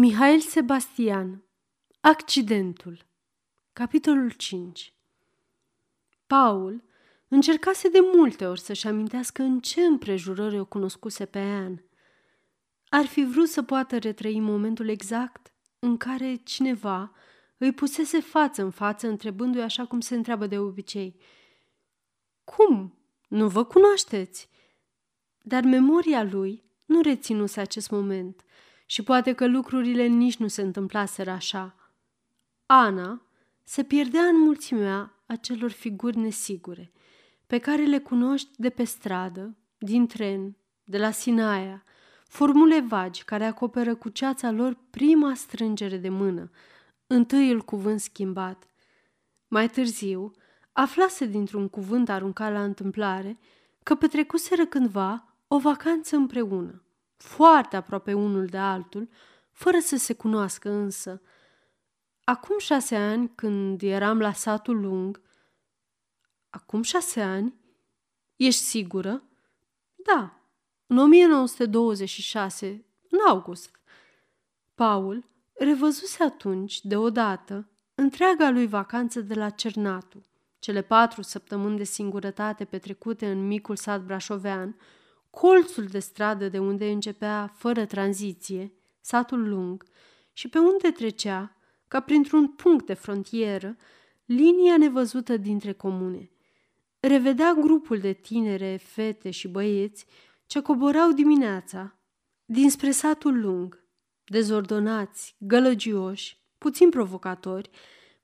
Mihail Sebastian Accidentul Capitolul 5 Paul încercase de multe ori să-și amintească în ce împrejurări o cunoscuse pe Anne. Ar fi vrut să poată retrăi momentul exact în care cineva îi pusese față în față întrebându-i așa cum se întreabă de obicei. Cum? Nu vă cunoașteți? Dar memoria lui nu reținuse acest moment și poate că lucrurile nici nu se întâmplaseră așa. Ana se pierdea în mulțimea acelor figuri nesigure, pe care le cunoști de pe stradă, din tren, de la Sinaia, formule vagi care acoperă cu ceața lor prima strângere de mână, întâiul cuvânt schimbat. Mai târziu, aflase dintr-un cuvânt aruncat la întâmplare că petrecuseră cândva o vacanță împreună foarte aproape unul de altul, fără să se cunoască însă. Acum șase ani, când eram la satul lung... Acum șase ani? Ești sigură? Da, în 1926, în august. Paul revăzuse atunci, deodată, întreaga lui vacanță de la Cernatu, cele patru săptămâni de singurătate petrecute în micul sat brașovean, colțul de stradă de unde începea, fără tranziție, satul lung și pe unde trecea, ca printr-un punct de frontieră, linia nevăzută dintre comune. Revedea grupul de tinere, fete și băieți ce coborau dimineața dinspre satul lung, dezordonați, gălăgioși, puțin provocatori,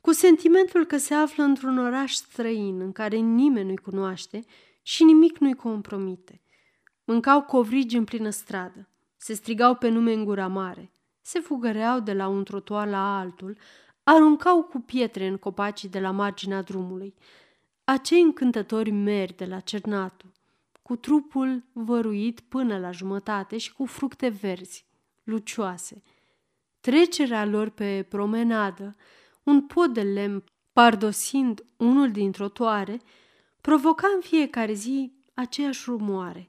cu sentimentul că se află într-un oraș străin în care nimeni nu-i cunoaște și nimic nu-i compromite. Mâncau covrigi în plină stradă, se strigau pe nume în gura mare, se fugăreau de la un trotuar la altul, aruncau cu pietre în copacii de la marginea drumului. Acei încântători meri de la Cernatu, cu trupul văruit până la jumătate și cu fructe verzi, lucioase. Trecerea lor pe promenadă, un pod de lemn pardosind unul din trotuare, provoca în fiecare zi aceeași rumoare.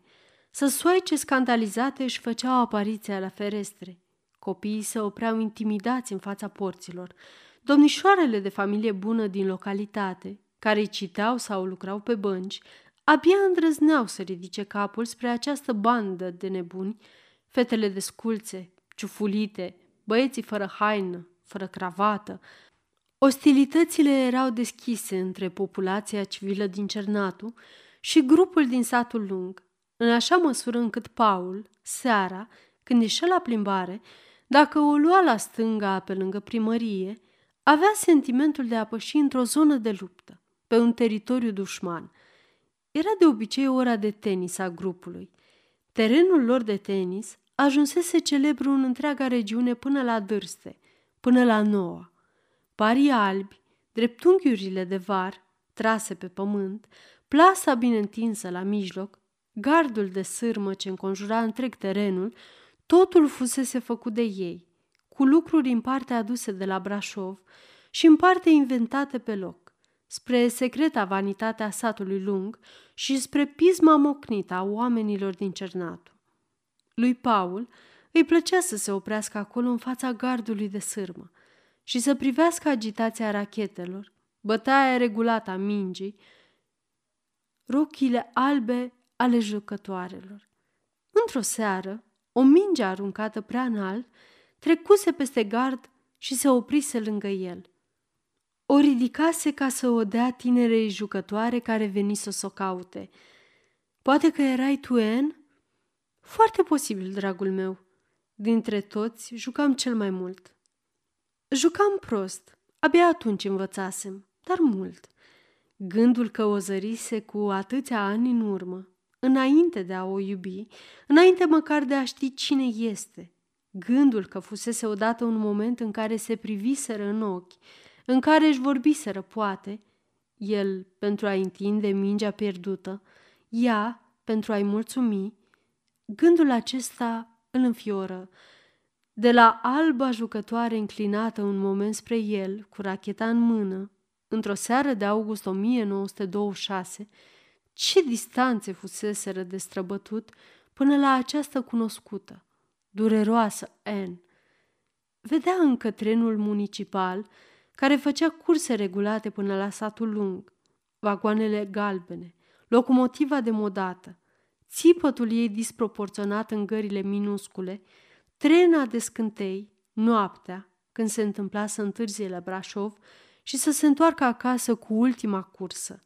Săsoaice scandalizate își făceau apariția la ferestre. Copiii se opreau intimidați în fața porților. Domnișoarele de familie bună din localitate, care citeau sau lucrau pe bănci, abia îndrăzneau să ridice capul spre această bandă de nebuni, fetele de sculțe, ciufulite, băieții fără haină, fără cravată. Ostilitățile erau deschise între populația civilă din Cernatu și grupul din satul lung, în așa măsură încât Paul, seara, când ieșea la plimbare, dacă o lua la stânga pe lângă primărie, avea sentimentul de a păși într-o zonă de luptă, pe un teritoriu dușman. Era de obicei ora de tenis a grupului. Terenul lor de tenis ajunsese celebru în întreaga regiune până la Dârste, până la Noua. Parii albi, dreptunghiurile de var, trase pe pământ, plasa bine întinsă la mijloc, gardul de sârmă ce înconjura întreg terenul, totul fusese făcut de ei, cu lucruri în parte aduse de la Brașov și în parte inventate pe loc, spre secreta vanitate a satului lung și spre pisma mocnită a oamenilor din Cernatu. Lui Paul îi plăcea să se oprească acolo în fața gardului de sârmă și să privească agitația rachetelor, bătaia regulată a mingii, rochile albe ale jucătoarelor. Într-o seară, o minge aruncată prea înalt trecuse peste gard și se oprise lângă el. O ridicase ca să o dea tinerei jucătoare care veni să o caute. Poate că erai tu, En? Foarte posibil, dragul meu. Dintre toți, jucam cel mai mult. Jucam prost. Abia atunci învățasem, dar mult. Gândul că o zărise cu atâția ani în urmă înainte de a o iubi, înainte măcar de a ști cine este. Gândul că fusese odată un moment în care se priviseră în ochi, în care își vorbiseră poate, el pentru a-i întinde mingea pierdută, ea pentru a-i mulțumi, gândul acesta îl înfioră. De la alba jucătoare înclinată un moment spre el, cu racheta în mână, într-o seară de august 1926, ce distanțe fuseseră de străbătut până la această cunoscută, dureroasă N. vedea încă trenul municipal care făcea curse regulate până la satul lung, vagoanele galbene, locomotiva demodată, țipătul ei disproporționat în gările minuscule, trena de scântei, noaptea, când se întâmpla să întârzie la Brașov și să se întoarcă acasă cu ultima cursă.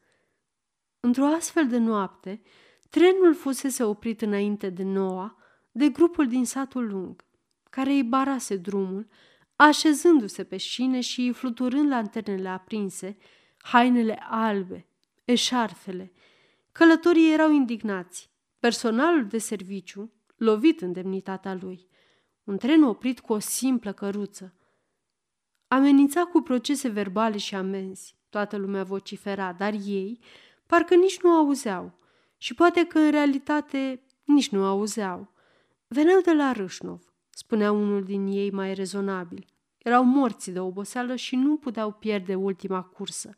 Într-o astfel de noapte, trenul fusese oprit înainte de noua de grupul din satul lung, care îi barase drumul, așezându-se pe șine și fluturând lanternele aprinse, hainele albe, eșarfele. Călătorii erau indignați, personalul de serviciu, lovit în demnitatea lui. Un tren oprit cu o simplă căruță. Amenința cu procese verbale și amenzi. Toată lumea vocifera, dar ei parcă nici nu auzeau și poate că în realitate nici nu auzeau. Veneau de la Râșnov, spunea unul din ei mai rezonabil. Erau morți de oboseală și nu puteau pierde ultima cursă.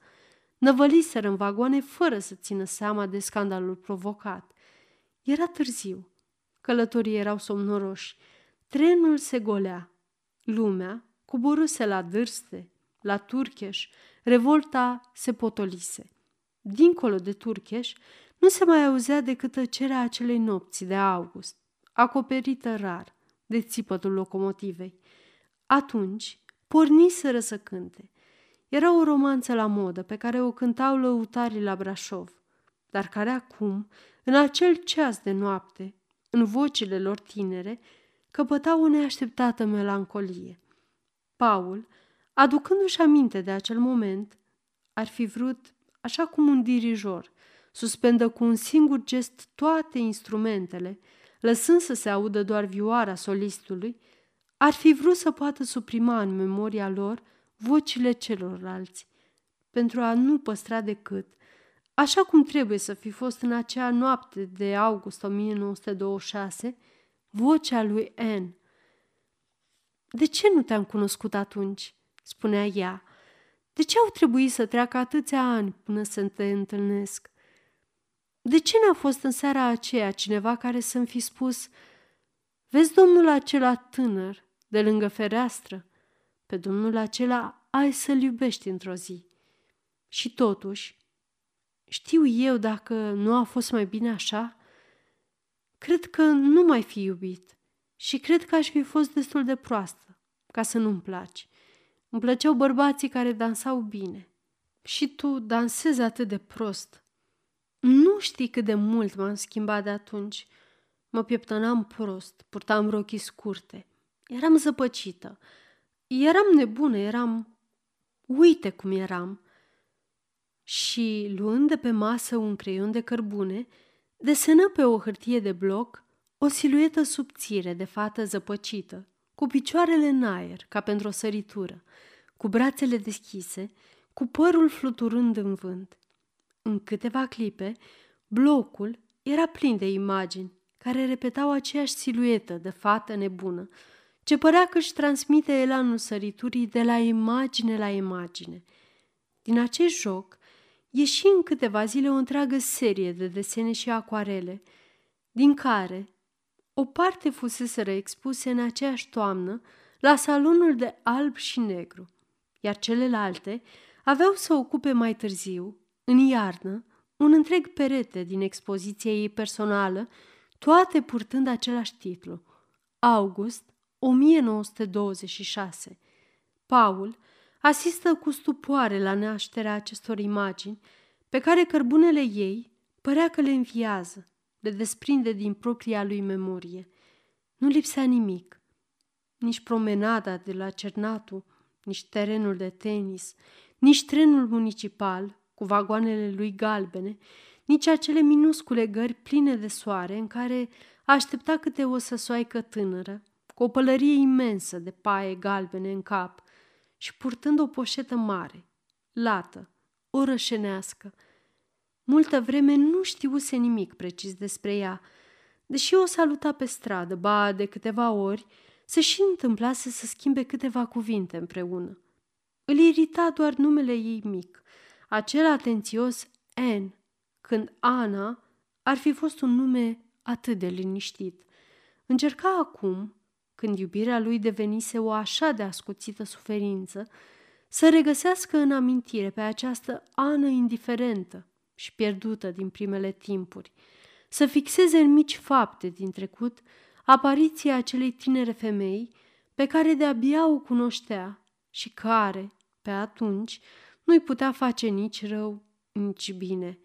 Năvăliseră în vagoane fără să țină seama de scandalul provocat. Era târziu. Călătorii erau somnoroși. Trenul se golea. Lumea coborâse la Dârste, la Turcheș, revolta se potolise. Dincolo de Turcheș, nu se mai auzea decât tăcerea acelei nopți de august, acoperită rar de țipătul locomotivei. Atunci porniseră să cânte. Era o romanță la modă pe care o cântau lăutarii la Brașov, dar care acum, în acel ceas de noapte, în vocile lor tinere, căpătau o neașteptată melancolie. Paul, aducându-și aminte de acel moment, ar fi vrut, așa cum un dirijor, suspendă cu un singur gest toate instrumentele, lăsând să se audă doar vioara solistului, ar fi vrut să poată suprima în memoria lor vocile celorlalți, pentru a nu păstra decât, așa cum trebuie să fi fost în acea noapte de august 1926, vocea lui N. De ce nu te-am cunoscut atunci?" spunea ea. De ce au trebuit să treacă atâția ani până să te întâlnesc? De ce n-a fost în seara aceea cineva care să-mi fi spus Vezi domnul acela tânăr de lângă fereastră? Pe domnul acela ai să-l iubești într-o zi. Și totuși, știu eu dacă nu a fost mai bine așa? Cred că nu mai fi iubit și cred că aș fi fost destul de proastă ca să nu-mi placi. Îmi plăceau bărbații care dansau bine. Și tu dansezi atât de prost. Nu știi cât de mult m-am schimbat de atunci. Mă pieptănam prost, purtam rochii scurte. Eram zăpăcită. Eram nebună, eram... Uite cum eram. Și, luând de pe masă un creion de cărbune, desenă pe o hârtie de bloc o siluetă subțire de fată zăpăcită, cu picioarele în aer, ca pentru o săritură, cu brațele deschise, cu părul fluturând în vânt. În câteva clipe, blocul era plin de imagini care repetau aceeași siluetă de fată nebună, ce părea că își transmite elanul săriturii de la imagine la imagine. Din acest joc ieși în câteva zile o întreagă serie de desene și acoarele, din care o parte fusese expuse în aceeași toamnă la salonul de alb și negru, iar celelalte aveau să ocupe mai târziu, în iarnă, un întreg perete din expoziția ei personală, toate purtând același titlu, August 1926. Paul asistă cu stupoare la nașterea acestor imagini, pe care cărbunele ei părea că le înviază, le desprinde din propria lui memorie. Nu lipsea nimic, nici promenada de la Cernatu, nici terenul de tenis, nici trenul municipal cu vagoanele lui galbene, nici acele minuscule gări pline de soare în care aștepta câte o săsoaică tânără, cu o pălărie imensă de paie galbene în cap și purtând o poșetă mare, lată, orășenească. Multă vreme nu știuse nimic precis despre ea, deși o saluta pe stradă, ba de câteva ori, se și întâmplase să schimbe câteva cuvinte împreună. Îl irita doar numele ei mic, acel atențios N, când Ana ar fi fost un nume atât de liniștit. Încerca acum când iubirea lui devenise o așa de ascuțită suferință, să regăsească în amintire pe această ană indiferentă și pierdută din primele timpuri, să fixeze în mici fapte din trecut apariția acelei tinere femei pe care de-abia o cunoștea și care, pe atunci, nu-i putea face nici rău, nici bine.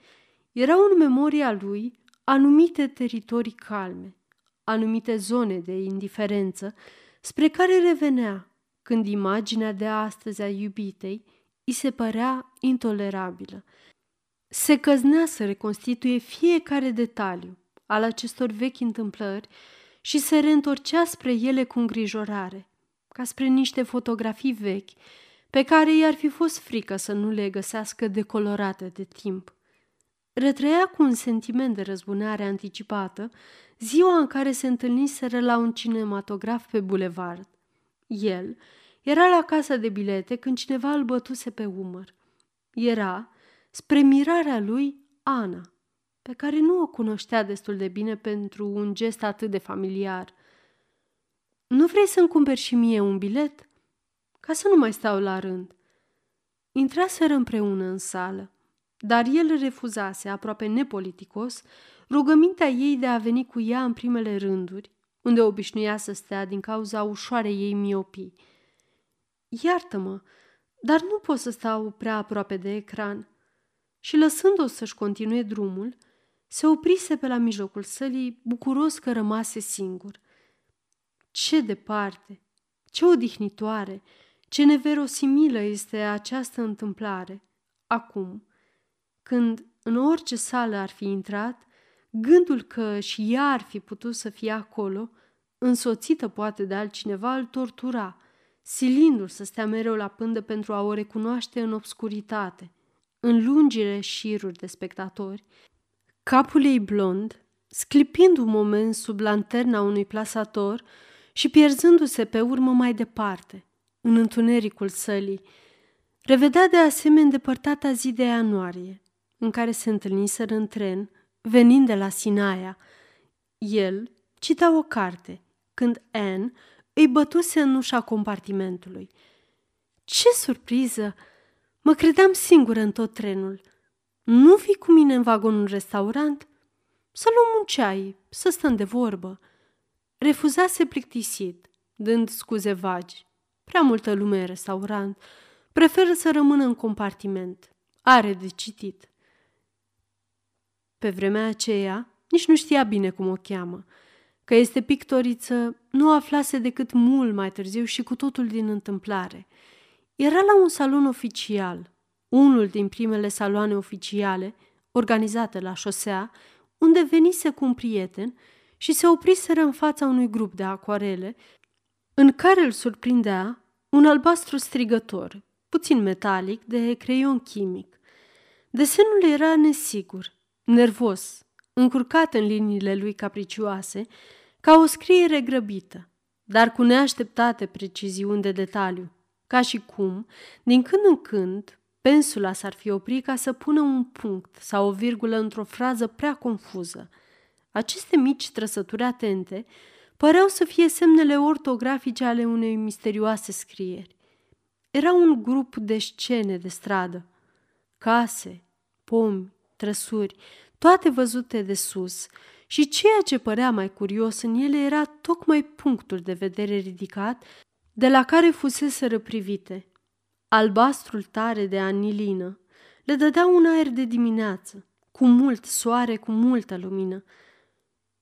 Erau în memoria lui anumite teritorii calme, anumite zone de indiferență, spre care revenea când imaginea de astăzi a iubitei îi se părea intolerabilă. Se căznea să reconstituie fiecare detaliu al acestor vechi întâmplări și se reîntorcea spre ele cu îngrijorare, ca spre niște fotografii vechi pe care i-ar fi fost frică să nu le găsească decolorate de timp. Retrăia cu un sentiment de răzbunare anticipată ziua în care se întâlniseră la un cinematograf pe bulevard. El era la casa de bilete când cineva îl bătuse pe umăr. Era, spre mirarea lui, Ana, pe care nu o cunoștea destul de bine pentru un gest atât de familiar. Nu vrei să-mi cumperi și mie un bilet?" Ca să nu mai stau la rând." Intraseră împreună în sală, dar el refuzase, aproape nepoliticos, rugămintea ei de a veni cu ea în primele rânduri, unde obișnuia să stea din cauza ușoarei ei miopii. Iartă-mă, dar nu pot să stau prea aproape de ecran. Și lăsând-o să-și continue drumul, se oprise pe la mijlocul sălii, bucuros că rămase singur. Ce departe, ce odihnitoare, ce neverosimilă este această întâmplare. Acum, când în orice sală ar fi intrat, gândul că și ea ar fi putut să fie acolo, însoțită poate de altcineva, îl tortura, silindu-l să stea mereu la pândă pentru a o recunoaște în obscuritate, în lungile șiruri de spectatori, capul ei blond, sclipind un moment sub lanterna unui plasator și pierzându-se pe urmă mai departe, în întunericul sălii, revedea de asemenea îndepărtata zi de ianuarie, în care se întâlniseră în tren, venind de la Sinaia. El cita o carte, când Anne îi bătuse în ușa compartimentului. Ce surpriză! Mă credeam singură în tot trenul. Nu vii cu mine în vagonul restaurant? Să luăm un ceai, să stăm de vorbă. Refuzase plictisit, dând scuze vagi. Prea multă lume în restaurant. Preferă să rămână în compartiment. Are de citit. Pe vremea aceea, nici nu știa bine cum o cheamă. Că este pictoriță, nu aflase decât mult mai târziu și cu totul din întâmplare. Era la un salon oficial, unul din primele saloane oficiale, organizate la șosea, unde venise cu un prieten și se opriseră în fața unui grup de acoarele, în care îl surprindea un albastru strigător, puțin metalic, de creion chimic. Desenul era nesigur, nervos, încurcat în liniile lui capricioase, ca o scriere grăbită, dar cu neașteptate preciziuni de detaliu, ca și cum, din când în când, pensula s-ar fi oprit ca să pună un punct sau o virgulă într-o frază prea confuză. Aceste mici trăsături atente păreau să fie semnele ortografice ale unei misterioase scrieri. Era un grup de scene de stradă, case, pomi, trăsuri, toate văzute de sus, și ceea ce părea mai curios în ele era tocmai punctul de vedere ridicat de la care fusese răprivite. Albastrul tare de anilină le dădea un aer de dimineață, cu mult soare, cu multă lumină.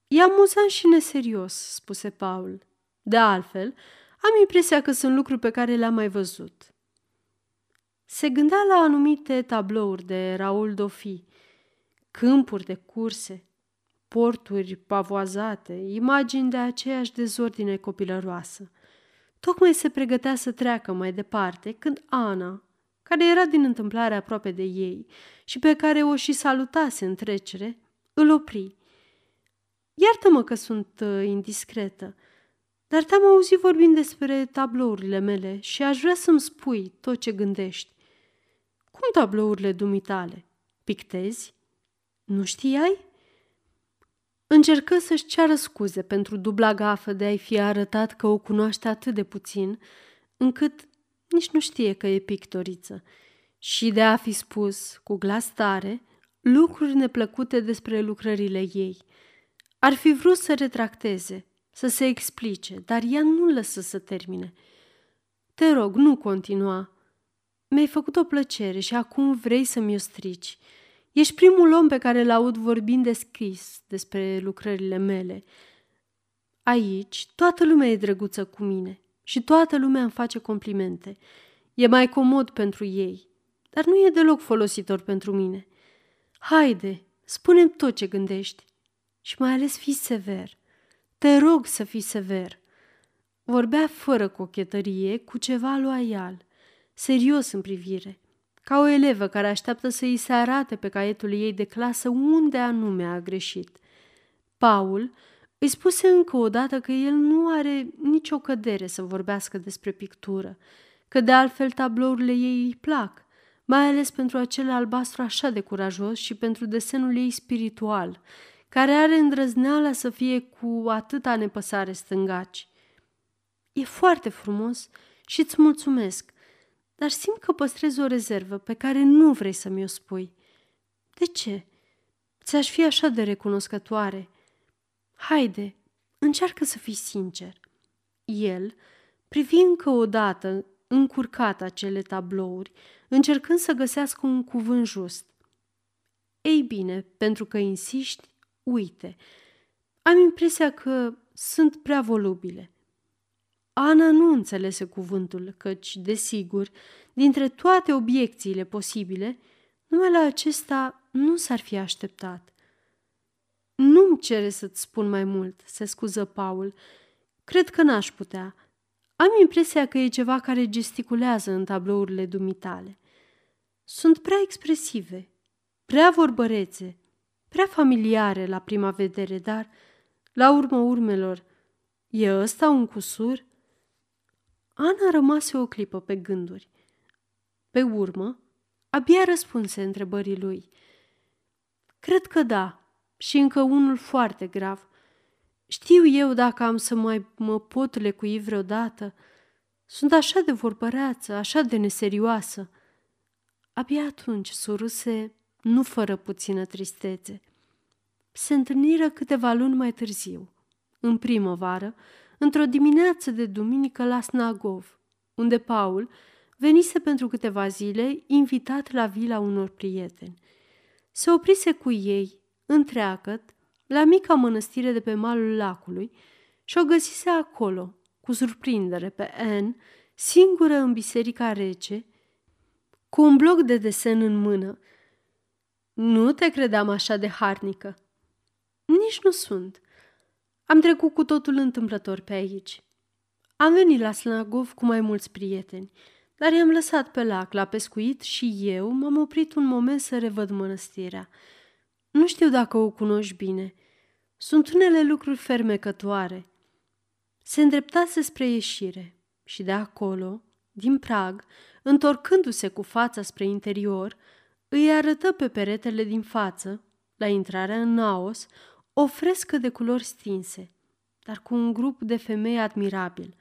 E amuzant și neserios, spuse Paul. De altfel, am impresia că sunt lucruri pe care le-am mai văzut. Se gândea la anumite tablouri de Raoul Dofi, câmpuri de curse, porturi pavoazate, imagini de aceeași dezordine copilăroasă. Tocmai se pregătea să treacă mai departe când Ana, care era din întâmplare aproape de ei și pe care o și salutase în trecere, îl opri. Iartă-mă că sunt uh, indiscretă, dar te-am auzit vorbind despre tablourile mele și aș vrea să-mi spui tot ce gândești. Cum tablourile dumitale? Pictezi? Nu știai? Încercă să-și ceară scuze pentru dubla gafă de a-i fi arătat că o cunoaște atât de puțin, încât nici nu știe că e pictoriță, și de a fi spus, cu glas tare, lucruri neplăcute despre lucrările ei. Ar fi vrut să retracteze, să se explice, dar ea nu lăsă să termine. Te rog, nu continua. Mi-ai făcut o plăcere și acum vrei să-mi o strici. Ești primul om pe care l-aud vorbind deschis despre lucrările mele. Aici toată lumea e drăguță cu mine și toată lumea îmi face complimente. E mai comod pentru ei, dar nu e deloc folositor pentru mine. Haide, spune tot ce gândești și mai ales fii sever. Te rog să fii sever. Vorbea fără cochetărie, cu ceva loial, serios în privire, ca o elevă care așteaptă să îi se arate pe caietul ei de clasă unde anume a greșit. Paul îi spuse încă o dată că el nu are nicio cădere să vorbească despre pictură, că de altfel tablourile ei îi plac, mai ales pentru acel albastru așa de curajos și pentru desenul ei spiritual, care are îndrăzneala să fie cu atâta nepăsare stângaci. E foarte frumos și îți mulțumesc, dar simt că păstrez o rezervă pe care nu vrei să mi-o spui. De ce? Ți-aș fi așa de recunoscătoare. Haide, încearcă să fii sincer. El privi încă o dată încurcat acele tablouri, încercând să găsească un cuvânt just. Ei bine, pentru că insiști, uite, am impresia că sunt prea volubile. Ana nu înțelese cuvântul, căci, desigur, dintre toate obiecțiile posibile, numele acesta nu s-ar fi așteptat. Nu-mi cere să-ți spun mai mult, se scuză Paul. Cred că n-aș putea. Am impresia că e ceva care gesticulează în tablourile dumitale. Sunt prea expresive, prea vorbărețe, prea familiare la prima vedere, dar, la urmă urmelor, e ăsta un cusur? Ana rămase o clipă pe gânduri. Pe urmă, abia răspunse întrebării lui. Cred că da, și încă unul foarte grav. Știu eu dacă am să mai mă pot lecui vreodată. Sunt așa de vorbăreață, așa de neserioasă. Abia atunci suruse, nu fără puțină tristețe. Se întâlniră câteva luni mai târziu, în primăvară, într-o dimineață de duminică la Snagov, unde Paul venise pentru câteva zile invitat la vila unor prieteni. Se oprise cu ei, întreagăt, la mica mănăstire de pe malul lacului și o găsise acolo, cu surprindere, pe Anne, singură în biserica rece, cu un bloc de desen în mână. Nu te credeam așa de harnică. Nici nu sunt. Am trecut cu totul întâmplător pe aici. Am venit la Slagov cu mai mulți prieteni, dar i-am lăsat pe lac la pescuit și eu m-am oprit un moment să revăd mănăstirea. Nu știu dacă o cunoști bine. Sunt unele lucruri fermecătoare. Se îndreptase spre ieșire și de acolo, din prag, întorcându-se cu fața spre interior, îi arătă pe peretele din față, la intrarea în Naos, o frescă de culori stinse, dar cu un grup de femei admirabil.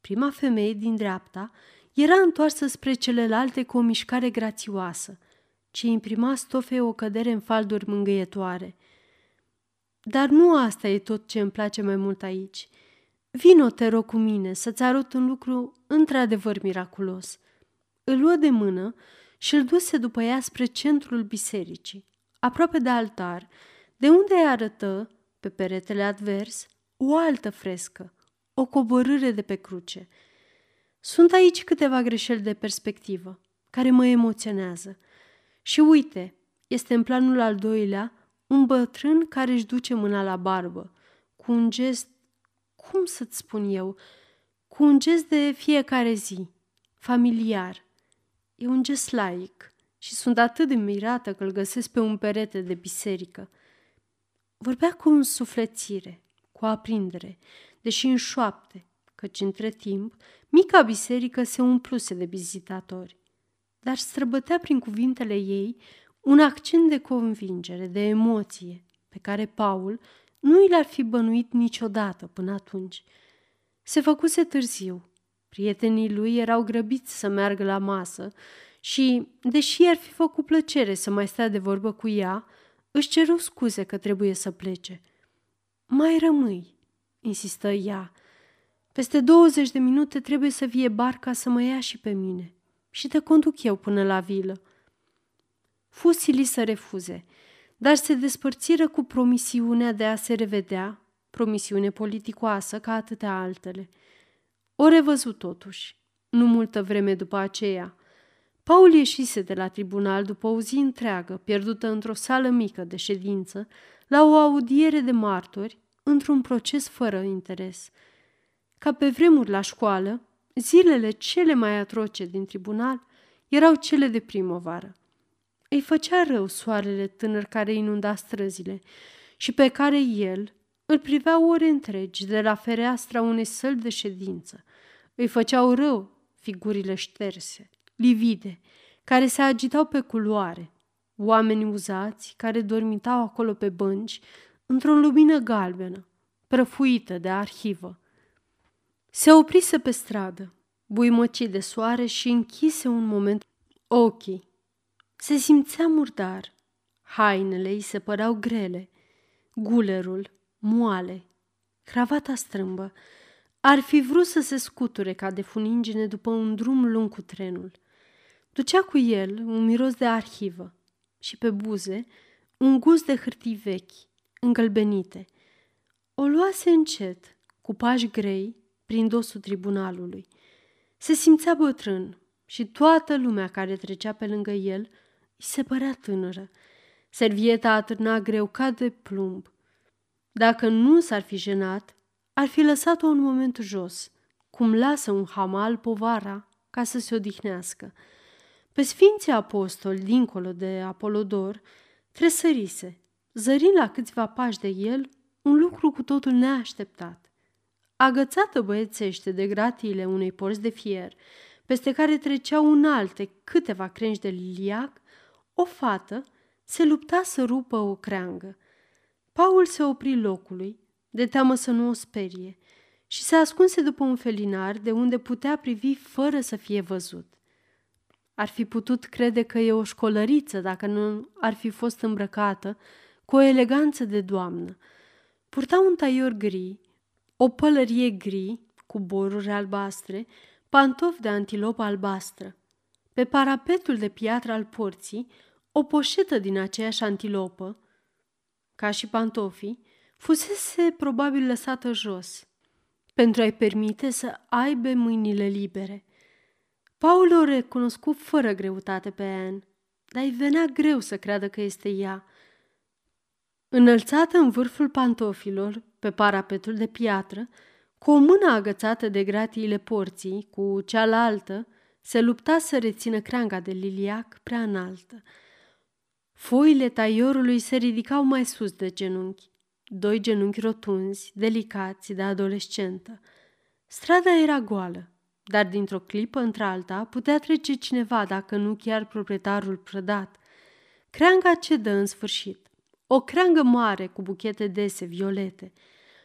Prima femeie din dreapta era întoarsă spre celelalte cu o mișcare grațioasă, ce imprima stofei o cădere în falduri mângâietoare. Dar nu asta e tot ce îmi place mai mult aici. Vino, te rog, cu mine să-ți arăt un lucru într-adevăr miraculos. Îl luă de mână și îl duse după ea spre centrul bisericii, aproape de altar, de unde îi arătă, pe peretele advers, o altă frescă, o coborâre de pe cruce. Sunt aici câteva greșeli de perspectivă, care mă emoționează. Și uite, este în planul al doilea un bătrân care își duce mâna la barbă, cu un gest, cum să-ți spun eu, cu un gest de fiecare zi, familiar. E un gest laic și sunt atât de mirată că îl găsesc pe un perete de biserică – Vorbea cu însuflețire, cu aprindere, deși în șoapte, căci între timp mica biserică se umpluse de vizitatori. Dar străbătea prin cuvintele ei un accent de convingere, de emoție, pe care Paul nu i l-ar fi bănuit niciodată până atunci. Se făcuse târziu. Prietenii lui erau grăbiți să meargă la masă și, deși ar fi făcut plăcere să mai stea de vorbă cu ea, își ceru scuze că trebuie să plece. Mai rămâi, insistă ea. Peste 20 de minute trebuie să vie barca să mă ia și pe mine și te conduc eu până la vilă. Fusili să refuze, dar se despărțiră cu promisiunea de a se revedea, promisiune politicoasă ca atâtea altele. O revăzut totuși, nu multă vreme după aceea. Paul ieșise de la tribunal după o zi întreagă, pierdută într-o sală mică de ședință, la o audiere de martori, într-un proces fără interes. Ca pe vremuri la școală, zilele cele mai atroce din tribunal erau cele de primăvară. Îi făcea rău soarele tânăr care inunda străzile și pe care el îl privea ore întregi de la fereastra unei săli de ședință. Îi făceau rău figurile șterse, livide, care se agitau pe culoare, oameni uzați care dormitau acolo pe bănci, într-o lumină galbenă, prăfuită de arhivă. Se oprise pe stradă, buimăcit de soare și închise un moment ochii. Se simțea murdar. Hainele îi se păreau grele. Gulerul, moale, cravata strâmbă. Ar fi vrut să se scuture ca de funingine după un drum lung cu trenul. Ducea cu el un miros de arhivă și pe buze un gust de hârtii vechi, îngălbenite. O luase încet, cu pași grei, prin dosul tribunalului. Se simțea bătrân și toată lumea care trecea pe lângă el îi se părea tânără. Servieta atârna greu ca de plumb. Dacă nu s-ar fi jenat, ar fi lăsat-o un moment jos, cum lasă un hamal povara ca să se odihnească. Pe Sfinții Apostoli, dincolo de Apolodor, tresărise, zărind la câțiva pași de el, un lucru cu totul neașteptat. Agățată băiețește de gratiile unei porți de fier, peste care treceau alte câteva crengi de liliac, o fată se lupta să rupă o creangă. Paul se opri locului, de teamă să nu o sperie, și se ascunse după un felinar de unde putea privi fără să fie văzut. Ar fi putut crede că e o școlăriță dacă nu ar fi fost îmbrăcată cu o eleganță de doamnă. Purta un taior gri, o pălărie gri cu boruri albastre, pantofi de antilopă albastră. Pe parapetul de piatră al porții, o poșetă din aceeași antilopă, ca și pantofii, fusese probabil lăsată jos, pentru a-i permite să aibă mâinile libere. Paul o recunoscu fără greutate pe Anne, dar îi venea greu să creadă că este ea. Înălțată în vârful pantofilor, pe parapetul de piatră, cu o mână agățată de gratiile porții, cu cealaltă, se lupta să rețină creanga de liliac prea înaltă. Foile taiorului se ridicau mai sus de genunchi, doi genunchi rotunzi, delicați de adolescentă. Strada era goală, dar dintr-o clipă într-alta putea trece cineva, dacă nu chiar proprietarul prădat. Creanga cedă în sfârșit. O creangă mare cu buchete dese, violete.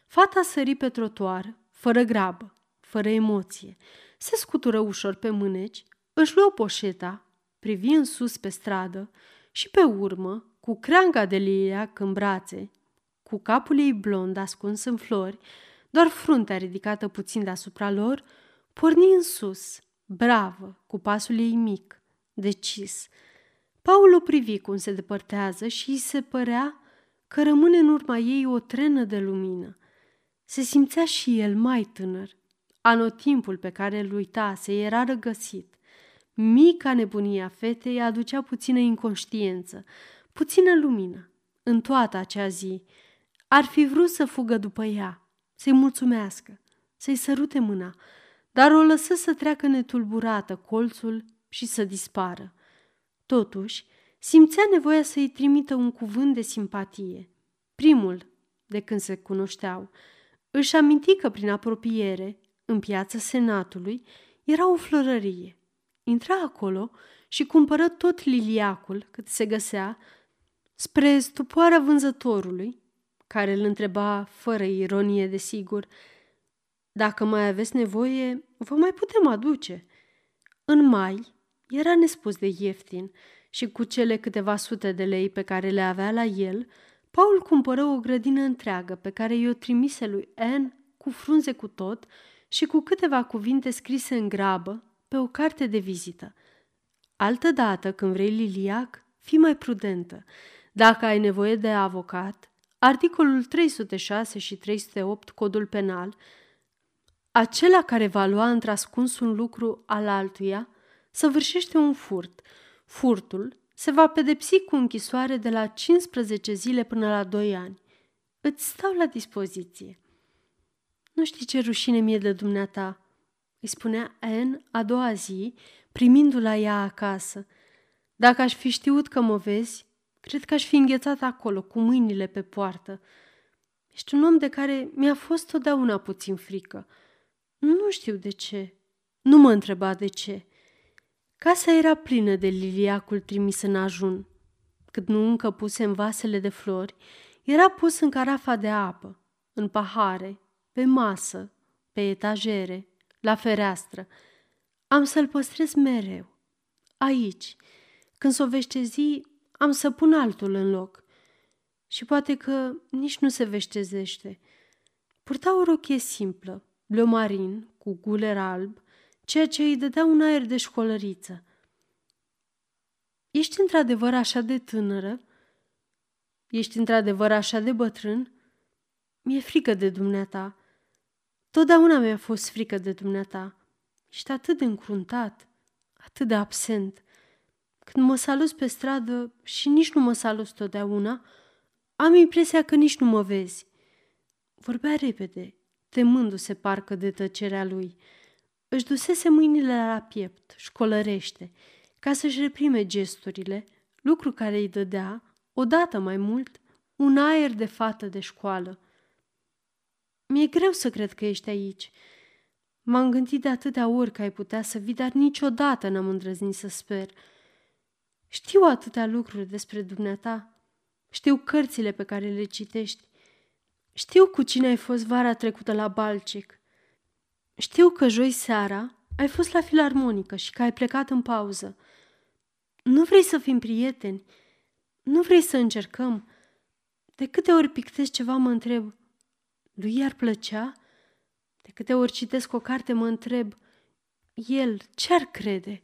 Fata sări pe trotuar, fără grabă, fără emoție. Se scutură ușor pe mâneci, își luă poșeta, privi în sus pe stradă și pe urmă, cu creanga de liliac în brațe, cu capul ei blond ascuns în flori, doar fruntea ridicată puțin deasupra lor, porni în sus, bravă, cu pasul ei mic, decis. Paul o privi cum se depărtează și îi se părea că rămâne în urma ei o trenă de lumină. Se simțea și el mai tânăr. Anotimpul pe care îl uitase era răgăsit. Mica nebunie a fetei aducea puțină inconștiență, puțină lumină. În toată acea zi, ar fi vrut să fugă după ea, să-i mulțumească, să-i sărute mâna, dar o lăsă să treacă netulburată colțul și să dispară. Totuși, simțea nevoia să-i trimită un cuvânt de simpatie. Primul, de când se cunoșteau, își aminti că prin apropiere, în piața Senatului, era o florărie. Intra acolo și cumpără tot liliacul cât se găsea, spre stupoarea vânzătorului, care îl întreba fără ironie, desigur. Dacă mai aveți nevoie, vă mai putem aduce. În mai era nespus de ieftin și cu cele câteva sute de lei pe care le avea la el, Paul cumpără o grădină întreagă pe care i-o trimise lui Anne cu frunze cu tot și cu câteva cuvinte scrise în grabă pe o carte de vizită. Altădată, când vrei liliac, fii mai prudentă. Dacă ai nevoie de avocat, articolul 306 și 308 codul penal, acela care va lua într-ascuns un lucru al altuia, săvârșește un furt. Furtul se va pedepsi cu închisoare de la 15 zile până la 2 ani. Îți stau la dispoziție. Nu știi ce rușine mie de dumneata, îi spunea Anne a doua zi, primindu la ea acasă. Dacă aș fi știut că mă vezi, cred că aș fi înghețat acolo, cu mâinile pe poartă. Ești un om de care mi-a fost totdeauna puțin frică. Nu știu de ce. Nu mă întreba de ce. Casa era plină de liliacul trimis în ajun. Cât nu încă puse în vasele de flori, era pus în carafa de apă, în pahare, pe masă, pe etajere, la fereastră. Am să-l păstrez mereu. Aici, când s-o veștezi, am să pun altul în loc. Și poate că nici nu se veștezește. Purta o rochie simplă, bleu marin, cu guler alb, ceea ce îi dădea un aer de școlăriță. Ești într-adevăr așa de tânără? Ești într-adevăr așa de bătrân? Mi-e frică de dumneata. Totdeauna mi-a fost frică de dumneata. Ești atât de încruntat, atât de absent. Când mă salut pe stradă și nici nu mă salut totdeauna, am impresia că nici nu mă vezi. Vorbea repede, temându-se parcă de tăcerea lui. Își dusese mâinile la piept, școlărește, ca să-și reprime gesturile, lucru care îi dădea, odată mai mult, un aer de fată de școală. Mi-e greu să cred că ești aici. M-am gândit de atâtea ori că ai putea să vii, dar niciodată n-am îndrăznit să sper. Știu atâtea lucruri despre dumneata. Știu cărțile pe care le citești. Știu cu cine ai fost vara trecută la Balcic. Știu că joi seara ai fost la filarmonică și că ai plecat în pauză. Nu vrei să fim prieteni? Nu vrei să încercăm? De câte ori pictezi ceva mă întreb, lui i-ar plăcea? De câte ori citesc o carte mă întreb, el ce-ar crede?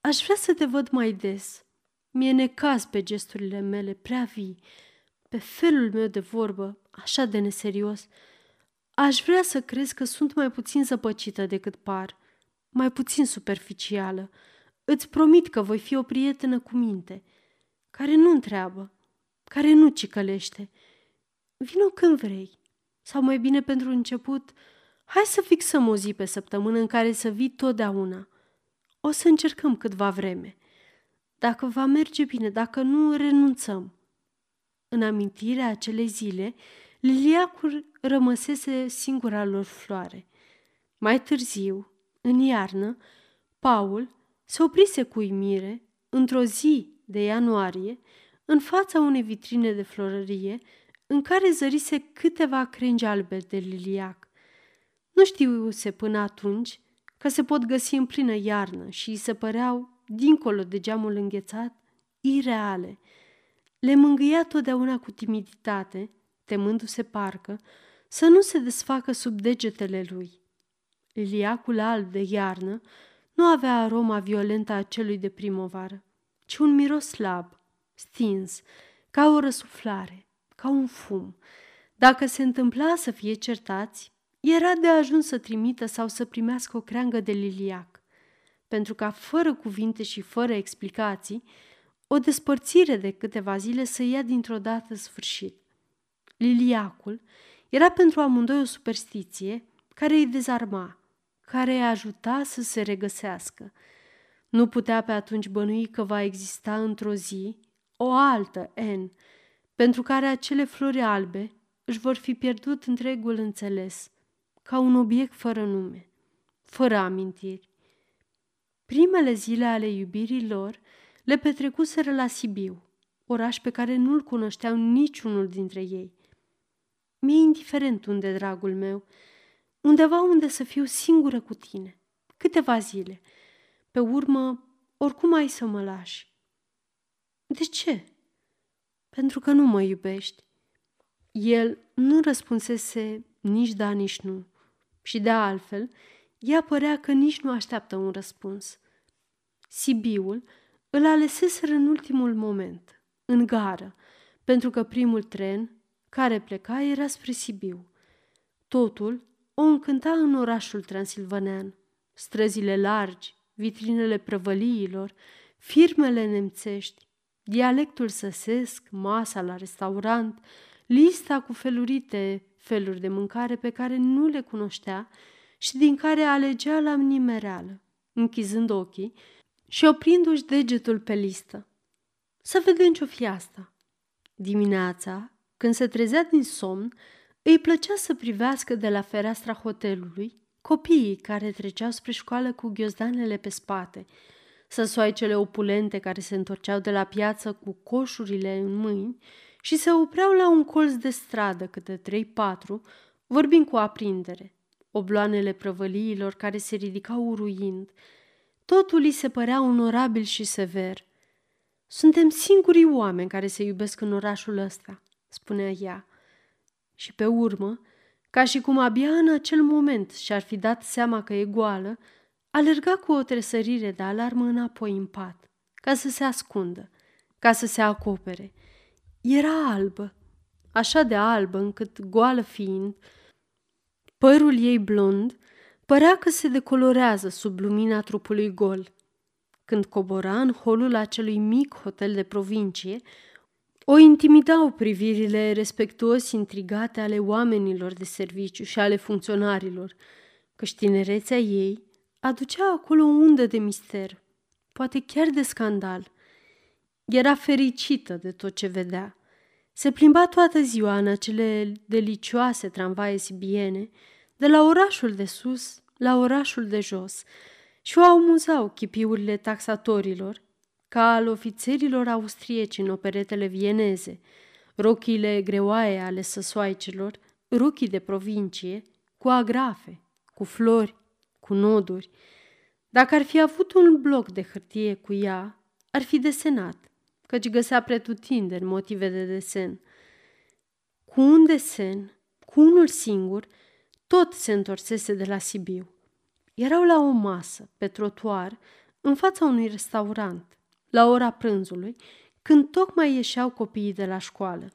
Aș vrea să te văd mai des. Mi-e necaz pe gesturile mele prea vii, pe felul meu de vorbă, așa de neserios. Aș vrea să crezi că sunt mai puțin zăpăcită decât par, mai puțin superficială. Îți promit că voi fi o prietenă cu minte, care nu întreabă, care nu cicălește. Vino când vrei. Sau mai bine pentru început, hai să fixăm o zi pe săptămână în care să vii totdeauna. O să încercăm câtva vreme. Dacă va merge bine, dacă nu, renunțăm. În amintirea acelei zile, liliacul rămăsese singura lor floare. Mai târziu, în iarnă, Paul se oprise cu uimire, într-o zi de ianuarie, în fața unei vitrine de florărie, în care zărise câteva crengi albe de liliac. Nu știuse până atunci că se pot găsi în plină iarnă și îi se păreau, dincolo de geamul înghețat, ireale. Le mângâia totdeauna cu timiditate, temându-se parcă, să nu se desfacă sub degetele lui. Liliacul alb de iarnă nu avea aroma violentă a celui de primăvară, ci un miros slab, stins, ca o răsuflare, ca un fum. Dacă se întâmpla să fie certați, era de ajuns să trimită sau să primească o creangă de liliac, pentru ca, fără cuvinte și fără explicații, o despărțire de câteva zile să ia dintr-o dată sfârșit. Liliacul era pentru amândoi o superstiție care îi dezarma, care îi ajuta să se regăsească. Nu putea pe atunci bănui că va exista într-o zi o altă N, pentru care acele flori albe își vor fi pierdut întregul înțeles, ca un obiect fără nume, fără amintiri. Primele zile ale iubirii lor le petrecuseră la Sibiu, oraș pe care nu-l cunoșteau niciunul dintre ei. Mi-e indiferent unde, dragul meu, undeva unde să fiu singură cu tine, câteva zile. Pe urmă, oricum ai să mă lași. De ce? Pentru că nu mă iubești. El nu răspunsese nici da, nici nu. Și de altfel, ea părea că nici nu așteaptă un răspuns. Sibiul îl aleseseră în ultimul moment, în gară, pentru că primul tren care pleca era spre Sibiu. Totul o încânta în orașul transilvanean. Străzile largi, vitrinele prăvăliilor, firmele nemțești, dialectul săsesc, masa la restaurant, lista cu felurite feluri de mâncare pe care nu le cunoștea și din care alegea la nimereală, închizând ochii și oprindu-și degetul pe listă. Să vedem ce-o fi asta. Dimineața, când se trezea din somn, îi plăcea să privească de la fereastra hotelului copiii care treceau spre școală cu ghiozdanele pe spate, să soaicele opulente care se întorceau de la piață cu coșurile în mâini și se opreau la un colț de stradă câte trei-patru, vorbind cu aprindere, obloanele prăvăliilor care se ridicau uruind. Totul îi se părea onorabil și sever. Suntem singurii oameni care se iubesc în orașul ăsta, spunea ea. Și pe urmă, ca și cum abia în acel moment și-ar fi dat seama că e goală, alerga cu o tresărire de alarmă înapoi în pat, ca să se ascundă, ca să se acopere. Era albă, așa de albă încât, goală fiind, părul ei blond părea că se decolorează sub lumina trupului gol. Când cobora în holul acelui mic hotel de provincie, o intimidau privirile respectuos intrigate ale oamenilor de serviciu și ale funcționarilor, căci tinerețea ei aducea acolo o undă de mister, poate chiar de scandal. Era fericită de tot ce vedea. Se plimba toată ziua în acele delicioase tramvaie sibiene, de la orașul de sus la orașul de jos, și o amuzau chipiurile taxatorilor, ca al ofițerilor austrieci în operetele vieneze, rochile greoaie ale săsoaicelor, rochii de provincie, cu agrafe, cu flori, cu noduri. Dacă ar fi avut un bloc de hârtie cu ea, ar fi desenat, căci găsea pretutindeni motive de desen. Cu un desen, cu unul singur, tot se întorsese de la Sibiu. Erau la o masă, pe trotuar, în fața unui restaurant la ora prânzului, când tocmai ieșeau copiii de la școală.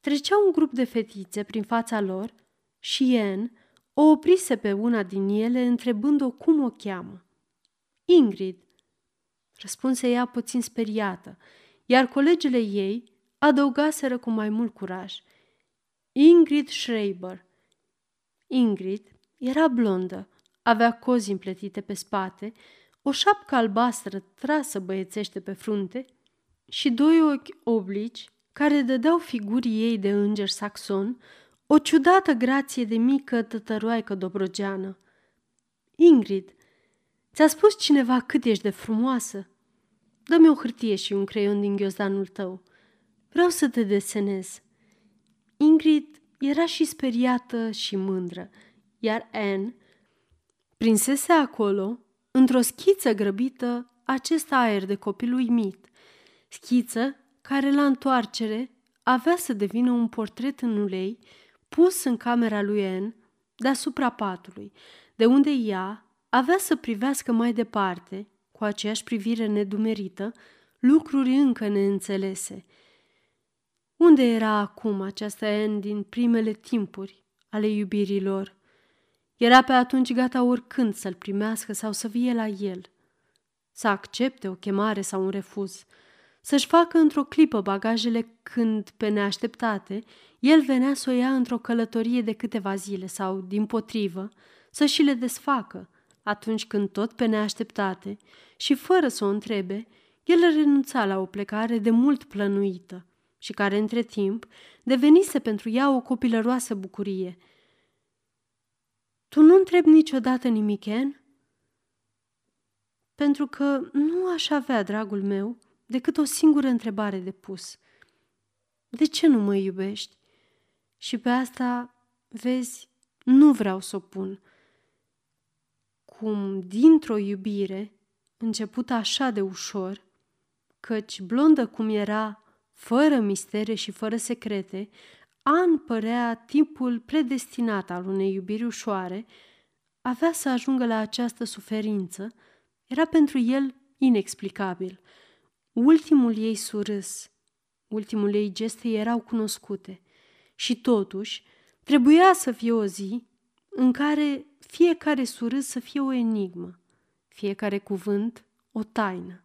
Trecea un grup de fetițe prin fața lor și Ian o oprise pe una din ele întrebând-o cum o cheamă. Ingrid, răspunse ea puțin speriată, iar colegele ei adăugaseră cu mai mult curaj. Ingrid Schreiber. Ingrid era blondă, avea cozi împletite pe spate o șapcă albastră trasă băiețește pe frunte și doi ochi oblici care dădeau figurii ei de înger saxon o ciudată grație de mică tătăroaică dobrogeană. Ingrid, ți-a spus cineva cât ești de frumoasă? Dă-mi o hârtie și un creion din ghiozdanul tău. Vreau să te desenez. Ingrid era și speriată și mândră, iar Anne prinsese acolo într-o schiță grăbită acest aer de copil uimit, schiță care la întoarcere avea să devină un portret în ulei pus în camera lui En deasupra patului, de unde ea avea să privească mai departe, cu aceeași privire nedumerită, lucruri încă neînțelese. Unde era acum această En din primele timpuri ale iubirilor? Era pe atunci gata oricând să-l primească sau să vie la el, să accepte o chemare sau un refuz, să-și facă într-o clipă bagajele când, pe neașteptate, el venea să o ia într-o călătorie de câteva zile sau, din potrivă, să și le desfacă, atunci când tot pe neașteptate și fără să o întrebe, el renunța la o plecare de mult plănuită și care, între timp, devenise pentru ea o copilăroasă bucurie – tu nu întrebi niciodată nimic, Anne? Pentru că nu aș avea, dragul meu, decât o singură întrebare de pus. De ce nu mă iubești? Și pe asta, vezi, nu vreau să o pun. Cum dintr-o iubire, început așa de ușor, căci blondă cum era, fără mistere și fără secrete, An părea tipul predestinat al unei iubiri ușoare, avea să ajungă la această suferință, era pentru el inexplicabil. Ultimul ei surâs, ultimul ei geste erau cunoscute și totuși trebuia să fie o zi în care fiecare surâs să fie o enigmă, fiecare cuvânt o taină.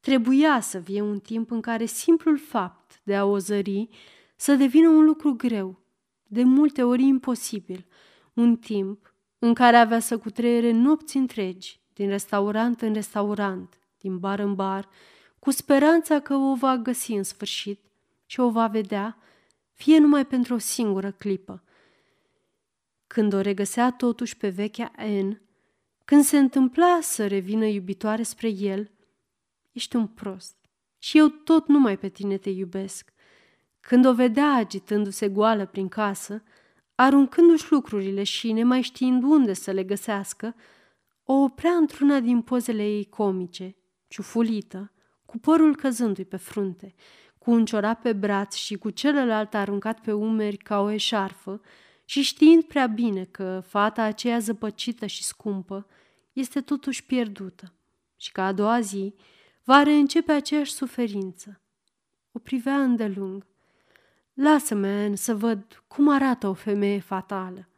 Trebuia să fie un timp în care simplul fapt de a o zări să devină un lucru greu, de multe ori imposibil, un timp în care avea să cutreiere nopți întregi, din restaurant în restaurant, din bar în bar, cu speranța că o va găsi în sfârșit și o va vedea, fie numai pentru o singură clipă. Când o regăsea totuși pe vechea N, când se întâmpla să revină iubitoare spre el, ești un prost și eu tot numai pe tine te iubesc. Când o vedea agitându-se goală prin casă, aruncându-și lucrurile și nemai știind unde să le găsească, o oprea într-una din pozele ei comice, ciufulită, cu părul căzându-i pe frunte, cu un ciorap pe braț și cu celălalt aruncat pe umeri ca o eșarfă și știind prea bine că fata aceea zăpăcită și scumpă este totuși pierdută și că a doua zi va reîncepe aceeași suferință. O privea îndelung. Lasă-mă, Anne, să văd cum arată o femeie fatală.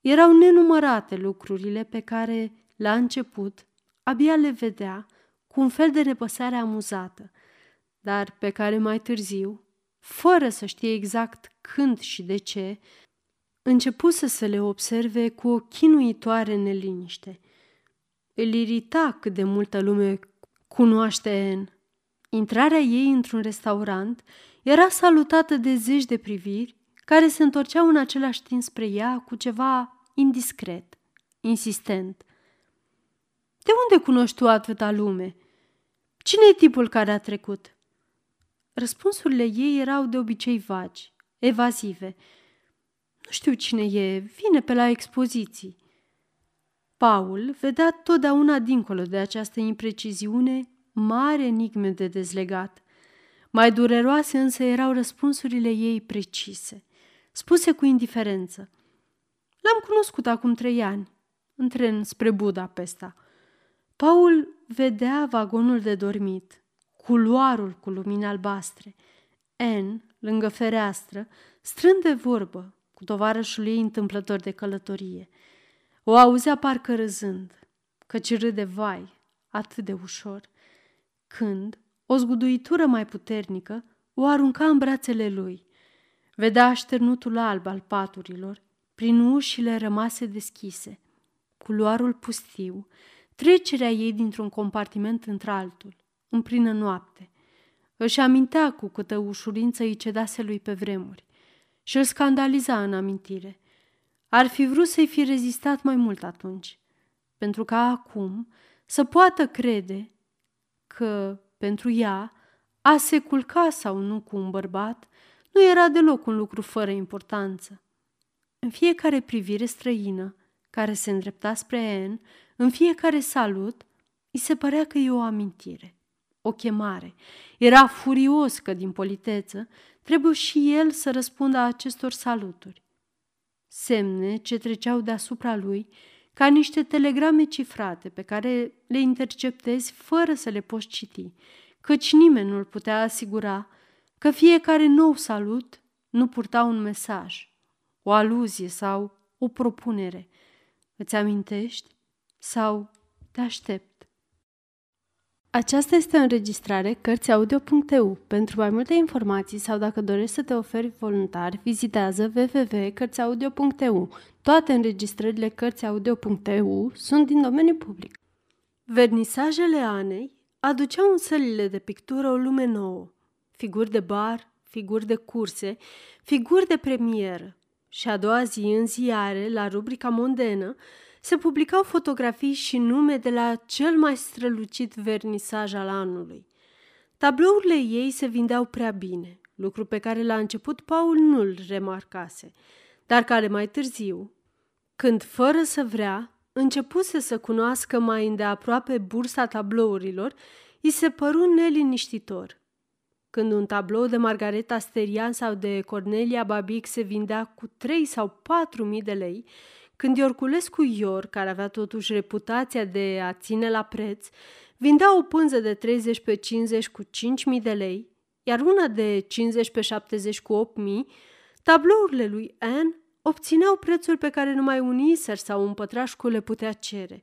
Erau nenumărate lucrurile pe care, la început, abia le vedea cu un fel de nepăsare amuzată, dar pe care mai târziu, fără să știe exact când și de ce, începuse să le observe cu o chinuitoare neliniște. Îl irita cât de multă lume cunoaște N. Intrarea ei într-un restaurant era salutată de zeci de priviri care se întorceau în același timp spre ea cu ceva indiscret, insistent. De unde cunoști tu atâta lume? Cine e tipul care a trecut?" Răspunsurile ei erau de obicei vagi, evazive. Nu știu cine e, vine pe la expoziții. Paul vedea totdeauna dincolo de această impreciziune mare enigme de dezlegat. Mai dureroase însă erau răspunsurile ei precise, spuse cu indiferență. L-am cunoscut acum trei ani, în tren spre Budapesta. Paul vedea vagonul de dormit, culoarul cu lumini albastre. N, lângă fereastră, strând de vorbă cu tovarășul ei întâmplător de călătorie. O auzea parcă râzând, căci râde vai, atât de ușor, când, o zguduitură mai puternică, o arunca în brațele lui. Vedea așternutul alb al paturilor, prin ușile rămase deschise, culoarul pustiu, trecerea ei dintr-un compartiment într-altul, în plină noapte. Își amintea cu câtă ușurință îi cedase lui pe vremuri și îl scandaliza în amintire. Ar fi vrut să-i fi rezistat mai mult atunci, pentru ca acum să poată crede că, pentru ea, a se culca sau nu cu un bărbat nu era deloc un lucru fără importanță. În fiecare privire străină care se îndrepta spre Anne, în fiecare salut, îi se părea că e o amintire, o chemare. Era furios că, din politeță, trebuie și el să răspundă acestor saluturi. Semne ce treceau deasupra lui ca niște telegrame cifrate pe care le interceptezi fără să le poți citi, căci nimeni nu-l putea asigura că fiecare nou salut nu purta un mesaj, o aluzie sau o propunere. Îți amintești? Sau te aștept? Aceasta este o înregistrare Cărțiaudio.eu. Pentru mai multe informații sau dacă dorești să te oferi voluntar, vizitează www.cărțiaudio.eu. Toate înregistrările Cărțiaudio.eu sunt din domeniu public. Vernisajele Anei aduceau în sălile de pictură o lume nouă. Figuri de bar, figuri de curse, figuri de premieră. Și a doua zi în ziare, la rubrica mondenă, se publicau fotografii și nume de la cel mai strălucit vernisaj al anului. Tablourile ei se vindeau prea bine, lucru pe care la început Paul nu-l remarcase, dar care mai târziu, când fără să vrea, începuse să cunoască mai îndeaproape bursa tablourilor, îi se păru neliniștitor. Când un tablou de Margareta Sterian sau de Cornelia Babic se vindea cu 3 sau 4 mii de lei, când Iorculescu Ior, care avea totuși reputația de a ține la preț, vindea o pânză de 30 pe 50 cu 5 mii de lei, iar una de 50 pe 70 cu 8 mii, tablourile lui Anne obțineau prețuri pe care numai un iser sau un pătrașcu le putea cere.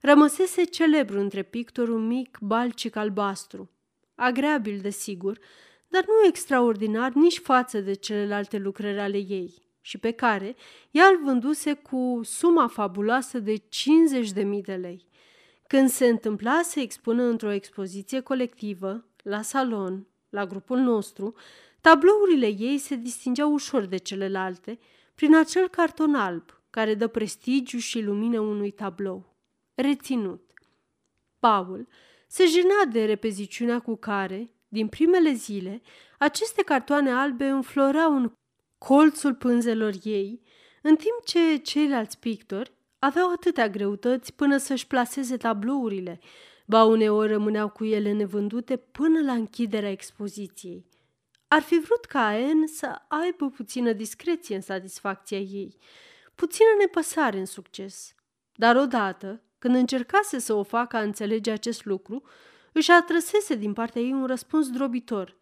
Rămăsese celebru între pictorul mic balcic albastru, agreabil de sigur, dar nu extraordinar nici față de celelalte lucrări ale ei și pe care ea îl vânduse cu suma fabuloasă de 50.000 de lei. Când se întâmpla să expună într-o expoziție colectivă, la salon, la grupul nostru, tablourile ei se distingeau ușor de celelalte prin acel carton alb care dă prestigiu și lumină unui tablou. Reținut. Paul se jena de repeziciunea cu care, din primele zile, aceste cartoane albe înfloreau în colțul pânzelor ei, în timp ce ceilalți pictori aveau atâtea greutăți până să-și plaseze tablourile, ba uneori rămâneau cu ele nevândute până la închiderea expoziției. Ar fi vrut ca Anne să aibă puțină discreție în satisfacția ei, puțină nepăsare în succes. Dar odată, când încercase să o facă a înțelege acest lucru, își atrăsese din partea ei un răspuns drobitor.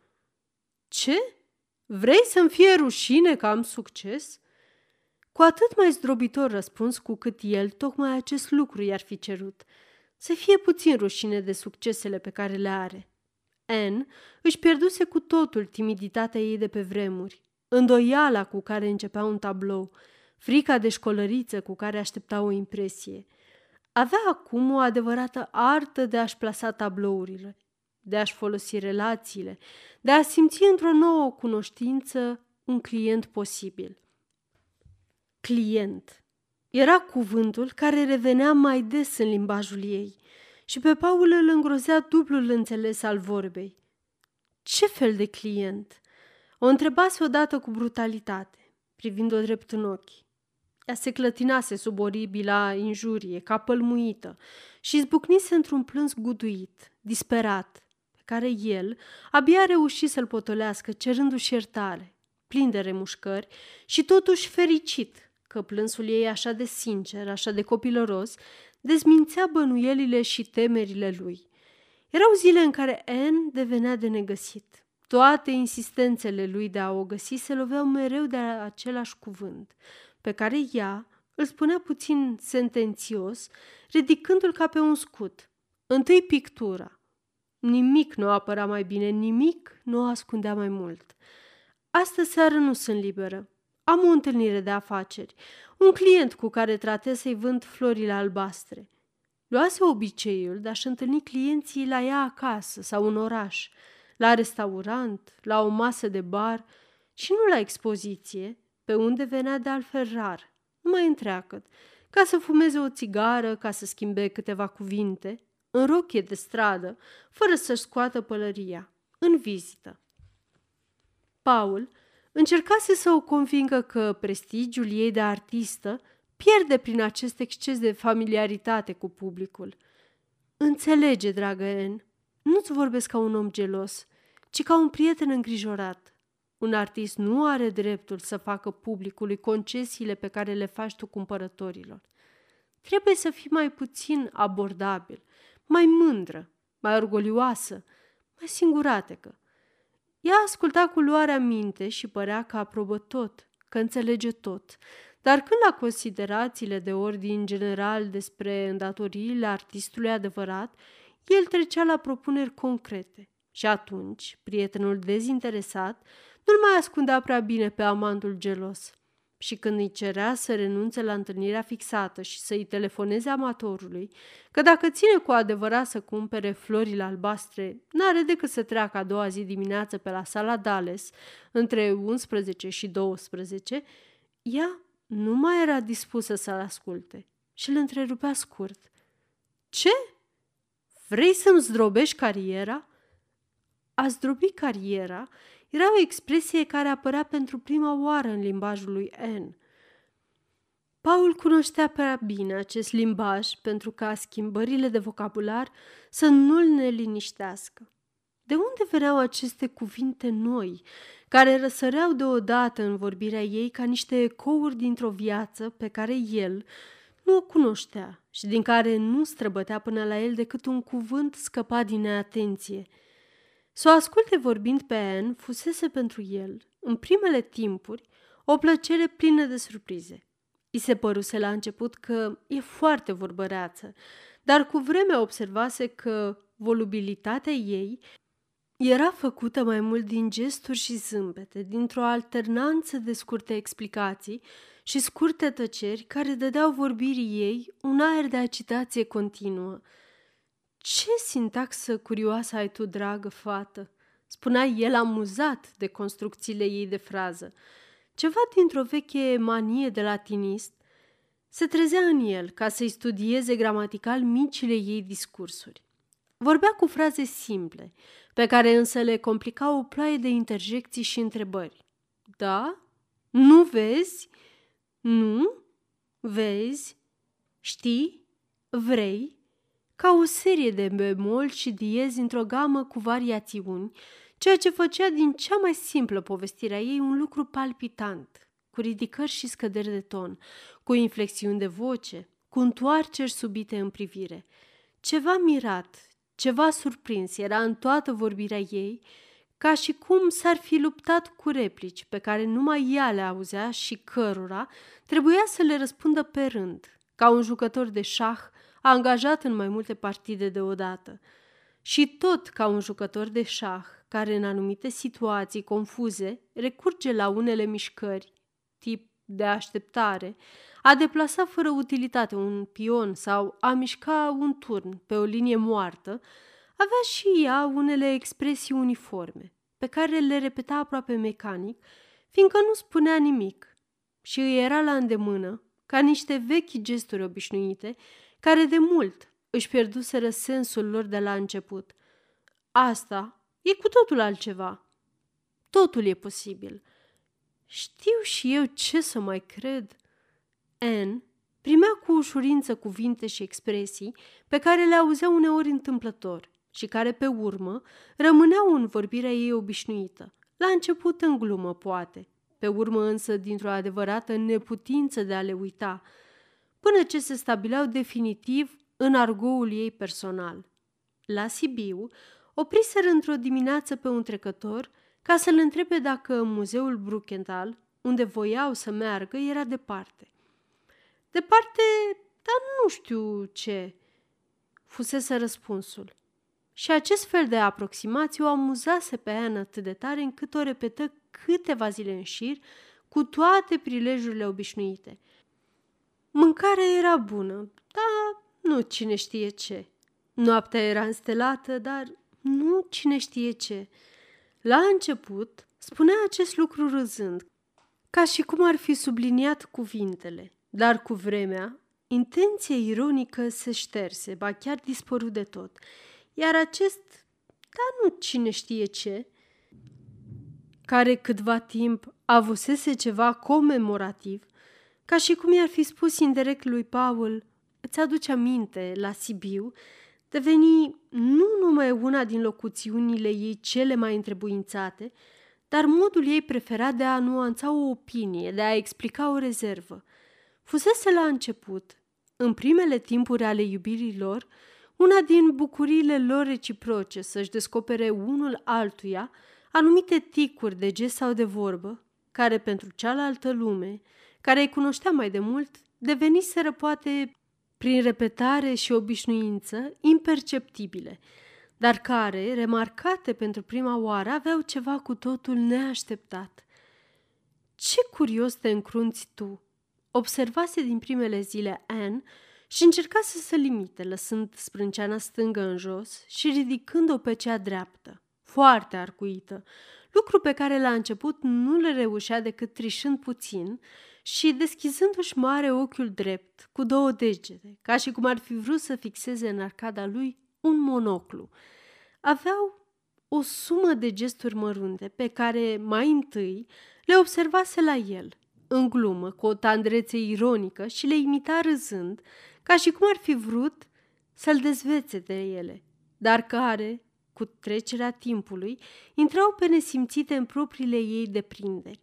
Ce? Vrei să-mi fie rușine că am succes?" Cu atât mai zdrobitor răspuns cu cât el tocmai acest lucru i-ar fi cerut. Să fie puțin rușine de succesele pe care le are. Anne își pierduse cu totul timiditatea ei de pe vremuri, îndoiala cu care începea un tablou, frica de școlăriță cu care aștepta o impresie. Avea acum o adevărată artă de a-și plasa tablourile, de a-și folosi relațiile, de a simți într-o nouă cunoștință un client posibil – client. Era cuvântul care revenea mai des în limbajul ei și pe Paul îl îngrozea dublul înțeles al vorbei. Ce fel de client? O întrebase odată cu brutalitate, privind-o drept în ochi. Ea se clătinase sub oribila injurie, ca pălmuită, și izbucnise într-un plâns guduit, disperat, pe care el abia reușit să-l potolească, cerându-și iertare, plin de remușcări și totuși fericit că plânsul ei așa de sincer, așa de copilăros, dezmințea bănuielile și temerile lui. Erau zile în care Anne devenea de negăsit. Toate insistențele lui de a o găsi se loveau mereu de același cuvânt, pe care ea îl spunea puțin sentențios, ridicându-l ca pe un scut. Întâi pictura. Nimic nu apăra mai bine, nimic nu o ascundea mai mult. Astă seară nu sunt liberă. Am o întâlnire de afaceri, un client cu care tratez să-i vând florile albastre. Luase obiceiul de a-și întâlni clienții la ea acasă sau în oraș, la restaurant, la o masă de bar și nu la expoziție, pe unde venea de altfel rar, numai întreagăt, ca să fumeze o țigară, ca să schimbe câteva cuvinte, în rochie de stradă, fără să-și scoată pălăria, în vizită. Paul încercase să o convingă că prestigiul ei de artistă pierde prin acest exces de familiaritate cu publicul. Înțelege, dragă En, nu-ți vorbesc ca un om gelos, ci ca un prieten îngrijorat. Un artist nu are dreptul să facă publicului concesiile pe care le faci tu cumpărătorilor. Trebuie să fii mai puțin abordabil, mai mândră, mai orgolioasă, mai singuratecă. Ea asculta cu luarea minte și părea că aprobă tot, că înțelege tot. Dar când la considerațiile de ordin general despre îndatoriile artistului adevărat, el trecea la propuneri concrete. Și atunci, prietenul dezinteresat nu-l mai ascundea prea bine pe amantul gelos și când îi cerea să renunțe la întâlnirea fixată și să-i telefoneze amatorului, că dacă ține cu adevărat să cumpere florile albastre, n-are decât să treacă a doua zi dimineață pe la sala Dales, între 11 și 12, ea nu mai era dispusă să-l asculte și îl întrerupea scurt. Ce? Vrei să-mi zdrobești cariera?" A zdrobi cariera era o expresie care apărea pentru prima oară în limbajul lui Anne. Paul cunoștea prea bine acest limbaj pentru ca schimbările de vocabular să nu-l neliniștească. De unde veneau aceste cuvinte noi, care răsăreau deodată în vorbirea ei ca niște ecouri dintr-o viață pe care el nu o cunoștea și din care nu străbătea până la el decât un cuvânt scăpat din neatenție. Să o asculte vorbind pe Anne fusese pentru el, în primele timpuri, o plăcere plină de surprize. I se păruse la început că e foarte vorbăreață, dar cu vremea observase că volubilitatea ei era făcută mai mult din gesturi și zâmbete, dintr-o alternanță de scurte explicații și scurte tăceri care dădeau vorbirii ei un aer de agitație continuă. Ce sintaxă curioasă ai tu, dragă fată!" spunea el amuzat de construcțiile ei de frază. Ceva dintr-o veche manie de latinist se trezea în el ca să-i studieze gramatical micile ei discursuri. Vorbea cu fraze simple, pe care însă le complica o ploaie de interjecții și întrebări. Da? Nu vezi? Nu? Vezi? Știi? Vrei? Ca o serie de bemol și diezi într-o gamă cu variațiuni, ceea ce făcea din cea mai simplă povestire a ei un lucru palpitant, cu ridicări și scăderi de ton, cu inflexiuni de voce, cu întoarceri subite în privire. Ceva mirat, ceva surprins era în toată vorbirea ei, ca și cum s-ar fi luptat cu replici pe care numai ea le auzea și cărora trebuia să le răspundă pe rând, ca un jucător de șah angajat în mai multe partide deodată. Și tot ca un jucător de șah, care în anumite situații confuze recurge la unele mișcări, tip de așteptare, a deplasa fără utilitate un pion sau a mișca un turn pe o linie moartă, avea și ea unele expresii uniforme, pe care le repeta aproape mecanic, fiindcă nu spunea nimic și îi era la îndemână, ca niște vechi gesturi obișnuite, care de mult își pierduseră sensul lor de la început. Asta e cu totul altceva. Totul e posibil. Știu și eu ce să mai cred. Anne primea cu ușurință cuvinte și expresii pe care le auzea uneori întâmplător și care pe urmă rămâneau în vorbirea ei obișnuită. La început în glumă, poate, pe urmă însă dintr-o adevărată neputință de a le uita, până ce se stabileau definitiv în argoul ei personal. La Sibiu, opriseră într-o dimineață pe un trecător ca să-l întrebe dacă muzeul Bruckenthal, unde voiau să meargă, era departe. Departe, dar nu știu ce, fusese răspunsul. Și acest fel de aproximație o amuzase pe Anne atât de tare încât o repetă câteva zile în șir, cu toate prilejurile obișnuite. Mâncarea era bună, dar nu cine știe ce. Noaptea era înstelată, dar nu cine știe ce. La început spunea acest lucru râzând, ca și cum ar fi subliniat cuvintele, dar cu vremea, intenția ironică se șterse, ba chiar dispărut de tot, iar acest, dar nu cine știe ce, care câtva timp avusese ceva comemorativ, ca și cum i-ar fi spus indirect lui Paul, îți aduce aminte, la Sibiu, deveni nu numai una din locuțiunile ei cele mai întrebuințate, dar modul ei preferat de a nuanța o opinie, de a explica o rezervă. Fusese la început, în primele timpuri ale iubirii lor, una din bucuriile lor reciproce să-și descopere unul altuia anumite ticuri de gest sau de vorbă, care pentru cealaltă lume, care îi cunoștea mai de mult, deveniseră poate prin repetare și obișnuință imperceptibile, dar care, remarcate pentru prima oară, aveau ceva cu totul neașteptat. Ce curios te încrunți tu!" observase din primele zile Anne și încerca să se limite, lăsând sprânceana stângă în jos și ridicând-o pe cea dreaptă, foarte arcuită, lucru pe care la început nu le reușea decât trișând puțin și deschizându-și mare ochiul drept, cu două degete, ca și cum ar fi vrut să fixeze în arcada lui un monoclu. Aveau o sumă de gesturi mărunte pe care mai întâi le observase la el, în glumă, cu o tandrețe ironică și le imita râzând, ca și cum ar fi vrut să-l dezvețe de ele, dar care, cu trecerea timpului, intrau pe nesimțite în propriile ei deprinderi.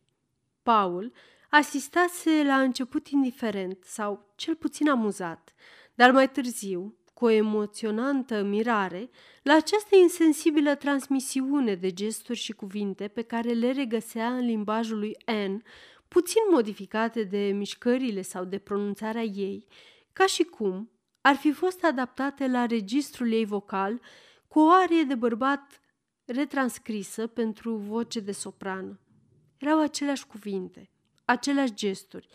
Paul asistase la început indiferent sau cel puțin amuzat, dar mai târziu, cu o emoționantă mirare, la această insensibilă transmisiune de gesturi și cuvinte pe care le regăsea în limbajul lui N, puțin modificate de mișcările sau de pronunțarea ei, ca și cum ar fi fost adaptate la registrul ei vocal cu o arie de bărbat retranscrisă pentru voce de soprană. Erau aceleași cuvinte, aceleași gesturi,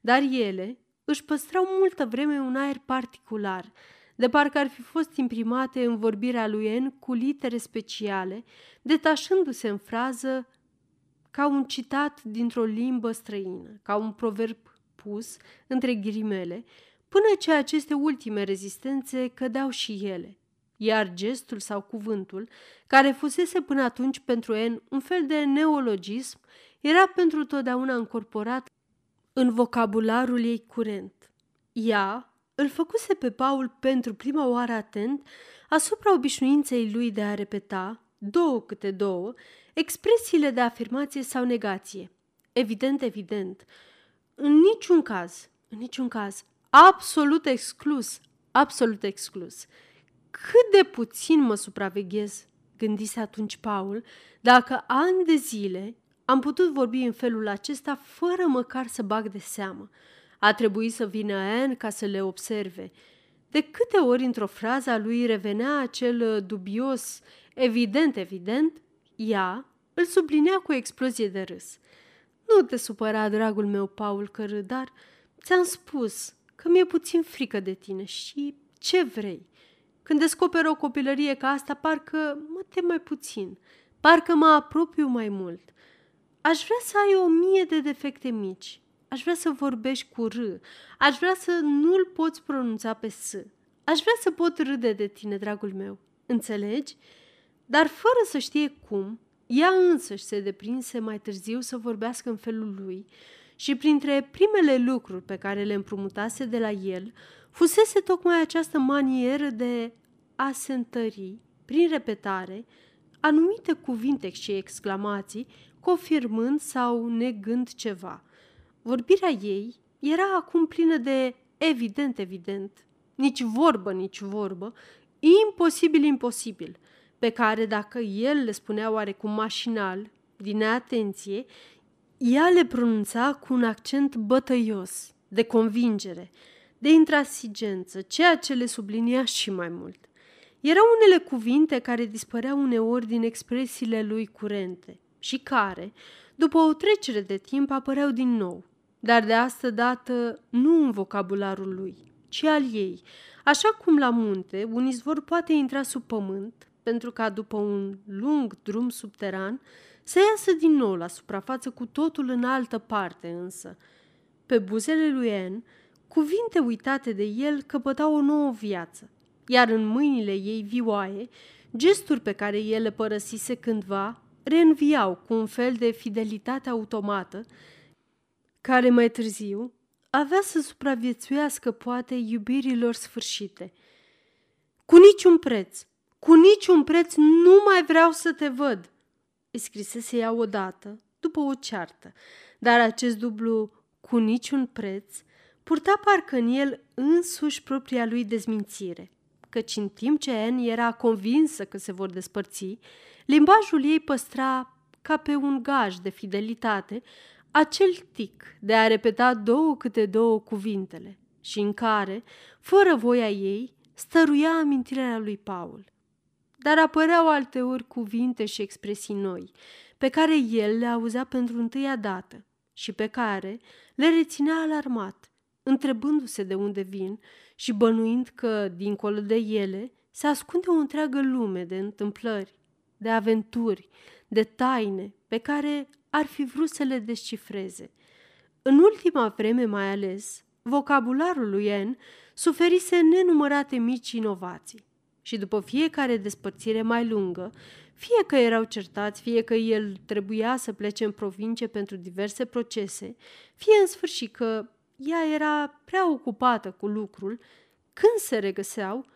dar ele își păstrau multă vreme un aer particular, de parcă ar fi fost imprimate în vorbirea lui N cu litere speciale, detașându-se în frază ca un citat dintr-o limbă străină, ca un proverb pus între ghirimele, până ce aceste ultime rezistențe cădeau și ele, iar gestul sau cuvântul, care fusese până atunci pentru N un fel de neologism, era pentru totdeauna încorporat în vocabularul ei curent. Ea îl făcuse pe Paul pentru prima oară atent asupra obișnuinței lui de a repeta, două câte două, expresiile de afirmație sau negație. Evident, evident. În niciun caz, în niciun caz, absolut exclus, absolut exclus. Cât de puțin mă supraveghez, gândise atunci Paul, dacă ani de zile am putut vorbi în felul acesta fără măcar să bag de seamă. A trebuit să vină Anne ca să le observe. De câte ori într-o frază a lui revenea acel dubios, evident, evident, ea îl sublinea cu o explozie de râs. Nu te supăra, dragul meu, Paul, că râd, dar ți-am spus că mi-e puțin frică de tine și ce vrei. Când descoper o copilărie ca asta, parcă mă tem mai puțin, parcă mă apropiu mai mult. Aș vrea să ai o mie de defecte mici, aș vrea să vorbești cu R, aș vrea să nu-l poți pronunța pe S, aș vrea să pot râde de tine, dragul meu, înțelegi? Dar fără să știe cum, ea însăși se deprinse mai târziu să vorbească în felul lui și printre primele lucruri pe care le împrumutase de la el, fusese tocmai această manieră de a se întări, prin repetare, anumite cuvinte și exclamații, confirmând sau negând ceva. Vorbirea ei era acum plină de evident, evident, nici vorbă, nici vorbă, imposibil, imposibil, pe care dacă el le spunea oarecum mașinal, din neatenție, ea le pronunța cu un accent bătăios, de convingere, de intransigență, ceea ce le sublinia și mai mult. Erau unele cuvinte care dispăreau uneori din expresiile lui curente și care, după o trecere de timp, apăreau din nou, dar de asta dată nu în vocabularul lui, ci al ei, așa cum la munte un izvor poate intra sub pământ, pentru ca după un lung drum subteran să iasă din nou la suprafață cu totul în altă parte însă. Pe buzele lui En, cuvinte uitate de el căpătau o nouă viață, iar în mâinile ei vioaie, gesturi pe care el le părăsise cândva reînviau cu un fel de fidelitate automată, care mai târziu avea să supraviețuiască poate iubirilor sfârșite. Cu niciun preț, cu niciun preț nu mai vreau să te văd, îi scrisese ea odată, după o ceartă, dar acest dublu cu niciun preț purta parcă în el însuși propria lui dezmințire, căci în timp ce Anne era convinsă că se vor despărți, limbajul ei păstra ca pe un gaj de fidelitate acel tic de a repeta două câte două cuvintele și în care, fără voia ei, stăruia amintirea lui Paul. Dar apăreau alteori cuvinte și expresii noi, pe care el le auzea pentru întâia dată și pe care le reținea alarmat, întrebându-se de unde vin și bănuind că, dincolo de ele, se ascunde o întreagă lume de întâmplări, de aventuri, de taine pe care ar fi vrut să le descifreze. În ultima vreme mai ales, vocabularul lui En suferise nenumărate mici inovații și după fiecare despărțire mai lungă, fie că erau certați, fie că el trebuia să plece în provincie pentru diverse procese, fie în sfârșit că ea era prea ocupată cu lucrul, când se regăseau,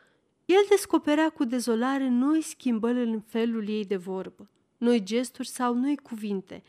el descoperea cu dezolare noi schimbări în felul ei de vorbă, noi gesturi sau noi cuvinte.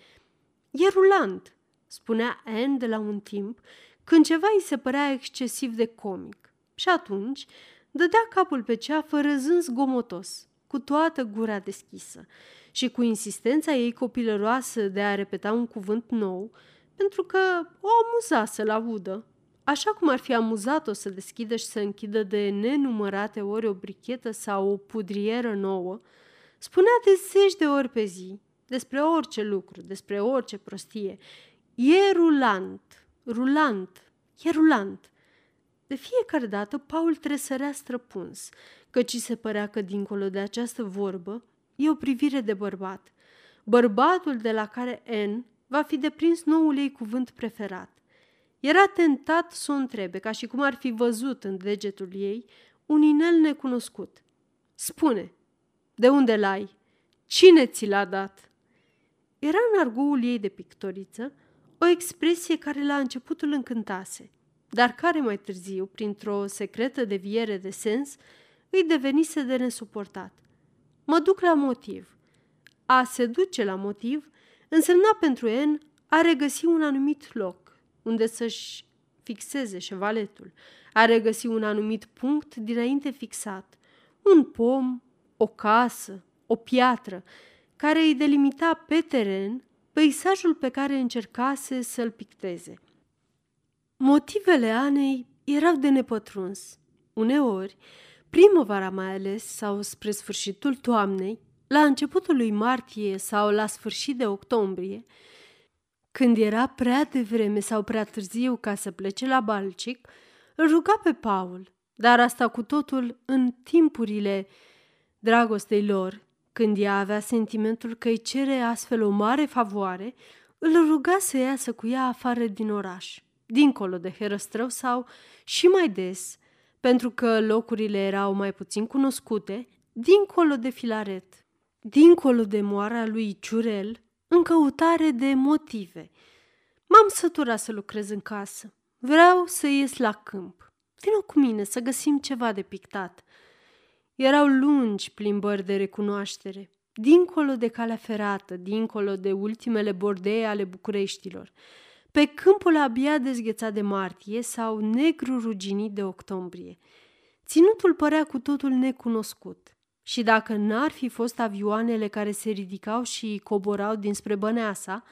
E rulant, spunea Anne de la un timp, când ceva îi se părea excesiv de comic. Și atunci dădea capul pe ceafă răzând zgomotos, cu toată gura deschisă și cu insistența ei copilăroasă de a repeta un cuvânt nou, pentru că o amuza să-l audă, așa cum ar fi amuzat-o să deschidă și să închidă de nenumărate ori o brichetă sau o pudrieră nouă, spunea de zeci de ori pe zi despre orice lucru, despre orice prostie. E rulant, rulant, e rulant. De fiecare dată, Paul tresărea străpuns, căci se părea că dincolo de această vorbă e o privire de bărbat. Bărbatul de la care N va fi deprins noul ei cuvânt preferat. Era tentat să o întrebe, ca și cum ar fi văzut în degetul ei un inel necunoscut. Spune, de unde l-ai? Cine ți l-a dat? Era în argoul ei de pictoriță o expresie care la începutul încântase, dar care mai târziu, printr-o secretă deviere de sens, îi devenise de nesuportat. Mă duc la motiv. A se duce la motiv însemna pentru En a regăsi un anumit loc unde să-și fixeze șevaletul, a regăsi un anumit punct dinainte fixat, un pom, o casă, o piatră, care îi delimita pe teren peisajul pe care încercase să-l picteze. Motivele Anei erau de nepătruns. Uneori, primăvara mai ales, sau spre sfârșitul toamnei, la începutul lui martie sau la sfârșit de octombrie, când era prea devreme sau prea târziu ca să plece la Balcic, îl ruga pe Paul, dar asta cu totul în timpurile dragostei lor, când ea avea sentimentul că îi cere astfel o mare favoare, îl ruga să iasă cu ea afară din oraș, dincolo de Herăstrău sau și mai des, pentru că locurile erau mai puțin cunoscute, dincolo de Filaret, dincolo de moara lui Ciurel, în căutare de motive. M-am săturat să lucrez în casă. Vreau să ies la câmp. Vino cu mine să găsim ceva de pictat. Erau lungi plimbări de recunoaștere, dincolo de calea ferată, dincolo de ultimele bordee ale Bucureștilor, pe câmpul abia dezghețat de martie sau negru ruginit de octombrie. Ținutul părea cu totul necunoscut și dacă n-ar fi fost avioanele care se ridicau și coborau dinspre Băneasa,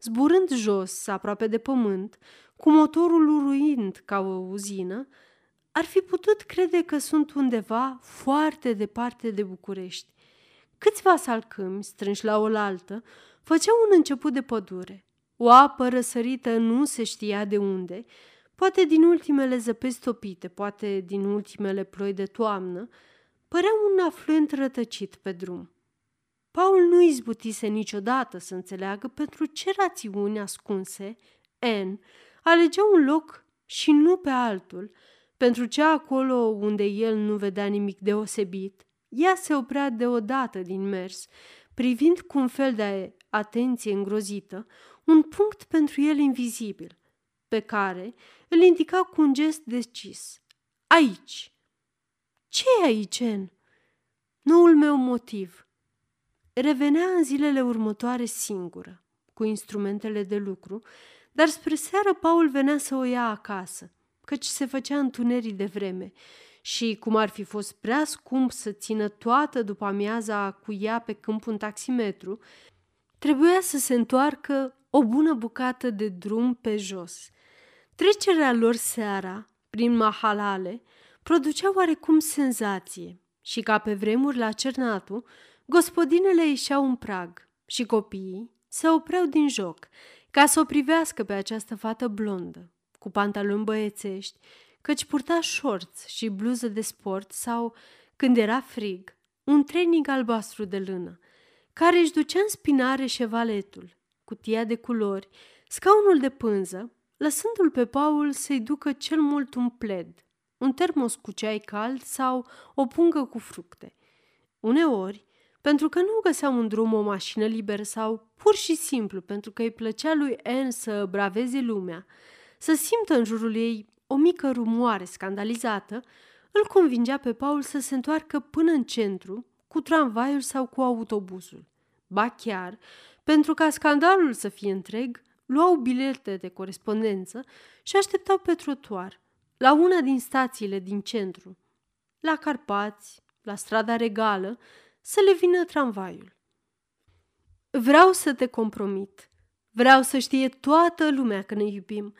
zburând jos, aproape de pământ, cu motorul uruind ca o uzină, ar fi putut crede că sunt undeva foarte departe de București. Câțiva salcâmi, strânși la oaltă, făceau un început de pădure. O apă răsărită nu se știa de unde, poate din ultimele zăpezi topite, poate din ultimele ploi de toamnă, părea un afluent rătăcit pe drum. Paul nu izbutise niciodată să înțeleagă pentru ce rațiuni ascunse N alegea un loc și nu pe altul, pentru ce acolo unde el nu vedea nimic deosebit, ea se oprea deodată din mers, privind cu un fel de atenție îngrozită un punct pentru el invizibil, pe care îl indica cu un gest decis. Aici! Ce e aici, En? Noul meu motiv. Revenea în zilele următoare singură, cu instrumentele de lucru, dar spre seară Paul venea să o ia acasă – căci se făcea întuneric de vreme și, cum ar fi fost prea scump să țină toată după amiaza cu ea pe câmpul un taximetru, trebuia să se întoarcă o bună bucată de drum pe jos. Trecerea lor seara, prin mahalale, producea oarecum senzație. Și, ca pe vremuri la Cernatu, gospodinele ieșeau în prag și copiii se opreau din joc ca să o privească pe această fată blondă, cu pantaloni băiețești, căci purta șorț și bluză de sport sau, când era frig, un training albastru de lână, care își ducea în spinare șevaletul, cutia de culori, scaunul de pânză, lăsându-l pe Paul să-i ducă cel mult un pled, un termos cu ceai cald sau o pungă cu fructe. Uneori, pentru că nu găseau în drum o mașină liberă sau pur și simplu pentru că îi plăcea lui Anne să braveze lumea, să simtă în jurul ei o mică rumoare scandalizată, îl convingea pe Paul să se întoarcă până în centru, cu tramvaiul sau cu autobuzul. Ba chiar, pentru ca scandalul să fie întreg, luau bilete de corespondență și așteptau pe trotuar, la una din stațiile din centru, la Carpați, la strada regală, să le vină tramvaiul. Vreau să te compromit. Vreau să știe toată lumea că ne iubim.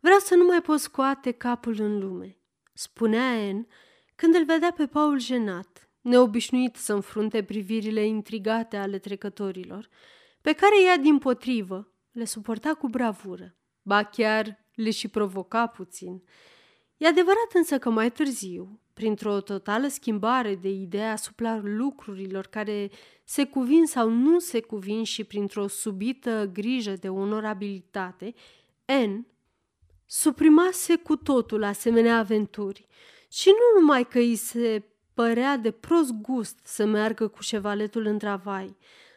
Vreau să nu mai pot scoate capul în lume, spunea Anne când îl vedea pe Paul jenat, neobișnuit să înfrunte privirile intrigate ale trecătorilor, pe care ea, din potrivă, le suporta cu bravură, ba chiar le și provoca puțin. E adevărat însă că mai târziu, printr-o totală schimbare de idee asupra lucrurilor care se cuvin sau nu se cuvin și printr-o subită grijă de onorabilitate, N suprimase cu totul asemenea aventuri. Și nu numai că îi se părea de prost gust să meargă cu șevaletul în travai,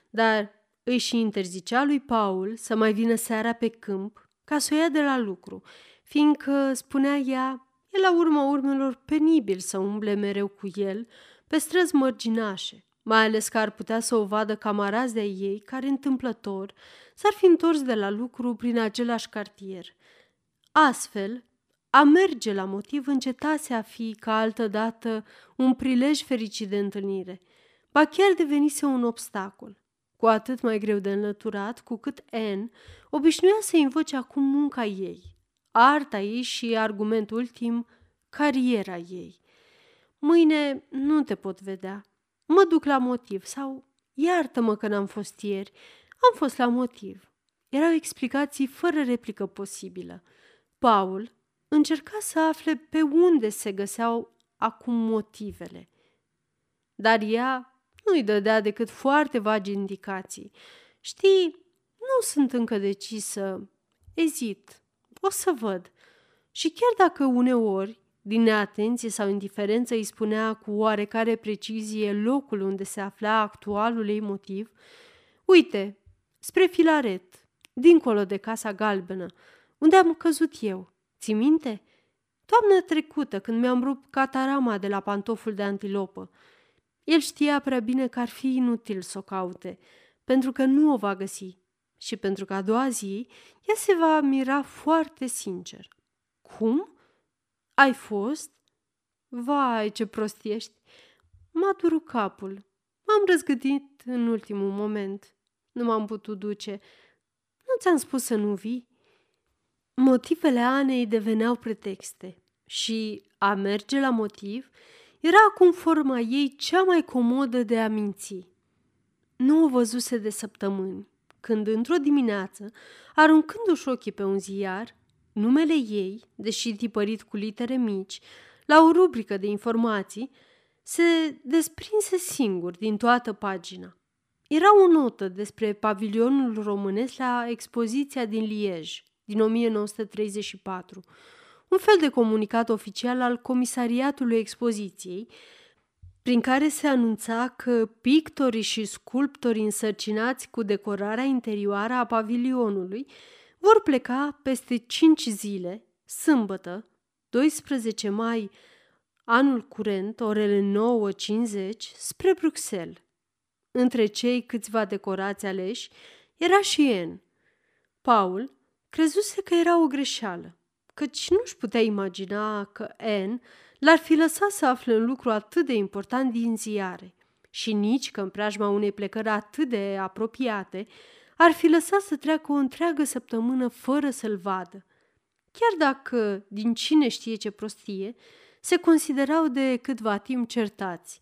dar îi și interzicea lui Paul să mai vină seara pe câmp ca să o ia de la lucru, fiindcă, spunea ea, e la urma urmelor penibil să umble mereu cu el pe străzi mărginașe, mai ales că ar putea să o vadă camarazi de ei care întâmplător s-ar fi întors de la lucru prin același cartier. Astfel, a merge la motiv încetase a fi ca altădată un prilej fericit de întâlnire, ba chiar devenise un obstacol. Cu atât mai greu de înlăturat cu cât N obișnuia să invoce acum munca ei, arta ei și argument ultim, cariera ei. Mâine nu te pot vedea. Mă duc la motiv sau iartă-mă că n-am fost ieri. Am fost la motiv. Erau explicații fără replică posibilă. Paul încerca să afle pe unde se găseau acum motivele. Dar ea nu-i dădea decât foarte vagi indicații. Știi, nu sunt încă decisă. Ezit. O să văd. Și chiar dacă uneori, din neatenție sau indiferență, îi spunea cu oarecare precizie locul unde se afla actualul ei motiv, uite, spre filaret, dincolo de casa galbenă, unde am căzut eu. Ți minte? Toamnă trecută, când mi-am rupt catarama de la pantoful de antilopă. El știa prea bine că ar fi inutil să o caute, pentru că nu o va găsi și pentru că a doua zi ea se va mira foarte sincer. Cum? Ai fost? Vai, ce prost ești! M-a durut capul. M-am răzgândit în ultimul moment. Nu m-am putut duce. Nu ți-am spus să nu vii? Motivele Anei deveneau pretexte și a merge la motiv era acum forma ei cea mai comodă de a minți. Nu o văzuse de săptămâni, când într-o dimineață, aruncându-și ochii pe un ziar, numele ei, deși tipărit cu litere mici, la o rubrică de informații, se desprinse singur din toată pagina. Era o notă despre pavilionul românesc la expoziția din Liej, din 1934, un fel de comunicat oficial al comisariatului expoziției, prin care se anunța că pictorii și sculptorii însărcinați cu decorarea interioară a pavilionului vor pleca peste cinci zile, sâmbătă, 12 mai, anul curent, orele 9.50, spre Bruxelles. Între cei câțiva decorați aleși era și En. Paul crezuse că era o greșeală căci nu-și putea imagina că Anne l-ar fi lăsat să afle un lucru atât de important din ziare și nici că în preajma unei plecări atât de apropiate ar fi lăsat să treacă o întreagă săptămână fără să-l vadă. Chiar dacă, din cine știe ce prostie, se considerau de câtva timp certați.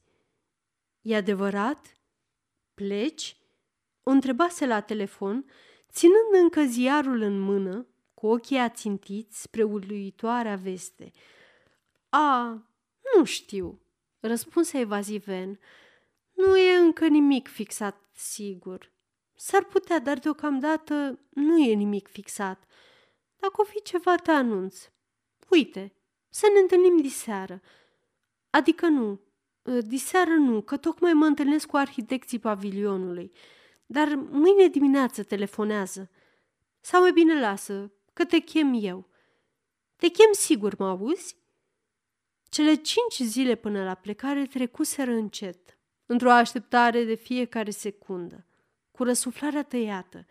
E adevărat? Pleci? O întrebase la telefon, ținând încă ziarul în mână cu ochii ațintiți spre uluitoarea veste. A, nu știu, răspunse evaziven. Nu e încă nimic fixat, sigur. S-ar putea, dar deocamdată nu e nimic fixat. Dacă o fi ceva, te anunț. Uite, Să ne întâlnim diseară. Adică nu, ă, diseară nu, că tocmai mă întâlnesc cu arhitecții pavilionului. Dar mâine dimineață telefonează. Sau mai bine lasă, că te chem eu. Te chem sigur, mă auzi? Cele cinci zile până la plecare trecuseră încet, într-o așteptare de fiecare secundă, cu răsuflarea tăiată.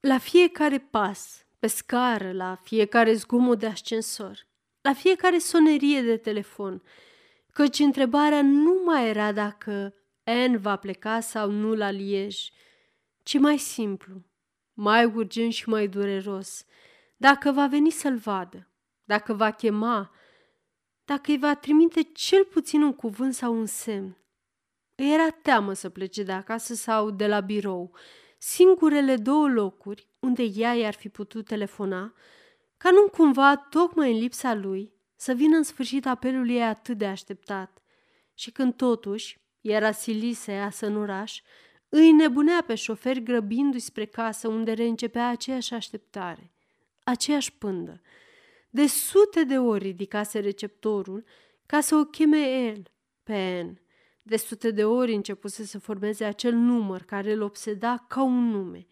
La fiecare pas, pe scară, la fiecare zgomot de ascensor, la fiecare sonerie de telefon, căci întrebarea nu mai era dacă Anne va pleca sau nu la Liej, ci mai simplu, mai urgent și mai dureros, dacă va veni să-l vadă, dacă va chema, dacă îi va trimite cel puțin un cuvânt sau un semn. Îi era teamă să plece de acasă sau de la birou, singurele două locuri unde ea i-ar fi putut telefona, ca nu cumva, tocmai în lipsa lui, să vină în sfârșit apelul ei atât de așteptat. Și când totuși era silit să iasă în oraș, îi nebunea pe șofer grăbindu-i spre casă unde reîncepea aceeași așteptare, aceeași pândă. De sute de ori ridicase receptorul ca să o cheme el, pe Anne. De sute de ori începuse să formeze acel număr care îl obseda ca un nume,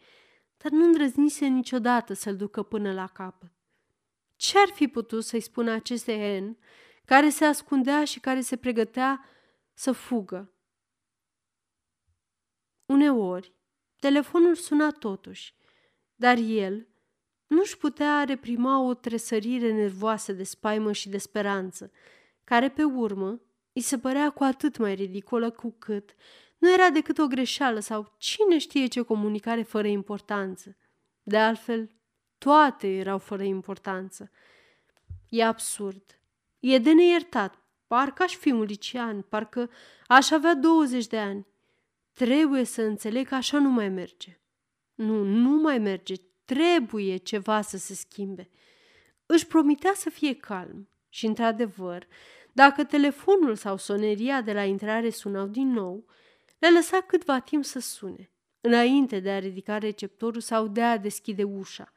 dar nu îndrăznise niciodată să-l ducă până la capăt. Ce ar fi putut să-i spună aceste N, care se ascundea și care se pregătea să fugă? Uneori, telefonul suna totuși, dar el nu-și putea reprima o tresărire nervoasă de spaimă și de speranță, care pe urmă îi se părea cu atât mai ridicolă cu cât nu era decât o greșeală sau cine știe ce comunicare fără importanță. De altfel, toate erau fără importanță. E absurd. E de neiertat. Parcă aș fi un licean, parcă aș avea 20 de ani. Trebuie să înțeleg că așa nu mai merge. Nu, nu mai merge. Trebuie ceva să se schimbe. Își promitea să fie calm și, într-adevăr, dacă telefonul sau soneria de la intrare sunau din nou, le lăsa câtva timp să sune, înainte de a ridica receptorul sau de a deschide ușa,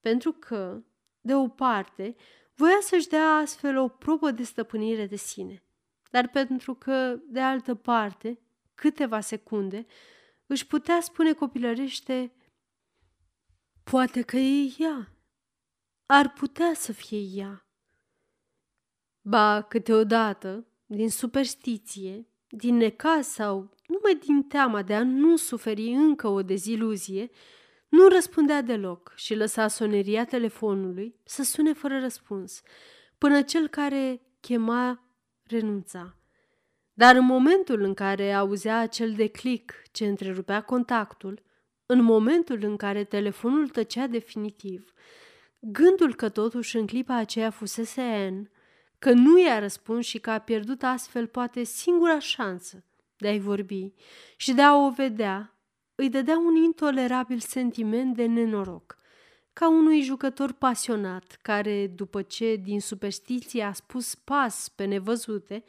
pentru că, de o parte, voia să-și dea astfel o probă de stăpânire de sine, dar pentru că, de altă parte, câteva secunde, își putea spune copilărește Poate că e ea. Ar putea să fie ea. Ba, câteodată, din superstiție, din necaz sau numai din teama de a nu suferi încă o deziluzie, nu răspundea deloc și lăsa soneria telefonului să sune fără răspuns, până cel care chema renunța. Dar în momentul în care auzea acel declic ce întrerupea contactul, în momentul în care telefonul tăcea definitiv, gândul că totuși în clipa aceea fusese N, că nu i-a răspuns și că a pierdut astfel poate singura șansă de a-i vorbi și de a o vedea, îi dădea un intolerabil sentiment de nenoroc, ca unui jucător pasionat care, după ce din superstiție a spus pas pe nevăzute,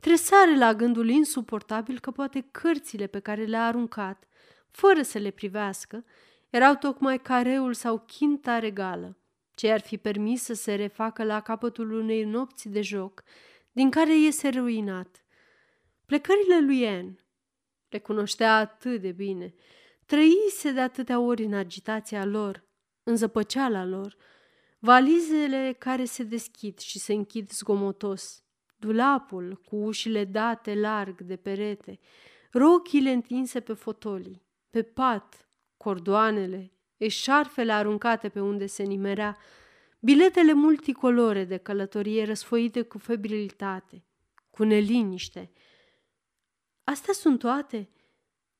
tresare la gândul insuportabil că poate cărțile pe care le-a aruncat fără să le privească, erau tocmai careul sau chinta regală, ce ar fi permis să se refacă la capătul unei nopți de joc, din care iese ruinat. Plecările lui Anne le cunoștea atât de bine, trăise de atâtea ori în agitația lor, în zăpăceala lor, valizele care se deschid și se închid zgomotos, dulapul cu ușile date larg de perete, rochile întinse pe fotolii, pe pat, cordoanele, eșarfele aruncate pe unde se nimerea, biletele multicolore de călătorie răsfoite cu febrilitate, cu neliniște. Astea sunt toate?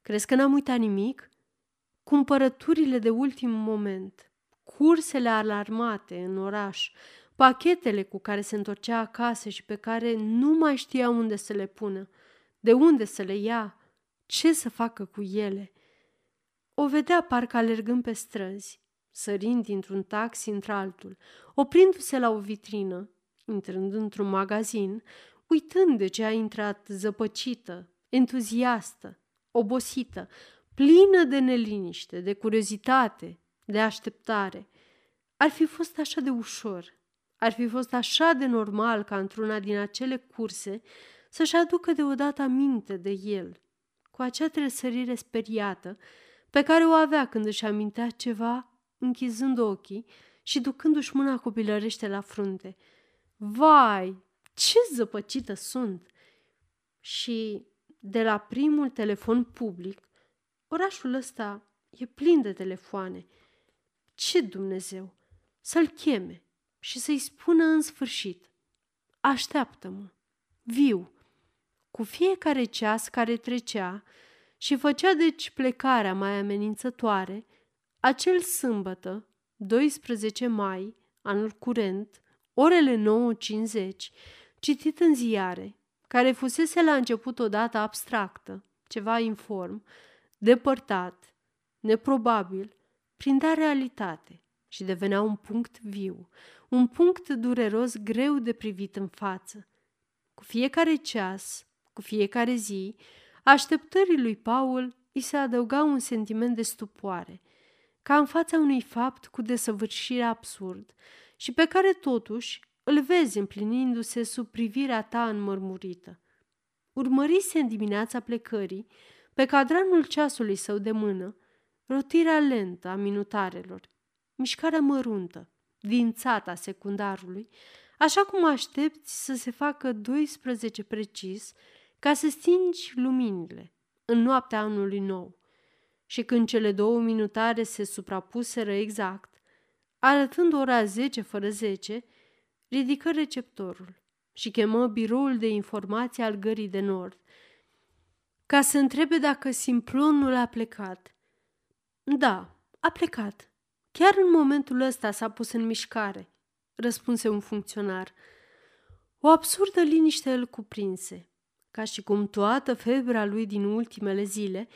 Crezi că n-am uitat nimic? Cumpărăturile de ultim moment, cursele alarmate în oraș, pachetele cu care se întorcea acasă și pe care nu mai știa unde să le pună, de unde să le ia, ce să facă cu ele – o vedea parcă alergând pe străzi, sărind dintr-un taxi într-altul, oprindu-se la o vitrină, intrând într-un magazin, uitând de ce a intrat zăpăcită, entuziastă, obosită, plină de neliniște, de curiozitate, de așteptare. Ar fi fost așa de ușor, Ar fi fost așa de normal ca într-una din acele curse să-și aducă deodată aminte de el, cu acea tresărire speriată pe care o avea când își amintea ceva, închizând ochii și ducându-și mâna copilărește la frunte. Vai, ce zăpăcită sunt! Și de la primul telefon public, orașul ăsta e plin de telefoane. Ce Dumnezeu! Să-l cheme și să-i spună în sfârșit. Așteaptă-mă, viu. Cu fiecare ceas care trecea și făcea deci plecarea mai amenințătoare, acel sâmbătă, 12 mai, anul curent, orele 9.50, citit în ziare, care fusese la început odată abstractă, ceva inform, depărtat, neprobabil, prindea realitate și devenea un punct viu, un punct dureros greu de privit în față. Cu fiecare ceas, cu fiecare zi, așteptării lui Paul îi se adăuga un sentiment de stupoare, ca în fața unui fapt cu desăvârșire absurd și pe care totuși îl vezi împlinindu-se sub privirea ta înmărmurită. Urmărise în dimineața plecării, pe cadranul ceasului său de mână, rotirea lentă a minutarelor, mișcarea măruntă, dințată a secundarului, așa cum aștepți să se facă 12 precis ca să stingi luminile în noaptea anului nou. Și când cele două minutare se suprapuseră exact, arătând ora 10 fără 10, ridică receptorul și chemă biroul de informații al Gării de Nord, ca să întrebe dacă simplonul a plecat. Da, a plecat. Chiar în momentul ăsta s-a pus în mișcare, răspunse un funcționar. O absurdă liniște îl cuprinse, ca și cum toată febra lui din ultimele zile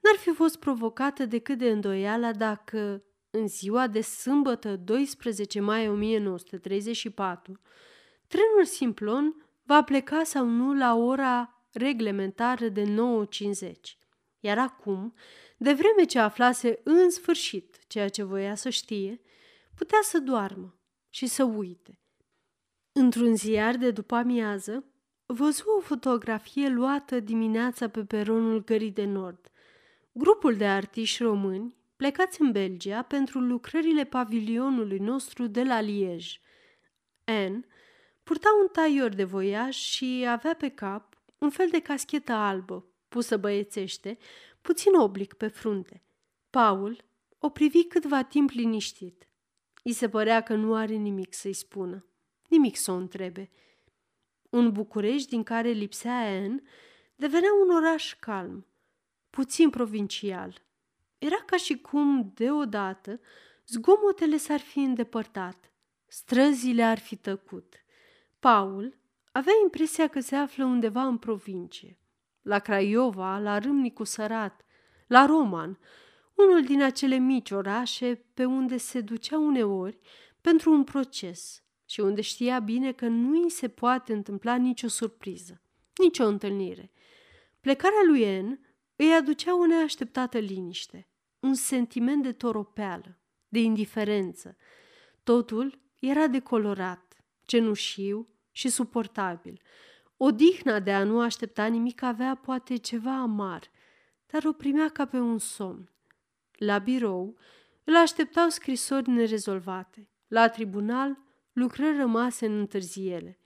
n-ar fi fost provocată decât de îndoiala dacă, în ziua de sâmbătă 12 mai 1934, trenul Simplon va pleca sau nu la ora reglementară de 9.50. Iar acum, de vreme ce aflase în sfârșit ceea ce voia să știe, putea să doarmă și să uite. Într-un ziar de după amiază, văzu o fotografie luată dimineața pe peronul Gării de Nord. Grupul de artiști români plecați în Belgia pentru lucrările pavilionului nostru de la Liege. Anne purta un taior de voiaj și avea pe cap un fel de caschetă albă, pusă băiețește, puțin oblic pe frunte. Paul o privi câtva timp liniștit. I se părea că nu are nimic să-i spună, nimic să o întrebe. Un București din care lipsea Anne devenea un oraș calm, puțin provincial. Era ca și cum, deodată, zgomotele s-ar fi îndepărtat, străzile ar fi tăcut. Paul avea impresia că se află undeva în provincie, la Craiova, la Râmnicu Sărat, la Roman, unul din acele mici orașe pe unde se ducea uneori pentru un proces și unde știa bine că nu îi se poate întâmpla nicio surpriză, nicio întâlnire. Plecarea lui En îi aducea o neașteptată liniște, un sentiment de toropeală, de indiferență. Totul era decolorat, cenușiu și suportabil. Odihna de a nu aștepta nimic avea poate ceva amar, dar o primea ca pe un somn. La birou îl așteptau scrisori nerezolvate. La tribunal, lucrări rămase în întârziere.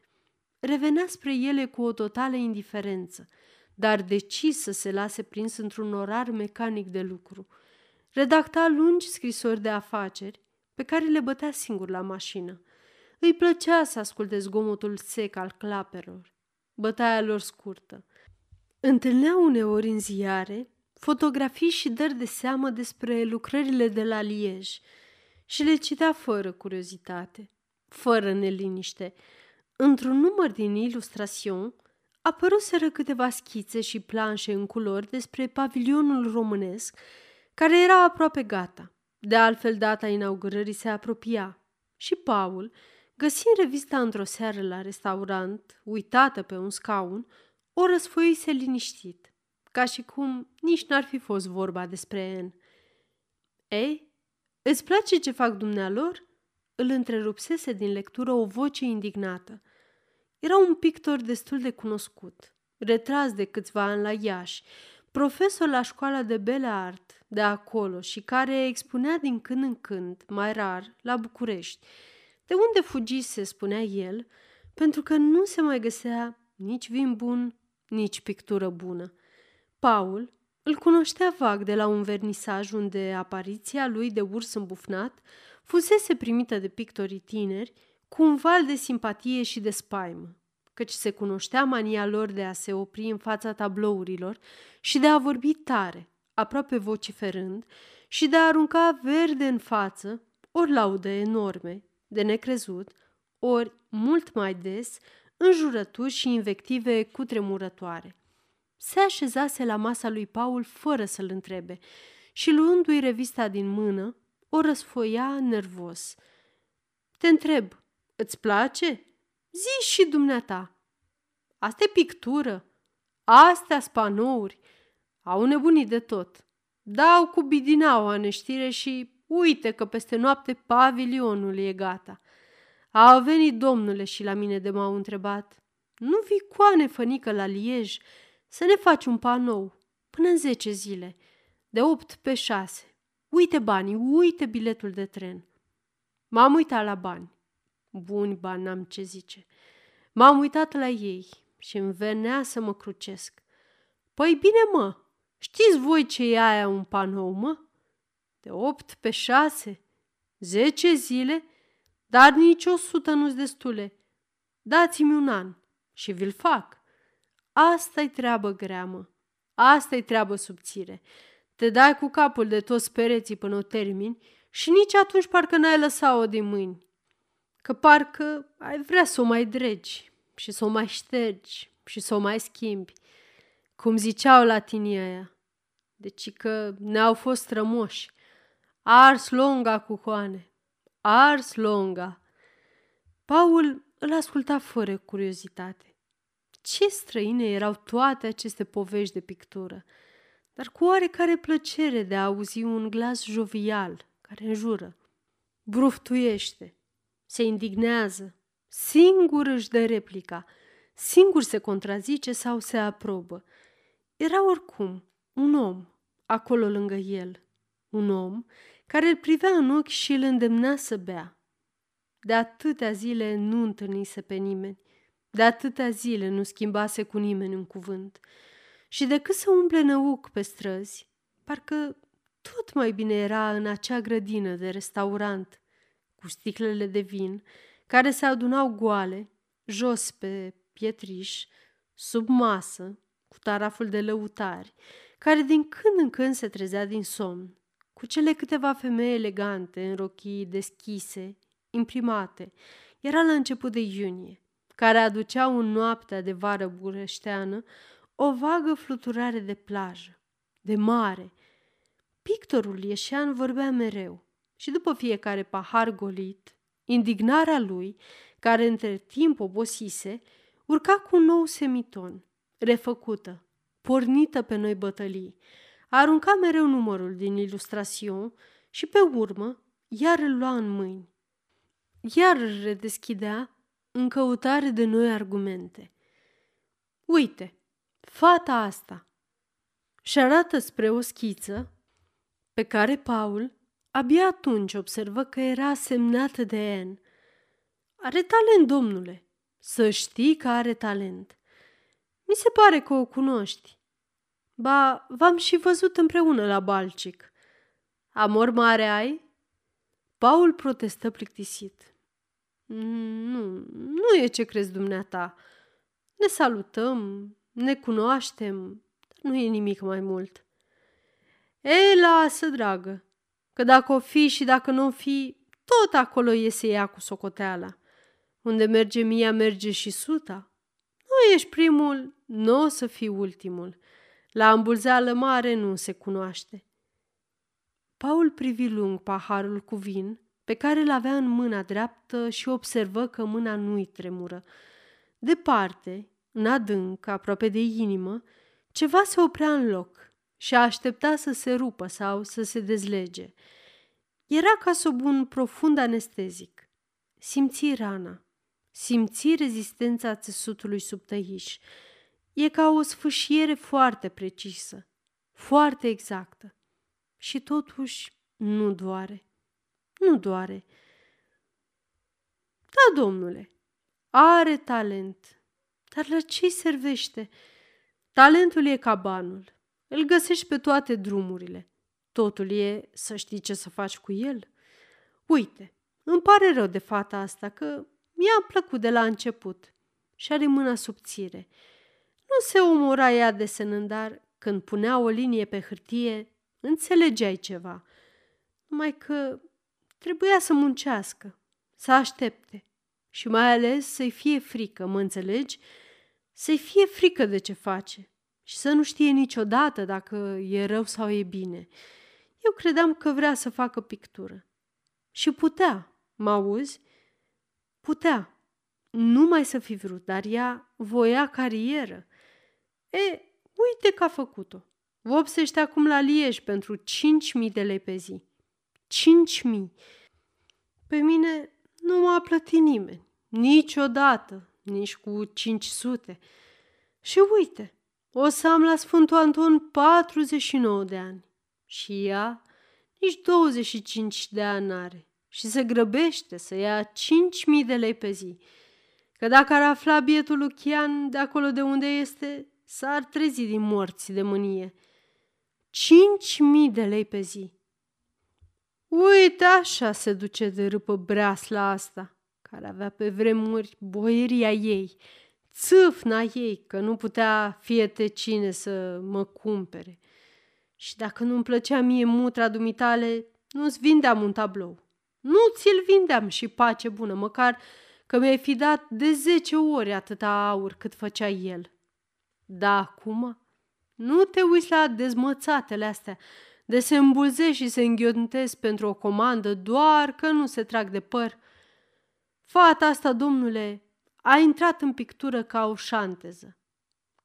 Revenea spre ele cu o totală indiferență, dar decis să se lase prins într-un orar mecanic de lucru. Redacta lungi scrisori de afaceri, pe care le bătea singur la mașină. Îi plăcea să asculte zgomotul sec al clapelor, bătaia lor scurtă. Întâlnea uneori în ziare fotografii și dări de seamă despre lucrările de la Liej și le citea fără curiozitate, fără neliniște. Într-un număr din Illustration apăruseră câteva schițe și planșe în culori despre pavilionul românesc, care era aproape gata. De altfel, data inaugurării se apropia și Paul, găsind revista într-o seară la restaurant, uitată pe un scaun, o răsfoise liniștit, ca și cum nici n-ar fi fost vorba despre En. Ei, îți place ce fac dumnealor?" Îl întrerupsese din lectură o voce indignată. Era un pictor destul de cunoscut, retras de câțiva ani la Iași, profesor la școala de bele art de acolo și care expunea din când în când, mai rar, la București, de unde fugise, spunea el, pentru că nu se mai găsea nici vin bun, nici pictură bună. Paul îl cunoștea vag de la un vernisaj unde apariția lui de urs îmbufnat fusese primită de pictorii tineri cu un val de simpatie și de spaimă, căci se cunoștea mania lor de a se opri în fața tablourilor și de a vorbi tare, aproape vociferând, și de a arunca verde în față ori laude enorme, de necrezut, ori, mult mai des, înjurături și invective cutremurătoare. Se așezase la masa lui Paul fără să-l întrebe și luându-i revista din mână, o răsfoia nervos. Te întreb, îți place? Zi și dumneata. Asta e pictură. Astea spanouri. Au nebunit de tot. Dau cu bidinaua neștire și uite că peste noapte pavilionul e gata. A venit domnule și la mine de m-au întrebat. Nu vii coane fănică la Liej să ne faci un panou până în zece zile, de opt pe șase. Uite banii, uite biletul de tren. M-am uitat la bani. Buni bani, n-am ce zice. M-am uitat la ei și îmi venea să mă crucesc. Păi bine, mă, știți voi ce e aia un panou, mă? De opt pe șase, zece zile, dar nici o sută nu-s destule. Dați-mi un an și vi-l fac. Asta-i treabă grea, mă. Asta-i treabă subțire. Te dai cu capul de toți pereții până o termini și nici atunci parcă n-ai lăsat-o din mâini. Că parcă ai vrea să o mai dregi și să o mai ștergi și să o mai schimbi. Cum ziceau latinii aia. Deci că ne-au fost rămoși. Ars longa cu coane. Ars longa. Paul îl asculta fără curiozitate. Ce străine erau toate aceste povești de pictură, dar cu oarecare plăcere de a auzi un glas jovial care înjură. Bruftuiește, se indignează, singur își dă replica, singur se contrazice sau se aprobă. Era oricum un om acolo lângă el, un om care îl privea în ochi și îl îndemna să bea. De atâtea zile nu întâlnise pe nimeni, de atâtea zile nu schimbase cu nimeni un cuvânt. Și decât să umple năuc pe străzi, parcă tot mai bine era în acea grădină de restaurant, cu sticlele de vin, care se adunau goale, jos pe pietriș, sub masă, cu taraful de lăutari, care din când în când se trezea din somn, cu cele câteva femei elegante în rochii deschise, imprimate. Era la început de iunie, care aduceau în noaptea de vară bureșteană o vagă fluturare de plajă, de mare. Pictorul ieșean vorbea mereu și după fiecare pahar golit, indignarea lui, care între timp obosise, urca cu un nou semiton, refăcută, pornită pe noi bătălii. Arunca mereu numărul din ilustrațion și pe urmă iar îl lua în mâini. Iar îl redeschidea în căutare de noi argumente. Uite, fata asta și arată spre o schiță pe care Paul abia atunci observă că era semnată de N. Are talent, domnule, să știi că are talent. Mi se pare că o cunoști. Ba, v-am și văzut împreună la Balcic. Amor mare ai? Paul protestă plictisit. Nu, nu e ce crezi dumneata. Ne salutăm, ne cunoaștem, dar nu e nimic mai mult. Ei, lasă, dragă, că dacă o fi și dacă nu o fi, tot acolo iese ea cu socoteala. Unde merge mia, merge și suta. Nu ești primul, nu o să fii ultimul. La îmbulzeală mare nu se cunoaște. Paul privi lung paharul cu vin pe care îl avea în mâna dreaptă și observă că mâna nu-i tremură. Departe, în adânc, aproape de inimă, ceva se oprea în loc și aștepta să se rupă sau să se dezlege. Era ca sub un profund anestezic. simți rana, simți rezistența țesutului sub tăiș. E ca o sfâșiere foarte precisă, foarte exactă. Și totuși nu doare. Nu doare. Da, domnule, are talent. Dar la ce servește? Talentul e ca banul. Îl găsești pe toate drumurile. Totul e să știi ce să faci cu el. Uite, îmi pare rău de fata asta că mi-a plăcut de la început și are mâna subțire. Nu se omora ea desenând, dar când punea o linie pe hârtie, înțelegeai ceva. Numai că trebuia să muncească, să aștepte și mai ales să-i fie frică, mă înțelegi? Să-i fie frică de ce face și să nu știe niciodată dacă e rău sau e bine. Eu credeam că vrea să facă pictură. Și putea, mă auzi? Putea. Numai să fi vrut, dar ea voia carieră. E, uite că a făcut-o. Vopsește acum la Lieș pentru 5.000 de lei pe zi. 5.000. Pe mine nu m-a plătit nimeni. Niciodată. Nici cu 500. Și uite, o să am la Sfântul Anton 49 de ani. Și ea nici 25 de ani are și se grăbește să ia 5.000 de lei pe zi. Că dacă ar afla bietul Lucian de acolo de unde este, s-ar trezi din morți de mânie. 5.000 de lei pe zi. Uite așa se duce de râpă breasla asta, care avea pe vremuri boieria ei, țâfna ei, că nu putea fiete cine să mă cumpere. Și dacă nu-mi plăcea mie mutra dumitale, nu-ți vindeam un tablou. Nu ți-l vindeam și pace bună, măcar că mi-ai fi dat de zece ori atâta aur cât făcea el. Da, acum nu te uiți la dezmățatele astea, de se îmbulze și se înghiontesc pentru o comandă doar că nu se trag de păr. Fata asta, domnule, a intrat în pictură ca o șanteză,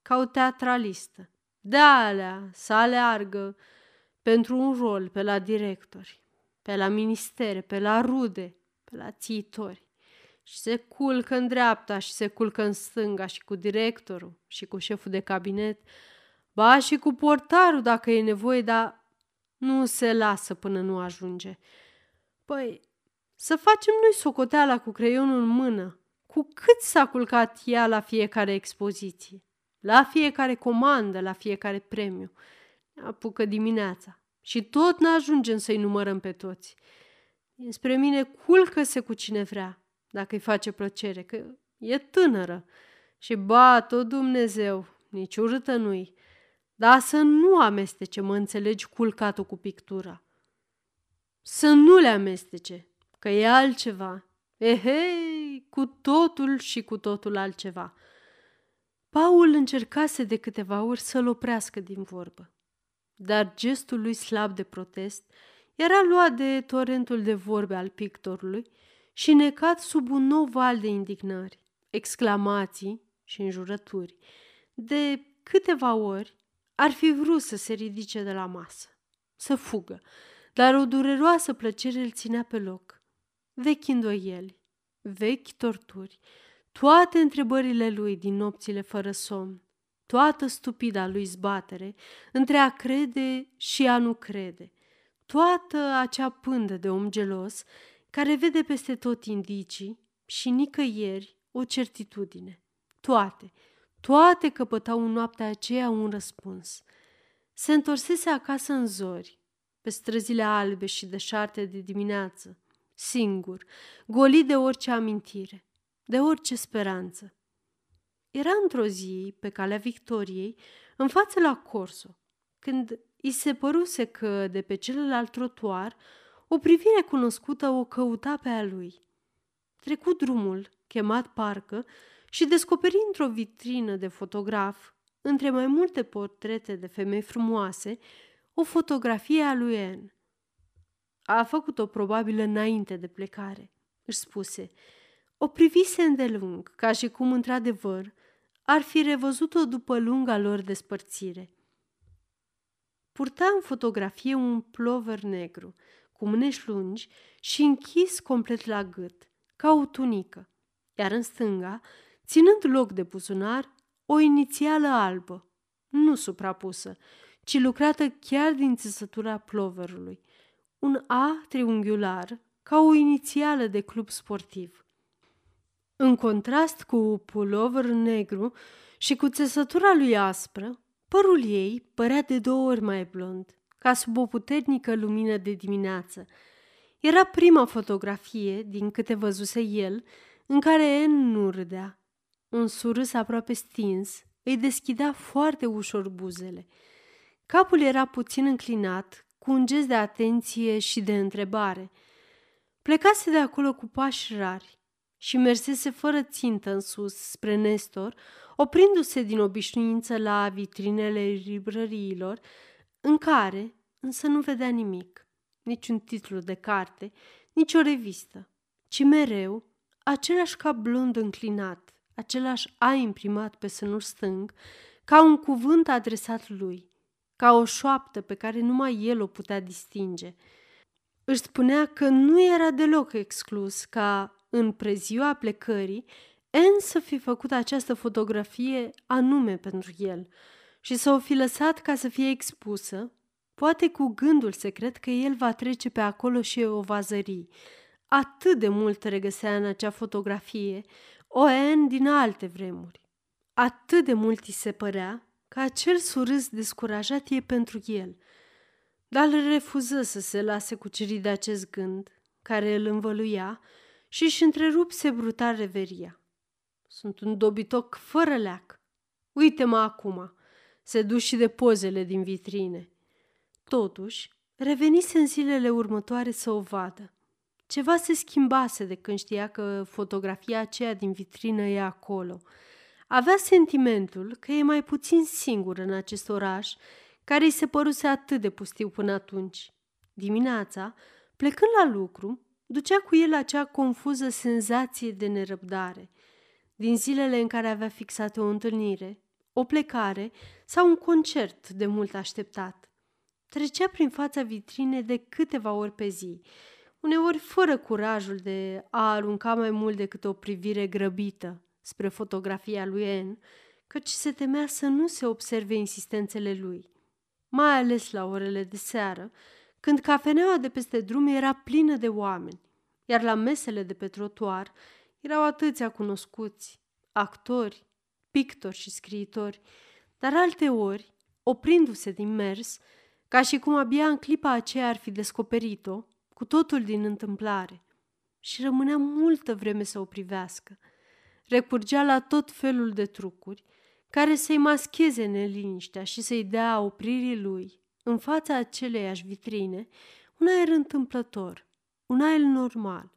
ca o teatralistă. De alea să aleargă pentru un rol pe la directori, pe la ministere, pe la rude, pe la țitori. Și se culcă în dreapta și se culcă în stânga și cu directorul și cu șeful de cabinet, ba și cu portarul dacă e nevoie, dar nu se lasă până nu ajunge. Păi, să facem noi socoteala cu creionul în mână, cu cât s-a culcat ea la fiecare expoziție, la fiecare comandă, la fiecare premiu. Apucă dimineața și tot ne ajungem să-i numărăm pe toți. Spre mine culcă-se cu cine vrea, dacă îi face plăcere, că e tânără. Și bat-o Dumnezeu, nici urâtă nu-i. Dar să nu amestece, mă înțelegi, culcatul cu pictura. Să nu le amestece, că e altceva. Ehei, cu totul și cu totul altceva. Paul încercase de câteva ori să-l oprească din vorbă, dar gestul lui slab de protest era luat de torentul de vorbe al pictorului și necat sub un nou val de indignări, exclamații și înjurături. De câteva ori ar fi vrut să se ridice de la masă, să fugă, dar o dureroasă plăcere îl ținea pe loc. Vechi îndoieli, vechi torturi, toate întrebările lui din nopțile fără somn, toată stupida lui zbatere între a crede și a nu crede, toată acea pândă de om gelos care vede peste tot indicii și nicăieri o certitudine. Toate, toate căpătau în noaptea aceea un răspuns. Se întorsese acasă în zori, pe străzile albe și deșarte de dimineață, singur, golit de orice amintire, de orice speranță. Era într-o zi, pe calea Victoriei, în față la Corso, când i se păruse că, de pe celălalt trotuar, o privire cunoscută o căuta pe a lui. Trecu drumul, chemat parcă, și descoperi într-o vitrină de fotograf, între mai multe portrete de femei frumoase, o fotografie a lui Anne. A făcut-o probabil înainte de plecare, își spuse. O privise îndelung, ca și cum, într-adevăr, ar fi revăzut-o după lunga lor despărțire. Purta în fotografie un plover negru, cu mânești lungi și închis complet la gât, ca o tunică, iar în stânga, ținând loc de buzunar, o inițială albă, nu suprapusă, ci lucrată chiar din țesătura ploverului, un A triunghiular ca o inițială de club sportiv. În contrast cu pulover negru și cu țesătura lui aspră, părul ei părea de două ori mai blond, ca sub o puternică lumină de dimineață. Era prima fotografie, din câte văzuse el, în care N nu râdea. Un surâs aproape stins îi deschidea foarte ușor buzele. Capul era puțin înclinat, cu un gest de atenție și de întrebare. Plecase de acolo cu pași rari și mersese fără țintă în sus spre Nestor, oprindu-se din obișnuință la vitrinele librăriilor, în care însă nu vedea nimic, niciun titlu de carte, nici o revistă, ci mereu același cap blond înclinat, același A imprimat pe sânul stâng, ca un cuvânt adresat lui, ca o șoaptă pe care numai el o putea distinge. Își spunea că nu era deloc exclus ca, în preziua plecării, En să fi făcut această fotografie anume pentru el și să o fi lăsat ca să fie expusă, poate cu gândul secret că el va trece pe acolo și o va zări. Atât de mult regăsea în acea fotografie o En din alte vremuri. Atât de mult îi se părea că acel surâs descurajat e pentru el, dar îl refuză să se lase cucerit de acest gând, care îl învăluia și își întrerupse brutal reveria. Sunt un dobitoc fără leac. Uite-mă acum, se duc și de pozele din vitrine. Totuși, revenise în zilele următoare să o vadă. Ceva se schimbase de când știa că fotografia aceea din vitrină e acolo. Avea sentimentul că e mai puțin singur în acest oraș, care îi se păruse atât de pustiu până atunci. Dimineața, plecând la lucru, ducea cu el acea confuză senzație de nerăbdare. Din zilele în care avea fixat o întâlnire, o plecare sau un concert de mult așteptat. Trecea prin fața vitrinei de câteva ori pe zi, uneori fără curajul de a arunca mai mult decât o privire grăbită spre fotografia lui N, căci se temea să nu se observe insistențele lui, mai ales la orele de seară, când cafeneaua de peste drum era plină de oameni, iar la mesele de pe trotuar erau atâția cunoscuți, actori, pictori și scriitori, dar alte ori, oprindu-se din mers, ca și cum abia în clipa aceea ar fi descoperit-o, cu totul din întâmplare, și rămânea multă vreme să o privească. Recurgea la tot felul de trucuri care să-i mascheze neliniștea și să-i dea opririi lui, în fața aceleiași vitrine, un aer întâmplător, un aer normal.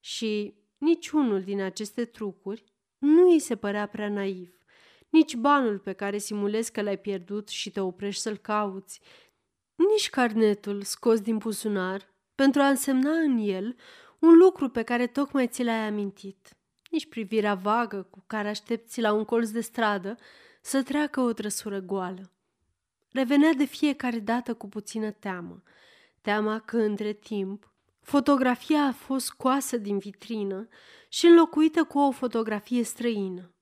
Și niciunul din aceste trucuri nu îi se părea prea naiv. Nici banul pe care simulezi că l-ai pierdut și te oprești să-l cauți, nici carnetul scos din buzunar pentru a însemna în el un lucru pe care tocmai ți l-ai amintit, nici privirea vagă cu care aștepți la un colț de stradă să treacă o trăsură goală. Revenea de fiecare dată cu puțină teamă, teama că între timp fotografia a fost scoasă din vitrină și înlocuită cu o fotografie străină.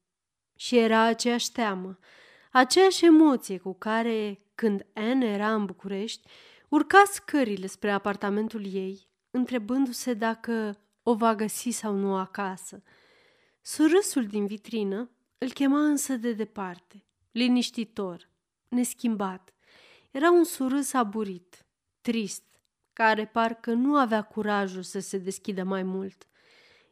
Și era aceeași teamă, aceeași emoție cu care, când Anne era în București, urca scările spre apartamentul ei, întrebându-se dacă o va găsi sau nu acasă. Surâsul din vitrină îl chema însă de departe, liniștitor, neschimbat. Era un surâs aburit, trist, care parcă nu avea curajul să se deschidă mai mult.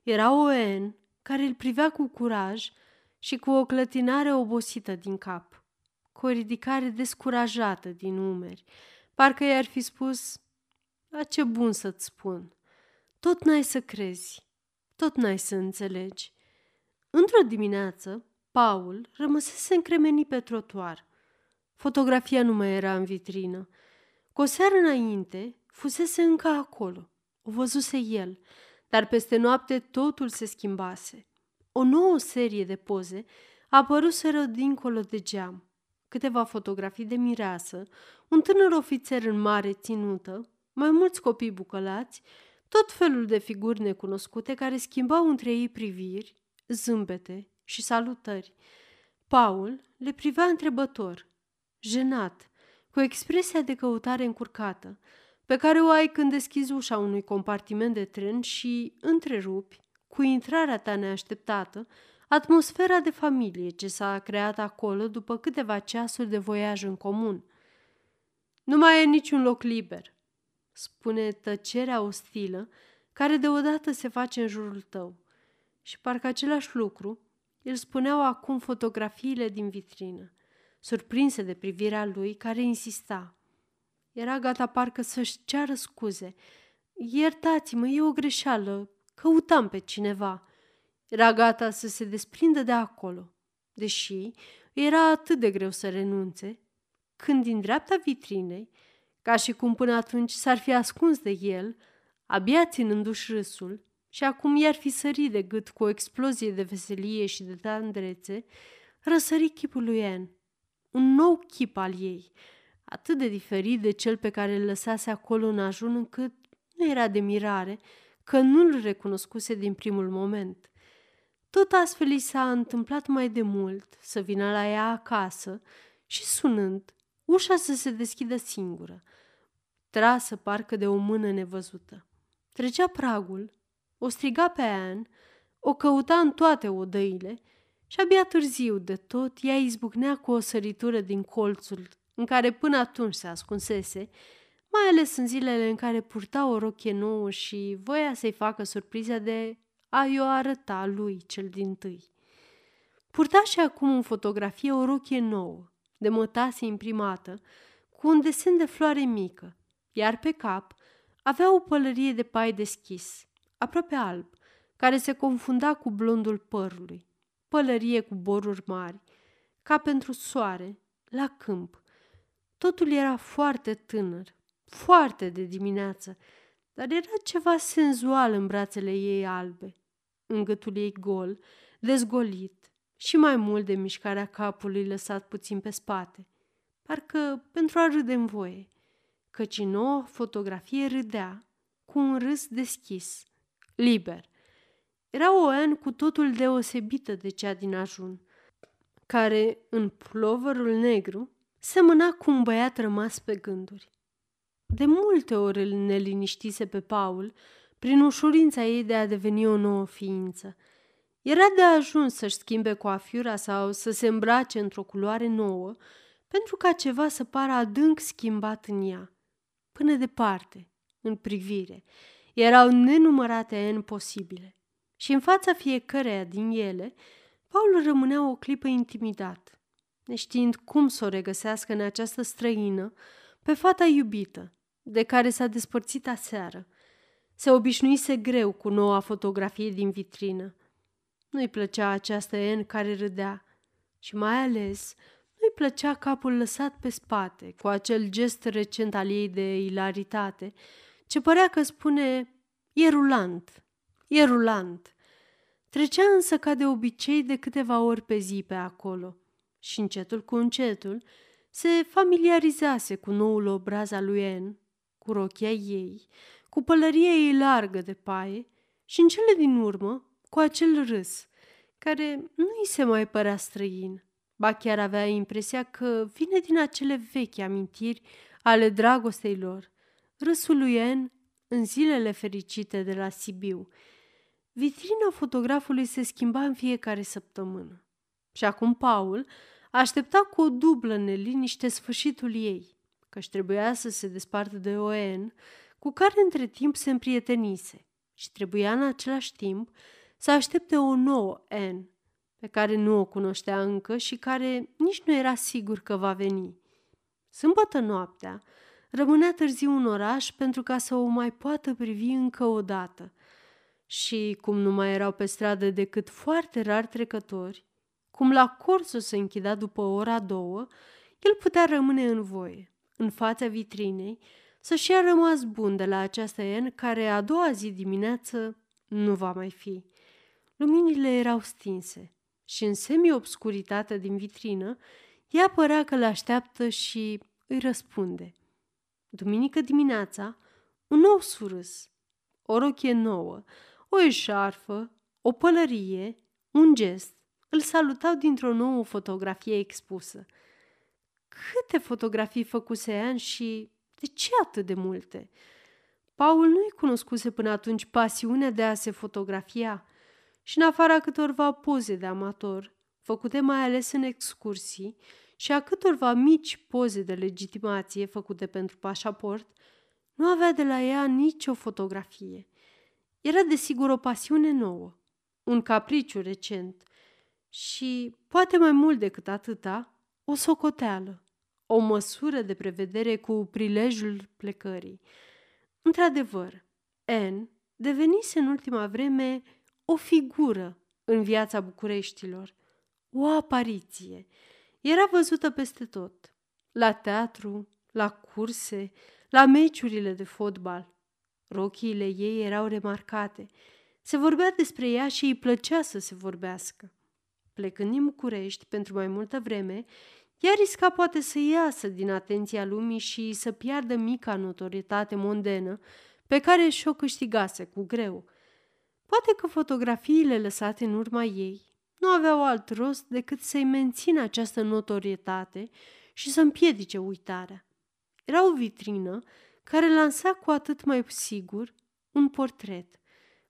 Era o En care îl privea cu curaj și cu o clătinare obosită din cap, cu o ridicare descurajată din umeri, parcă i-ar fi spus, a ce bun să-ți spun, tot n-ai să crezi, tot n-ai să înțelegi. Într-o dimineață, Paul rămăsese încremenit pe trotuar. Fotografia nu mai era în vitrină. Cu o seară înainte, fusese încă acolo. O văzuse el, dar peste noapte totul se schimbase. O nouă serie de poze apăruseră dincolo de geam. Câteva fotografii de mireasă, un tânăr ofițer în mare ținută, mai mulți copii bucălați, tot felul de figuri necunoscute care schimbau între ei priviri, zâmbete și salutări. Paul le privea întrebător, jenat, cu expresia de căutare încurcată, pe care o ai când deschizi ușa unui compartiment de tren și întrerupi, cu intrarea ta neașteptată, atmosfera de familie ce s-a creat acolo după câteva ceasuri de voiaj în comun. Nu mai e niciun loc liber, spune tăcerea ostilă care deodată se face în jurul tău. Și parcă același lucru îl spuneau acum fotografiile din vitrină, surprinse de privirea lui care insista. Era gata parcă să-și ceară scuze. Iertați-mă, e o greșeală, căutam pe cineva. Era gata să se desprindă de acolo, deși era atât de greu să renunțe, când din dreapta vitrinei, ca și cum până atunci s-ar fi ascuns de el, abia ținându-și râsul, și acum i-ar fi sărit de gât cu o explozie de veselie și de tandrețe, răsări chipul lui Anne. Un nou chip al ei, atât de diferit de cel pe care îl lăsase acolo în ajun încât nu era de mirare că nu-l recunoscuse din primul moment. Tot astfel i s-a întâmplat mai de mult să vină la ea acasă și sunând, ușa să se deschidă singură, trasă parcă de o mână nevăzută. Trecea pragul, o striga pe Anne, o căuta în toate odăile și abia târziu de tot ea izbucnea cu o săritură din colțul în care până atunci se ascunsese, mai ales în zilele în care purta o rochie nouă și voia să-i facă surpriza de a-i o arăta lui cel din tâi. Purta și acum în fotografie o rochie nouă, de mătase imprimată, cu un desen de floare mică, iar pe cap avea o pălărie de pai deschis, aproape alb, care se confunda cu blondul părului, pălărie cu boruri mari, ca pentru soare, la câmp. Totul era foarte tânăr, foarte de dimineață, dar era ceva senzual în brațele ei albe, în gâtul ei gol, dezgolit și mai mult de mișcarea capului lăsat puțin pe spate, parcă pentru a râde în voie, căci în nouă fotografie râdea cu un râs deschis, liber. Era o Anne cu totul deosebită de cea din ajun, care, în plovărul negru, semăna cu un băiat rămas pe gânduri. De multe ori îl neliniștise pe Paul prin ușurința ei de a deveni o nouă ființă. Era de ajuns să-și schimbe coafiura sau să se îmbrace într-o culoare nouă, pentru ca ceva să pară adânc schimbat în ea. Până departe, în privire, erau nenumărate ani posibile. Și în fața fiecăreia din ele, Paul rămânea o clipă intimidat, neștiind cum să o regăsească în această străină pe fata iubită, de care s-a despărțit aseară. Se obișnuise greu cu noua fotografie din vitrină. Nu-i plăcea această en care râdea și mai ales nu-i plăcea capul lăsat pe spate, cu acel gest recent al ei de ilaritate, ce părea că spune, e rulant, e rulant. Trecea însă ca de obicei de câteva ori pe zi pe acolo și încetul cu încetul se familiarizase cu noul obraz al lui En, cu rochia ei, cu pălăria ei largă de paie și în cele din urmă cu acel râs, care nu îi se mai părea străin, ba chiar avea impresia că vine din acele vechi amintiri ale dragostei lor, râsul lui En în zilele fericite de la Sibiu. Vitrina fotografului se schimba în fiecare săptămână. Și acum Paul aștepta cu o dublă neliniște sfârșitul ei, căci trebuia să se despartă de Oen, cu care între timp se împrietenise și trebuia în același timp să aștepte o nouă N, pe care nu o cunoștea încă și care nici nu era sigur că va veni. Sâmbătă noaptea, rămânea târziu în oraș pentru ca să o mai poată privi încă o dată. Și cum nu mai erau pe stradă decât foarte rar trecători, cum la corsul se închidea după ora două, el putea rămâne în voie, în fața vitrinei, să-și ia rămas bun de la această en care a doua zi dimineață nu va mai fi. Luminile erau stinse și în semi-obscuritatea din vitrină ea părea că le așteaptă și îi răspunde. Duminică dimineața, un nou surâs, o rochie nouă, o eșarfă, o pălărie, un gest, îl salutau dintr-o nouă fotografie expusă. Câte fotografii făcuse Anne și de ce atât de multe? Paul nu-i cunoscuse până atunci pasiunea de a se fotografia și în afara câtorva poze de amator, făcute mai ales în excursii, și a câtorva mici poze de legitimație făcute pentru pașaport, nu avea de la ea nicio fotografie. Era desigur o pasiune nouă, un capriciu recent și, poate mai mult decât atâta, o socoteală, o măsură de prevedere cu prilejul plecării. Într-adevăr, N devenise în ultima vreme o figură în viața Bucureștilor, o apariție. Era văzută peste tot, la teatru, la curse, la meciurile de fotbal. Rochiile ei erau remarcate. Se vorbea despre ea și îi plăcea să se vorbească. Plecând din București pentru mai multă vreme, ea risca poate să iasă din atenția lumii și să piardă mica notorietate mondenă pe care și-o câștigase cu greu. Poate că fotografiile lăsate în urma ei nu aveau alt rost decât să-i mențină această notorietate și să împiedice uitarea. Era o vitrină care lansa cu atât mai sigur un portret,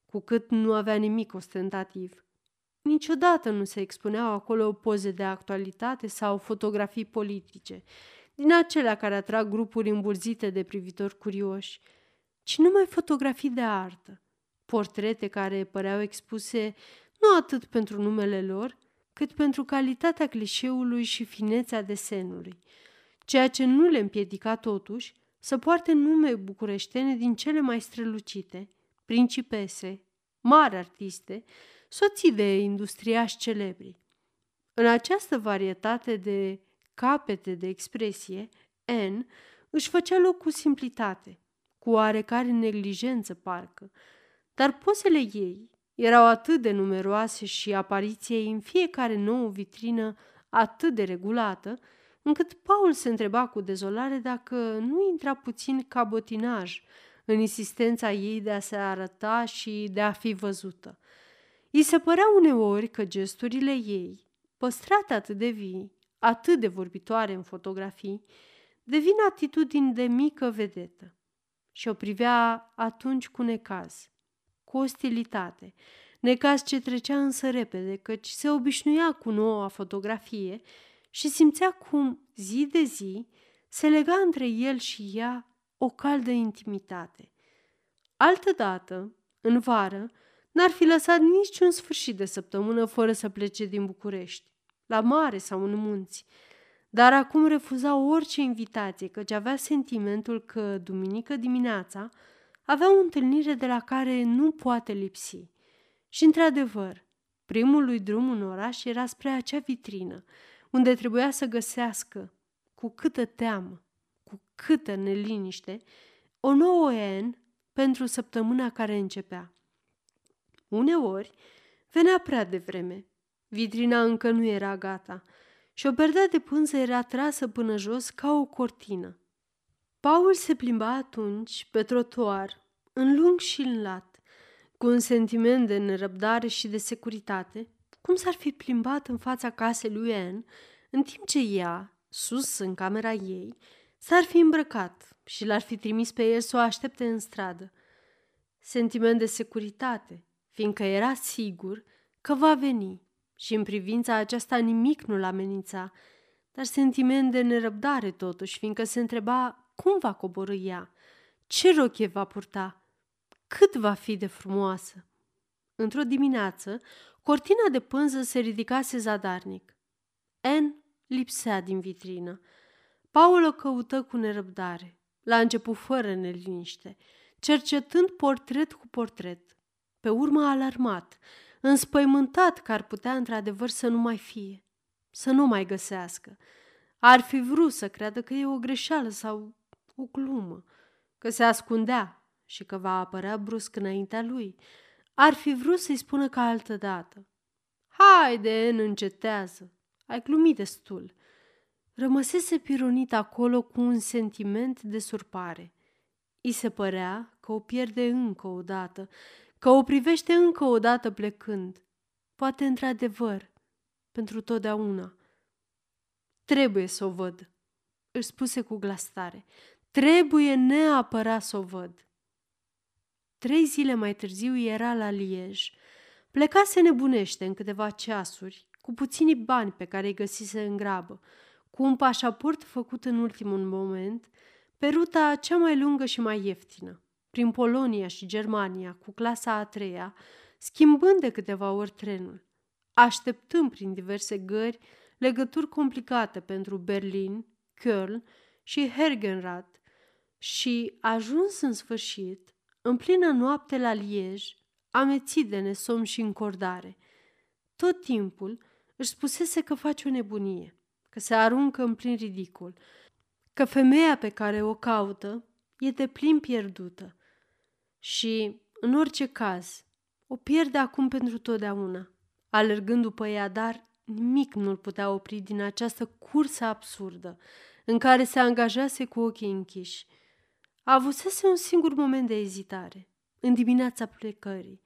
cu cât nu avea nimic ostentativ. Niciodată nu se expuneau acolo poze de actualitate sau fotografii politice, din acelea care atrag grupuri îmburzite de privitori curioși, ci numai fotografii de artă, portrete care păreau expuse nu atât pentru numele lor, cât pentru calitatea clișeului și finețea desenului, ceea ce nu le împiedica totuși să poarte nume bucureștene din cele mai strălucite, principese, mari artiste, soții de industriași celebri. În această varietate de capete de expresie, N își făcea loc cu simplitate, cu oarecare neglijență parcă, dar pozele ei erau atât de numeroase și apariția ei în fiecare nouă vitrină atât de regulată, încât Paul se întreba cu dezolare dacă nu intra puțin cabotinaj în insistența ei de a se arăta și de a fi văzută. I se părea uneori că gesturile ei, păstrate atât de vii, atât de vorbitoare în fotografii, devin atitudini de mică vedetă și o privea atunci cu necaz, cu ostilitate, necaz ce trecea însă repede, căci se obișnuia cu noua fotografie și simțea cum, zi de zi, se lega între el și ea o caldă intimitate. Altădată, în vară, n-ar fi lăsat niciun sfârșit de săptămână fără să plece din București, la mare sau în munți, dar acum refuza orice invitație, căci avea sentimentul că, duminică dimineața, avea o întâlnire de la care nu poate lipsi. Și, într-adevăr, primul lui drum în oraș era spre acea vitrină, unde trebuia să găsească, cu câtă teamă, cu câtă neliniște, o nouă en pentru săptămâna care începea. Uneori venea prea devreme. Vitrina încă nu era gata și o perdea de pânză era trasă până jos ca o cortină. Paul se plimba atunci pe trotuar, în lung și în lat, cu un sentiment de nerăbdare și de securitate, cum s-ar fi plimbat în fața casei lui Anne, în timp ce ea, sus în camera ei, s-ar fi îmbrăcat și l-ar fi trimis pe el să o aștepte în stradă. Sentiment de securitate, fiindcă era sigur că va veni și în privința aceasta nimic nu-l amenința, dar sentiment de nerăbdare totuși, fiindcă se întreba cum va coborâ ea, ce rochie va purta, cât va fi de frumoasă. Într-o dimineață, cortina de pânză se ridicase zadarnic. N lipsea din vitrină. Paul o căută cu nerăbdare, la început fără neliniște, cercetând portret cu portret. Pe urmă alarmat, înspăimântat că ar putea într-adevăr să nu mai fie, să nu mai găsească. Ar fi vrut să creadă că e o greșeală sau o glumă, că se ascundea și că va apărea brusc înaintea lui. Ar fi vrut să-i spună ca altă dată. Haide, încetează, ai glumit destul. Rămăsese pironit acolo cu un sentiment de surpare. I se părea că o pierde încă o dată, că o privește încă o dată plecând. Poate într-adevăr, pentru totdeauna. Trebuie să o văd, își spuse cu glas tare. Trebuie neapărat să o văd. Trei zile mai târziu era la Liej. Plecase nebunește în câteva ceasuri, cu puțini bani pe care îi găsise în grabă, cu un pașaport făcut în ultimul moment, pe ruta cea mai lungă și mai ieftină, prin Polonia și Germania, cu clasa a treia, schimbând de câteva ori trenul, așteptând prin diverse gări legături complicate pentru Berlin, Köln și Hergenrath și, ajuns în sfârșit, în plină noapte la Liej, amețit de nesom și încordare. Tot timpul își spusese că face o nebunie, că se aruncă în plin ridicol, că femeia pe care o caută e de plin pierdută și, în orice caz, o pierde acum pentru totdeauna. Alergând după ea, dar nimic nu-l putea opri din această cursă absurdă în care se angajase cu ochii închiși. Avusese un singur moment de ezitare, în dimineața plecării.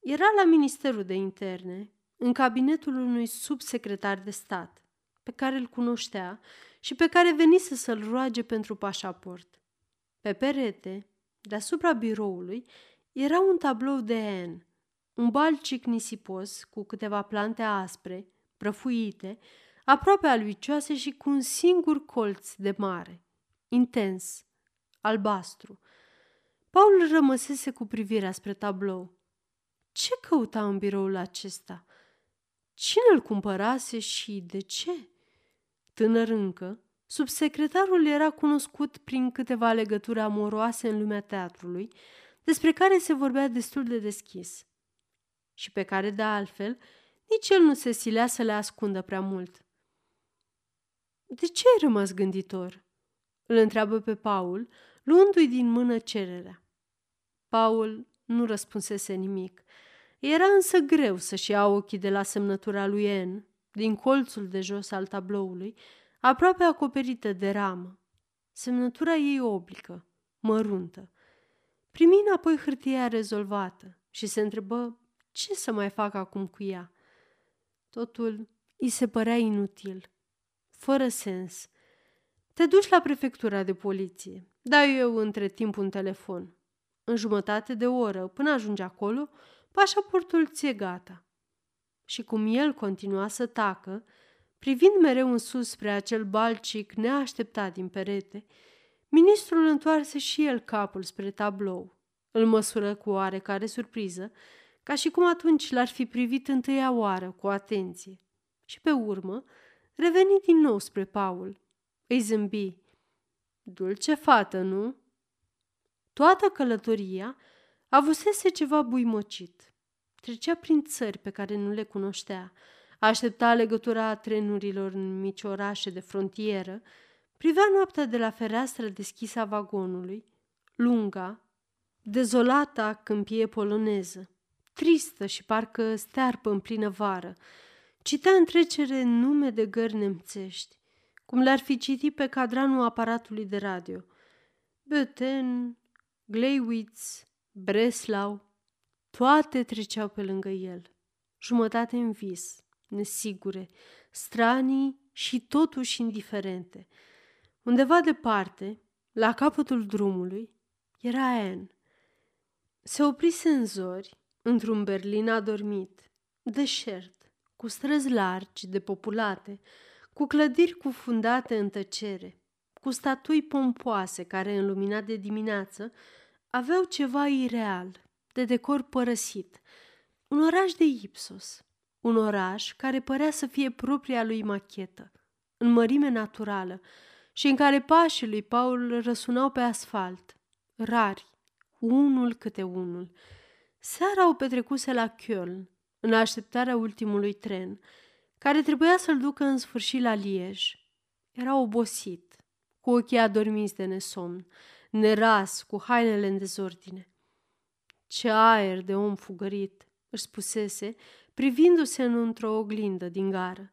Era la Ministerul de Interne, în cabinetul unui subsecretar de stat, pe care îl cunoștea și pe care venise să-l roage pentru pașaport. Pe perete, deasupra biroului, era un tablou de N, un balcic nisipos cu câteva plante aspre, prăfuite, aproape aluicioase și cu un singur colț de mare, intens, albastru. Paul rămăsese cu privirea spre tablou. Ce căuta în biroul acesta? Cine îl cumpărase și de ce? Tânăr încă, subsecretarul era cunoscut prin câteva legături amoroase în lumea teatrului, despre care se vorbea destul de deschis și pe care, de altfel, nici el nu se silea să le ascundă prea mult. De ce ai rămas gânditor?" îl întreabă pe Paul, luându-i din mână cererea. Paul nu răspunsese nimic. Era însă greu să-și ia ochii de la semnătura lui N, din colțul de jos al tabloului, aproape acoperită de ramă. Semnătura ei oblică, măruntă. Primi apoi hârtia rezolvată și se întrebă ce să mai fac acum cu ea. Totul îi se părea inutil, fără sens. Te duci la prefectura de poliție. Dau eu între timp un telefon. În jumătate de oră, până ajungi acolo, pașaportul ți-e gata. Și cum el continua să tacă, privind mereu în sus spre acel balcic neașteptat din perete, ministrul întoarse și el capul spre tablou. Îl măsură cu oarecare surpriză, ca și cum atunci l-ar fi privit întâia oară cu atenție. Și pe urmă, reveni din nou spre Paul. Îi zâmbi. Dulce fată, nu? Toată călătoria avusese ceva buimăcit. Trecea prin țări pe care nu le cunoștea, aștepta legătura trenurilor în mici orașe de frontieră, privea noaptea de la fereastra deschisă a vagonului, lunga, dezolata câmpie poloneză, tristă și parcă stearpă în plină vară. Citea în trecere nume de gări nemțești, cum le-ar fi citit pe cadranul aparatului de radio. Böten, Gleiwitz, Breslau, toate treceau pe lângă el, jumătate în vis, nesigure, stranii și totuși indiferente. Undeva departe, la capătul drumului, era Anne. Se oprise în zori, într-un Berlin adormit, deșert, cu străzi largi, depopulate, cu clădiri cufundate în tăcere, cu statui pompoase care, în lumina de dimineață, aveau ceva ireal, de decor părăsit. Un oraș de Ipsos, un oraș care părea să fie propria lui machetă, în mărime naturală, și în care pașii lui Paul răsunau pe asfalt, rari, unul câte unul. Seara o petrecuse la Köln, în așteptarea ultimului tren, care trebuia să-l ducă în sfârșit la Liej. Era obosit, cu ochii adormiți de nesomn, neras, cu hainele în dezordine. Ce aer de om fugărit, își spusese, privindu-se în într-o oglindă din gară.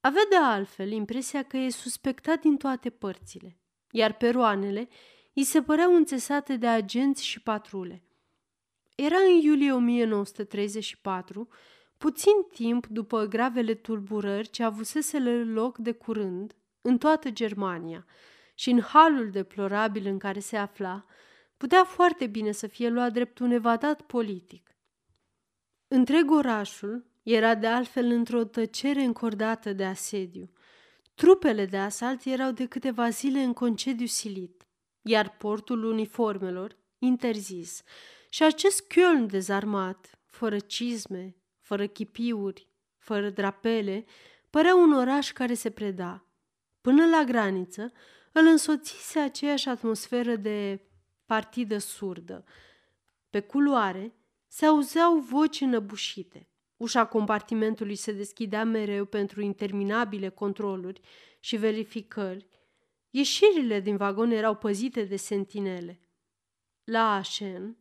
Avea de altfel impresia că e suspectat din toate părțile, iar peroanele îi se păreau înțesate de agenți și patrule. Era în iulie 1934, puțin timp după gravele tulburări ce avuseseră loc de curând în toată Germania și în halul deplorabil în care se afla, putea foarte bine să fie luat drept un evadat politic. Întreg orașul era de altfel într-o tăcere încordată de asediu. Trupele de asalt erau de câteva zile în concediu silit, iar portul uniformelor interzis și acest Köln dezarmat, fără cizme, fără chipiuri, fără drapele, părea un oraș care se preda. Până la graniță, îl însoțise aceeași atmosferă de partidă surdă. Pe culoare se auzeau voci înăbușite. Ușa compartimentului se deschidea mereu pentru interminabile controluri și verificări. Ieșirile din vagon erau păzite de sentinele. La Aschen,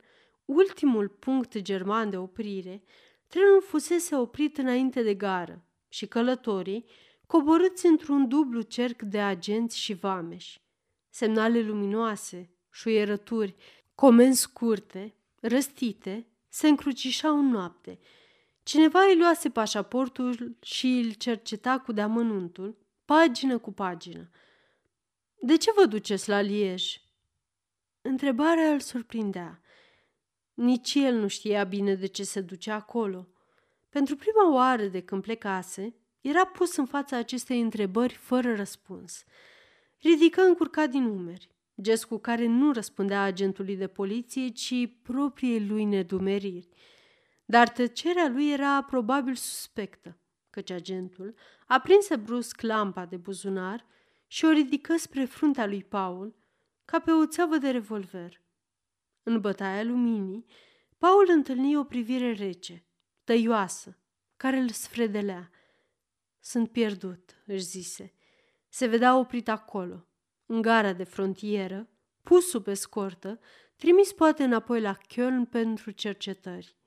ultimul punct german de oprire, trenul fusese oprit înainte de gară și călătorii coborâți într-un dublu cerc de agenți și vameși. Semnale luminoase, șuierături, comenzi scurte, răstite, se încrucișau în noapte. Cineva îi luase pașaportul și îl cerceta cu deamănuntul, pagină cu pagină. De ce vă duceți la Liej?" Întrebarea îl surprindea. Nici el nu știa bine de ce se ducea acolo. Pentru prima oară de când plecase, era pus în fața acestei întrebări fără răspuns. Ridică încurcat din umeri, gest cu care nu răspundea agentului de poliție, ci propriei lui nedumeriri. Dar tăcerea lui era probabil suspectă, căci agentul aprinse brusc lampa de buzunar și o ridică spre fruntea lui Paul, ca pe o țeavă de revolver. În bătaia luminii, Paul întâlni o privire rece, tăioasă, care îl sfredelea. Sunt pierdut, își zise. Se vedea oprit acolo, în gara de frontieră, pus sub escortă, trimis poate înapoi la Köln pentru cercetări.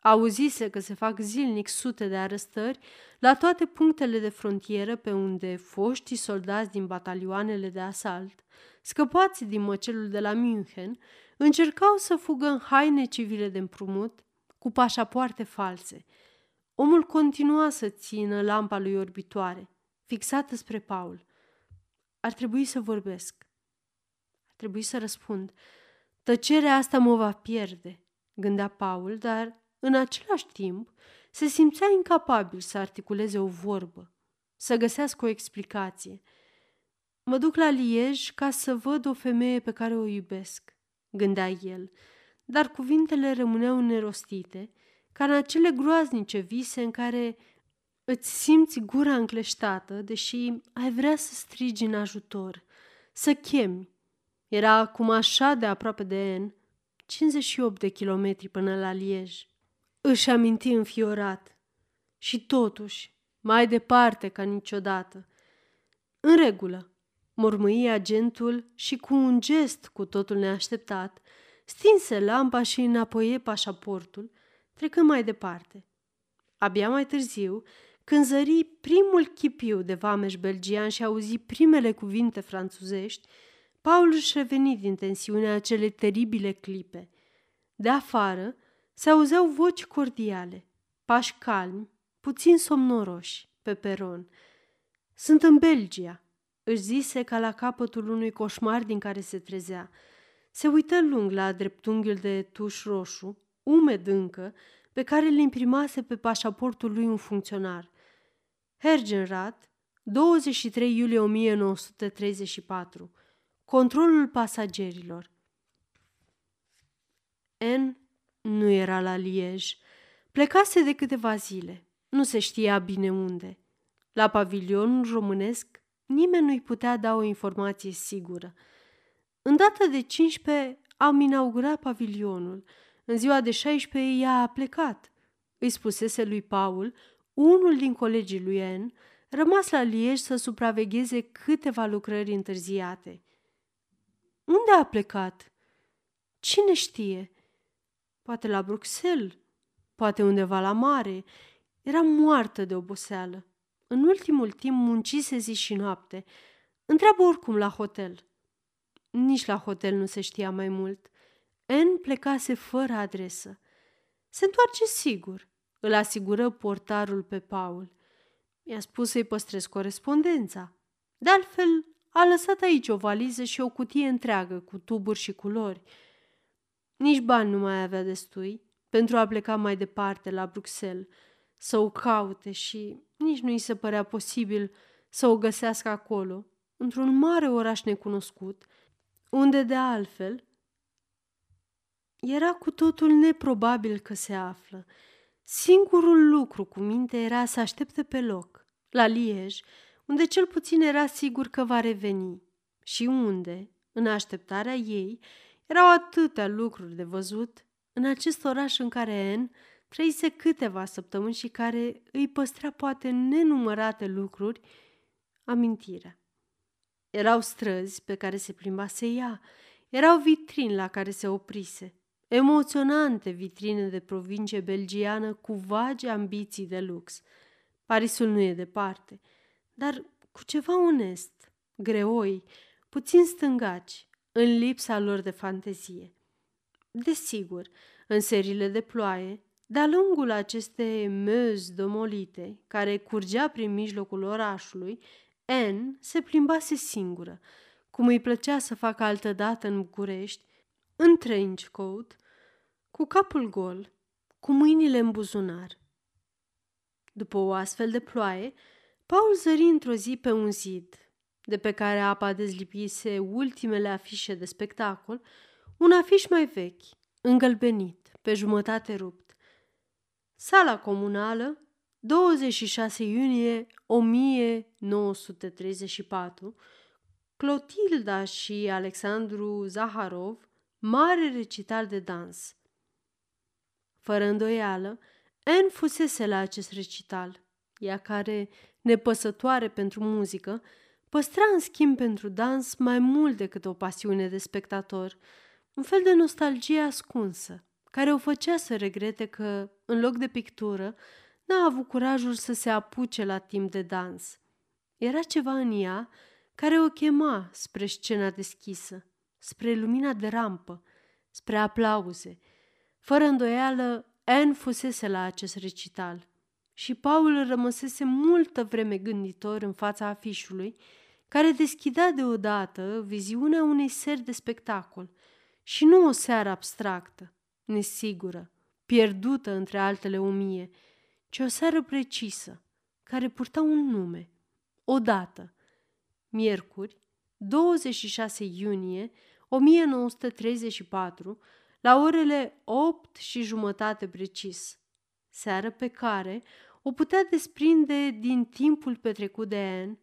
Auzise că se fac zilnic sute de arestări la toate punctele de frontieră pe unde foștii soldați din batalioanele de asalt, scăpați din măcelul de la München, încercau să fugă în haine civile de împrumut cu pașapoarte false. Omul continua să țină lampa lui orbitoare, fixată spre Paul. Ar trebui să vorbesc. Ar trebui să răspund. Tăcerea asta mă va pierde, gândea Paul, dar în același timp se simțea incapabil să articuleze o vorbă, să găsească o explicație. Mă duc la Liej ca să văd o femeie pe care o iubesc, gândea el, dar cuvintele rămâneau nerostite, ca în acele groaznice vise în care îți simți gura încleștată, deși ai vrea să strigi în ajutor, să chemi. Era acum așa de aproape de N, 58 de kilometri până la Liej. Își aminti înfiorat. Și totuși, mai departe ca niciodată. În regulă, mormâi agentul și cu un gest cu totul neașteptat, stinse lampa și înapoie pașaportul, trecând mai departe. Abia mai târziu, când zări primul chipiu de vameș belgian și auzi primele cuvinte franțuzești, Paul își reveni din tensiunea acele teribile clipe. De afară se auzeau voci cordiale, pași calmi, puțin somnoroși, pe peron. Sunt în Belgia, își zise ca la capătul unui coșmar din care se trezea. Se uită lung la dreptunghiul de tuș roșu, umed încă, pe care îl imprimase pe pașaportul lui un funcționar. Hergenrat, 23 iulie 1934. Controlul pasagerilor. N nu era la Liej. Plecase de câteva zile. Nu se știa bine unde. La pavilionul românesc nimeni nu-i putea da o informație sigură. În data de 15 am inaugurat pavilionul. În ziua de 16 ea a plecat. Îi spusese lui Paul, unul din colegii lui N, rămas la Liej să supravegheze câteva lucrări întârziate. Unde a plecat? Cine știe? Poate la Bruxelles, poate undeva la mare. Era moartă de oboseală. În ultimul timp muncise zi și noapte. Întreabă oricum la hotel. nici la hotel nu se știa mai mult. N plecase fără adresă. Se întoarce sigur, îl asigură portarul pe Paul. Mi-a spus să-i păstrez corespondența. De altfel, a lăsat aici o valiză și o cutie întreagă cu tuburi și culori. Nici bani nu mai avea destui pentru a pleca mai departe la Bruxelles, să o caute și nici nu i se părea posibil să o găsească acolo, într-un mare oraș necunoscut, unde de altfel era cu totul neprobabil că se află. Singurul lucru cu minte era să aștepte pe loc, la Liej, unde cel puțin era sigur că va reveni și unde, în așteptarea ei, erau atâtea lucruri de văzut în acest oraș în care Anne trăise câteva săptămâni și care îi păstra poate nenumărate lucruri, amintirea. Erau străzi pe care se plimbase ea, erau vitrini la care se oprise, emoționante vitrine de provincie belgiană cu vagi ambiții de lux. Parisul nu e departe, dar cu ceva onest, greoi, puțin stângaci, în lipsa lor de fantezie. Desigur, în serile de ploaie, de-a lungul acestei măzi domolite, care curgea prin mijlocul orașului, Anne se plimbase singură, cum îi plăcea să facă altădată în București, în trench coat, cu capul gol, cu mâinile în buzunar. După o astfel de ploaie, Paul zări într-o zi pe un zid, de pe care apa dezlipise ultimele afișe de spectacol, un afiș mai vechi, îngălbenit, pe jumătate rupt. Sala comunală, 26 iunie 1934, Clotilda și Alexandru Zaharov, mare recital de dans. Fără îndoială, Anne fusese la acest recital, ea care, nepăsătoare pentru muzică, păstra în schimb pentru dans mai mult decât o pasiune de spectator, un fel de nostalgie ascunsă, care o făcea să regrete că, în loc de pictură, n-a avut curajul să se apuce la timp de dans. Era ceva în ea care o chema spre scena deschisă, spre lumina de rampă, spre aplauze. Fără îndoială, Anne fusese la acest recital și Paul rămăsese multă vreme gânditor în fața afișului, care deschidea deodată viziunea unei seri de spectacol și nu o seară abstractă, nesigură, pierdută între altele o mie, ci o seară precisă, care purta un nume, o dată, miercuri, 26 iunie 1934, la orele 8 și jumătate precis, seară pe care o putea desprinde din timpul petrecut de Anne,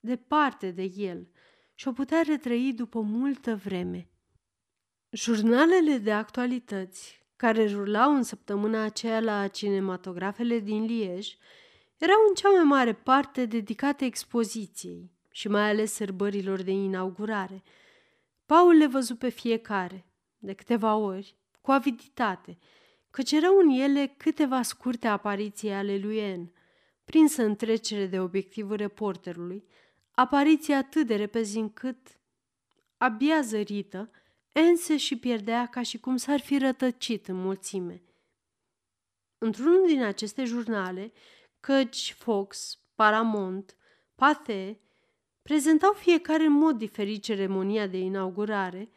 departe de el, și o putea retrăi după multă vreme. Jurnalele de actualități care rulau în săptămâna aceea la cinematografele din Liej, erau în cea mai mare parte dedicate expoziției și mai ales sărbărilor de inaugurare. Paul le văzu pe fiecare, de câteva ori, cu aviditate, căci erau în ele câteva scurte apariții ale lui En, prinsă în trecere de obiectivul reporterului, apariții atât de repezi încât, abia zărită, Ense și pierdea ca și cum s-ar fi rătăcit în mulțime. Într-unul din aceste jurnale, căci Fox, Paramount, Pathé, prezentau fiecare în mod diferit ceremonia de inaugurare,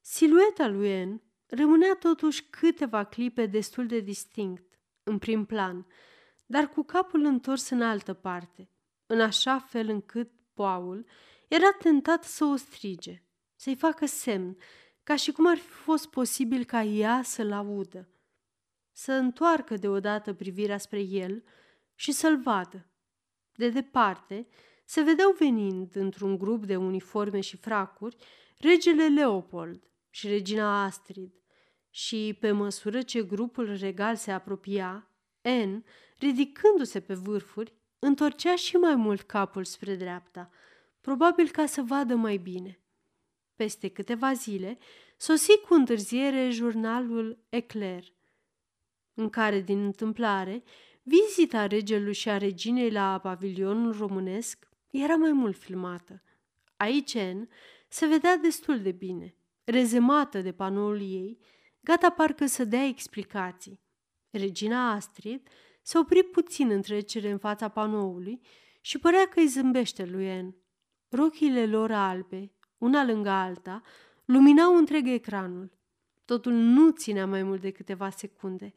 silueta lui En rămânea totuși câteva clipe destul de distinct, în prim plan, dar cu capul întors în altă parte, în așa fel încât Paul era tentat să o strige, să-i facă semn ca și cum ar fi fost posibil ca ea să-l audă, să întoarcă deodată privirea spre el și să-l vadă. De departe, se vedeau venind într-un grup de uniforme și fracuri regele Leopold și regina Astrid și, pe măsură ce grupul regal se apropia, N, ridicându-se pe vârfuri, întorcea și mai mult capul spre dreapta, probabil ca să vadă mai bine. Peste câteva zile, sosi cu întârziere jurnalul Eclair, în care, din întâmplare, vizita regelui și a reginei la pavilionul românesc era mai mult filmată. Aici, N se vedea destul de bine, rezemată de panoul ei, gata parcă să dea explicații. Regina Astrid se opri puțin în trecere în fața panoului și părea că îi zâmbește lui En. Rochile lor albe, una lângă alta, luminau întreg ecranul. Totul nu ținea mai mult de câteva secunde,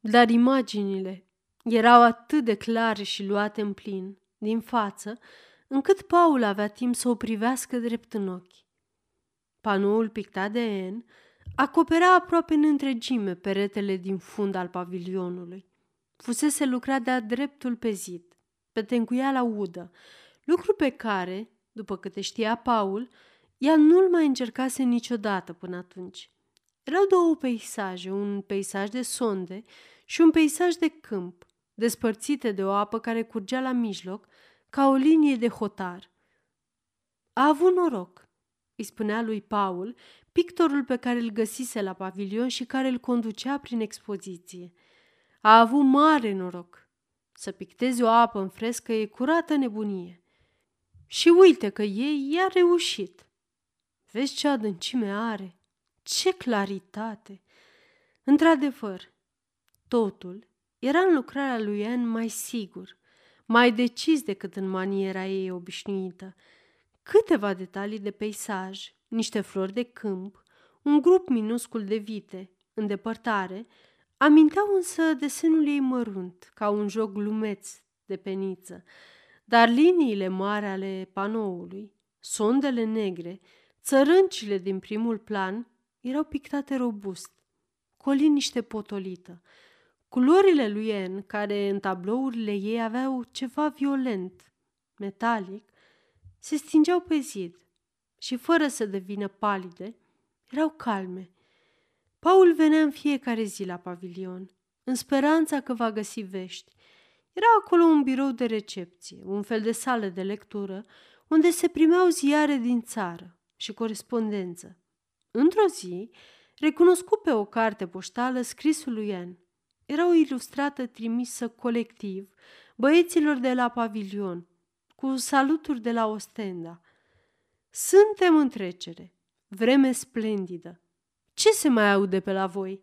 dar imaginile erau atât de clare și luate în plin, din față, încât Paul avea timp să o privească drept în ochi. Panoul pictat de En acoperea aproape în întregime peretele din fund al pavilionului. Fusese lucrat de-a dreptul pe zid, pe tencuiala udă, lucru pe care, după câte știa Paul, ea nu-l mai încercase niciodată până atunci. Erau două peisaje, un peisaj de sonde și un peisaj de câmp, despărțite de o apă care curgea la mijloc, ca o linie de hotar. A avut noroc, îi spunea lui Paul, pictorul pe care îl găsise la pavilion și care îl conducea prin expoziție. A avut mare noroc. Să picteze o apă în frescă e curată nebunie. Și uite că ei i-a reușit. Vezi ce adâncime are, ce claritate! Într-adevăr, totul era în lucrarea lui Anne mai sigur, mai decis decât în maniera ei obișnuită. Câteva detalii de peisaj, niște flori de câmp, un grup minuscul de vite, în depărtare, aminteau însă desenul ei mărunt, ca un joc glumeț de peniță, dar liniile mari ale panoului, sondele negre, țărâncile din primul plan erau pictate robust, cu o liniște potolită. Culorile lui En, care în tablourile ei aveau ceva violent, metalic, se stingeau pe zid și, fără să devină palide, erau calme. Paul venea în fiecare zi la pavilion, în speranța că va găsi vești. Era acolo un birou de recepție, un fel de sală de lectură, unde se primeau ziare din țară și corespondență. Într-o zi, recunoscu pe o carte poștală scrisul lui Anne. Era o ilustrată trimisă colectiv băieților de la pavilion, cu saluturi de la Ostenda. Suntem în trecere. Vreme splendidă. Ce se mai aude pe la voi?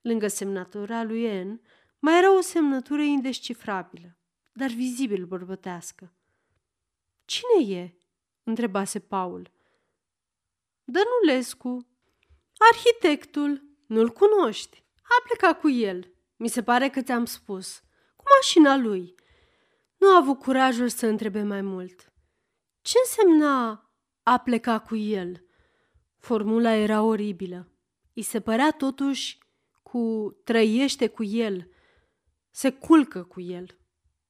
Lângă semnătura lui N, mai era o semnătură indescifrabilă, dar vizibil bărbătească. Cine e?" întrebase Paul. Dănulescu. Arhitectul. Nu-l cunoști. A plecat cu el. Mi se pare că ți-am spus. Cu mașina lui. Nu a avut curajul să întrebe mai mult. Ce însemna a pleca cu el? Formula era oribilă. I se părea totuși cu trăiește cu el, se culcă cu el.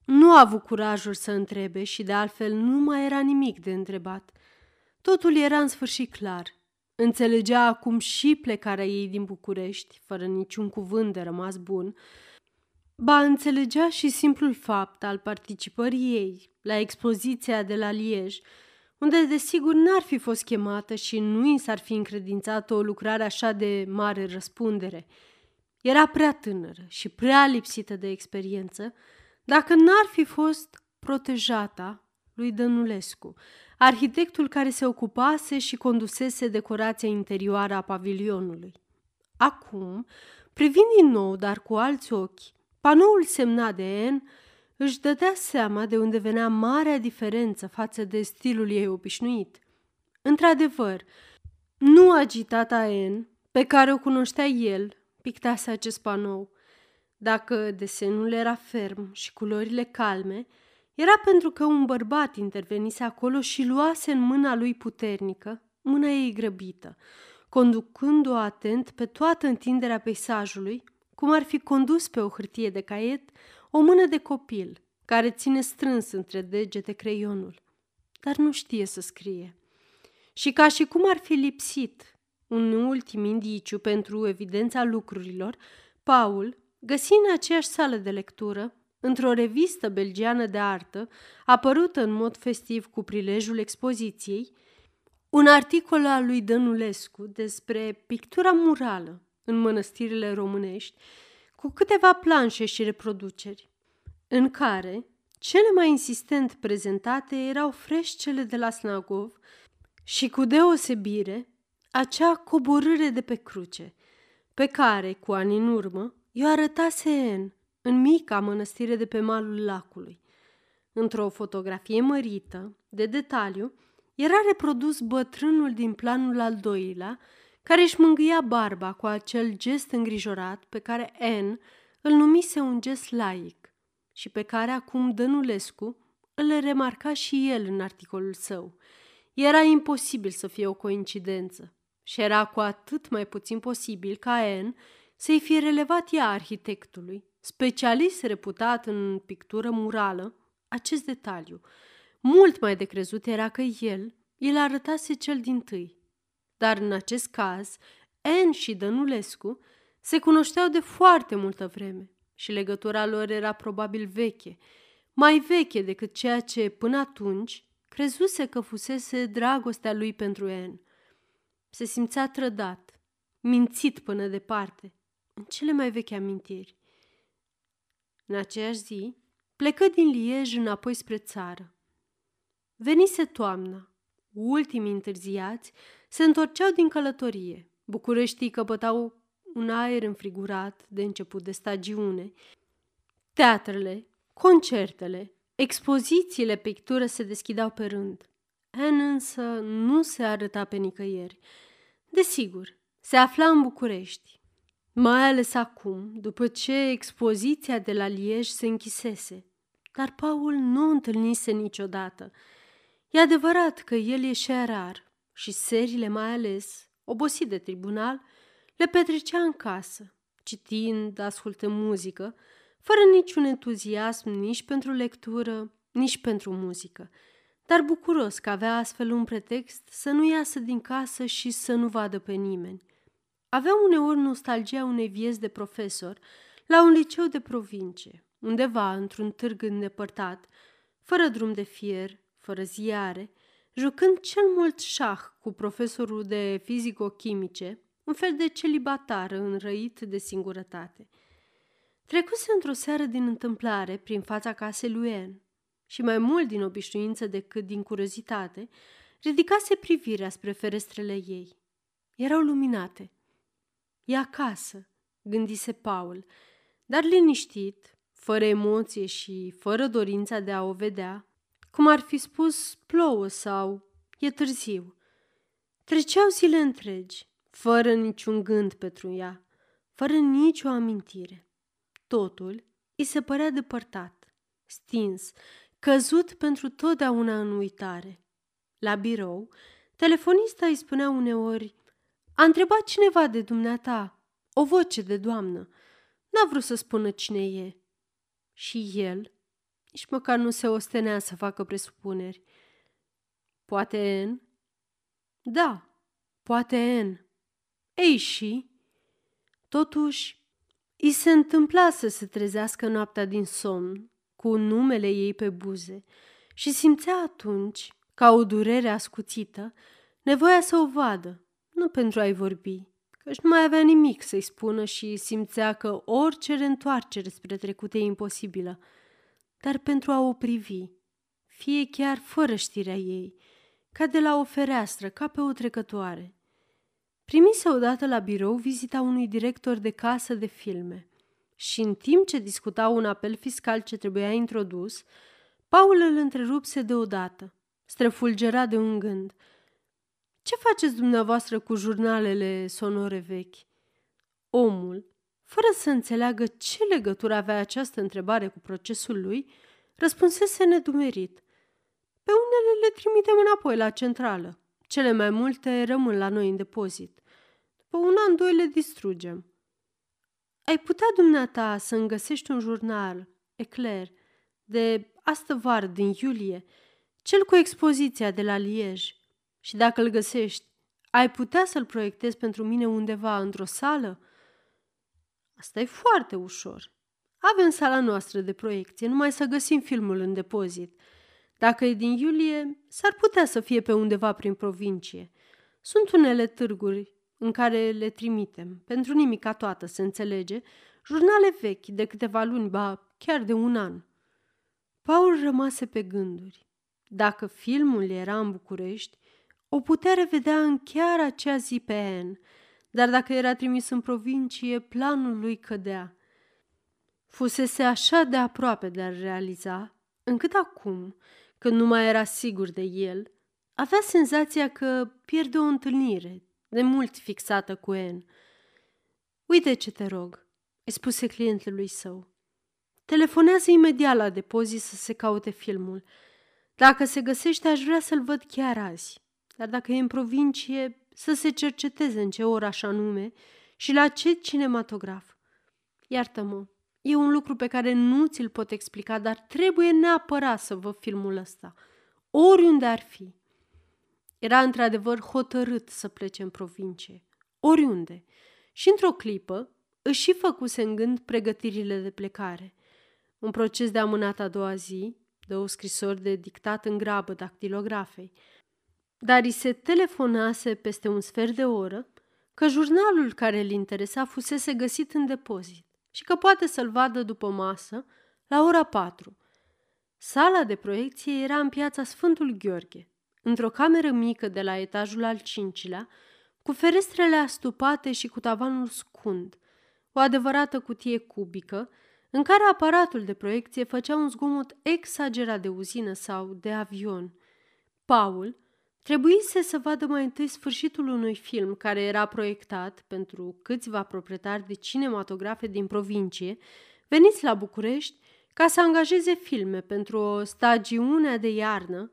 Nu a avut curajul să întrebe și de altfel nu mai era nimic de întrebat. Totul era în sfârșit clar. Înțelegea acum și plecarea ei din București, fără niciun cuvânt de rămas bun, ba înțelegea și simplul fapt al participării ei la expoziția de la Liej, unde desigur n-ar fi fost chemată și nu i s-ar fi încredințat o lucrare așa de mare răspundere. Era prea tânără și prea lipsită de experiență, dacă n-ar fi fost protejata lui Dănulescu, arhitectul care se ocupase și condusese decorația interioară a pavilionului. Acum, privind din nou, dar cu alți ochi, panoul semnat de N își dădea seama de unde venea marea diferență față de stilul ei obișnuit. Într-adevăr, nu agitata N, pe care o cunoștea el, pictase acest panou. Dacă desenul era ferm și culorile calme, era pentru că un bărbat intervenise acolo și luase în mâna lui puternică, mâna ei grăbită, conducând-o atent pe toată întinderea peisajului, cum ar fi condus pe o hârtie de caiet o mână de copil care ține strâns între degete creionul, dar nu știe să scrie. Și ca și cum ar fi lipsit un ultim indiciu pentru evidența lucrurilor, Paul găsi în aceeași sală de lectură într-o revistă belgiană de artă, apărută în mod festiv cu prilejul expoziției, un articol al lui Dănulescu despre pictura murală în mănăstirile românești, cu câteva planșe și reproduceri, în care cele mai insistent prezentate erau freșcele de la Snagov și cu deosebire acea coborâre de pe cruce, pe care, cu ani în urmă, i-o arătase En în mica mănăstire de pe malul lacului. Într-o fotografie mărită, de detaliu, era reprodus bătrânul din planul al doilea, care își mângâia barba cu acel gest îngrijorat pe care N îl numise un gest laic și pe care acum Dănulescu îl remarca și el în articolul său. Era imposibil să fie o coincidență și era cu atât mai puțin posibil ca N să-i fie relevat ea arhitectului, specialist reputat în pictură murală, acest detaliu. Mult mai de crezut era că el îl arătase cel din tâi. Dar în acest caz, En și Dănulescu se cunoșteau de foarte multă vreme și legătura lor era probabil veche, mai veche decât ceea ce, până atunci, crezuse că fusese dragostea lui pentru En. Se simțea trădat, mințit până departe, în cele mai vechi amintiri. În aceeași zi, plecă din Liej înapoi spre țară. Venise toamna. Ultimii întârziați se întorceau din călătorie. Bucureștii căpătau un aer înfrigurat de început de stagiune. Teatrele, concertele, expozițiile pictură se deschideau pe rând. En însă nu se arăta pe nicăieri. Desigur, se afla în București, mai ales acum, după ce expoziția de la Liej se închisese. Dar Paul nu o întâlnise niciodată. E adevărat că el ieșea rar și serile mai ales, obosit de tribunal, le petrecea în casă, citind, ascultând muzică, fără niciun entuziasm nici pentru lectură, nici pentru muzică, dar bucuros că avea astfel un pretext să nu iasă din casă și să nu vadă pe nimeni. Avea uneori nostalgia unei vieți de profesor la un liceu de provincie, undeva într-un târg îndepărtat, fără drum de fier, fără ziare, jucând cel mult șah cu profesorul de fizico-chimice, un fel de celibatar înrăit de singurătate. Trecuse într-o seară din întâmplare prin fața casei lui En și mai mult din obișnuință decât din curiozitate, ridicase privirea spre ferestrele ei. Erau luminate – E acasă, gândise Paul, dar liniștit, fără emoție și fără dorința de a o vedea, cum ar fi spus plouă sau e târziu. Treceau zile întregi, fără niciun gând pentru ea, fără nicio amintire. Totul îi se părea depărtat, stins, căzut pentru totdeauna în uitare. La birou, telefonista îi spunea uneori a întrebat cineva de dumneata, o voce de doamnă. N-a vrut să spună cine e. Și el nici măcar nu se ostenea să facă presupuneri. Poate N? Da, poate N. Ei și? Totuși, i se întâmpla să se trezească noaptea din somn, cu numele ei pe buze, și simțea atunci, ca o durere ascuțită, nevoia să o vadă, nu pentru a-i vorbi, căci nu mai avea nimic să-i spună și simțea că orice reîntoarcere spre trecut e imposibilă, dar pentru a o privi, fie chiar fără știrea ei, ca de la o fereastră, ca pe o trecătoare. Primise odată la birou vizita unui director de casă de filme. Și în timp ce discuta un apel fiscal ce trebuia introdus, Paul îl întrerupse deodată, străfulgerat de un gând – ce faceți dumneavoastră cu jurnalele sonore vechi? Omul, fără să înțeleagă ce legătură avea această întrebare cu procesul lui, răspunsese nedumerit. Pe unele le trimitem înapoi la centrală. Cele mai multe rămân la noi în depozit. După un an, doi le distrugem. Ai putea dumneata să îmi găsești un jurnal, Eclair, de astă vară din iulie, cel cu expoziția de la Liege. Și dacă îl găsești, ai putea să-l proiectezi pentru mine undeva într-o sală? Asta e foarte ușor. Avem sala noastră de proiecție, numai să găsim filmul în depozit. Dacă e din iulie, s-ar putea să fie pe undeva prin provincie. Sunt unele târguri în care le trimitem, pentru nimica toată, se înțelege, jurnale vechi de câteva luni, ba chiar de un an. Paul rămase pe gânduri. Dacă filmul era în București, o putea revedea în chiar acea zi pe Anne, dar dacă era trimis în provincie, planul lui cădea. Fusese așa de aproape de a realiza, încât acum, când nu mai era sigur de el, avea senzația că pierde o întâlnire de mult fixată cu Anne. Uite ce te rog, îi spuse clientului său. Telefonează imediat la depozit să se caute filmul. Dacă se găsește, aș vrea să-l văd chiar azi. Dar dacă e în provincie, să se cerceteze în ce oraș anume și la ce cinematograf. Iartă-mă, e un lucru pe care nu ți-l pot explica, dar trebuie neapărat să văd filmul ăsta, oriunde ar fi. Era într-adevăr hotărât să plece în provincie, oriunde, și într-o clipă își și făcuse în gând pregătirile de plecare. Un proces de amânat a doua zi, de o scrisori de dictat în grabă dactilografei, dar îi se telefonase peste un sfert de oră că jurnalul care îl interesa fusese găsit în depozit și că poate să-l vadă după masă la ora patru. Sala de proiecție era în piața Sfântul Gheorghe, într-o cameră mică de la etajul al cincilea, cu ferestrele astupate și cu tavanul scund, o adevărată cutie cubică, în care aparatul de proiecție făcea un zgomot exagerat de uzină sau de avion. Paul trebuise să vadă mai întâi sfârșitul unui film care era proiectat pentru câțiva proprietari de cinematografe din provincie, veniți la București ca să angajeze filme pentru o stagiune de iarnă 1934-1935.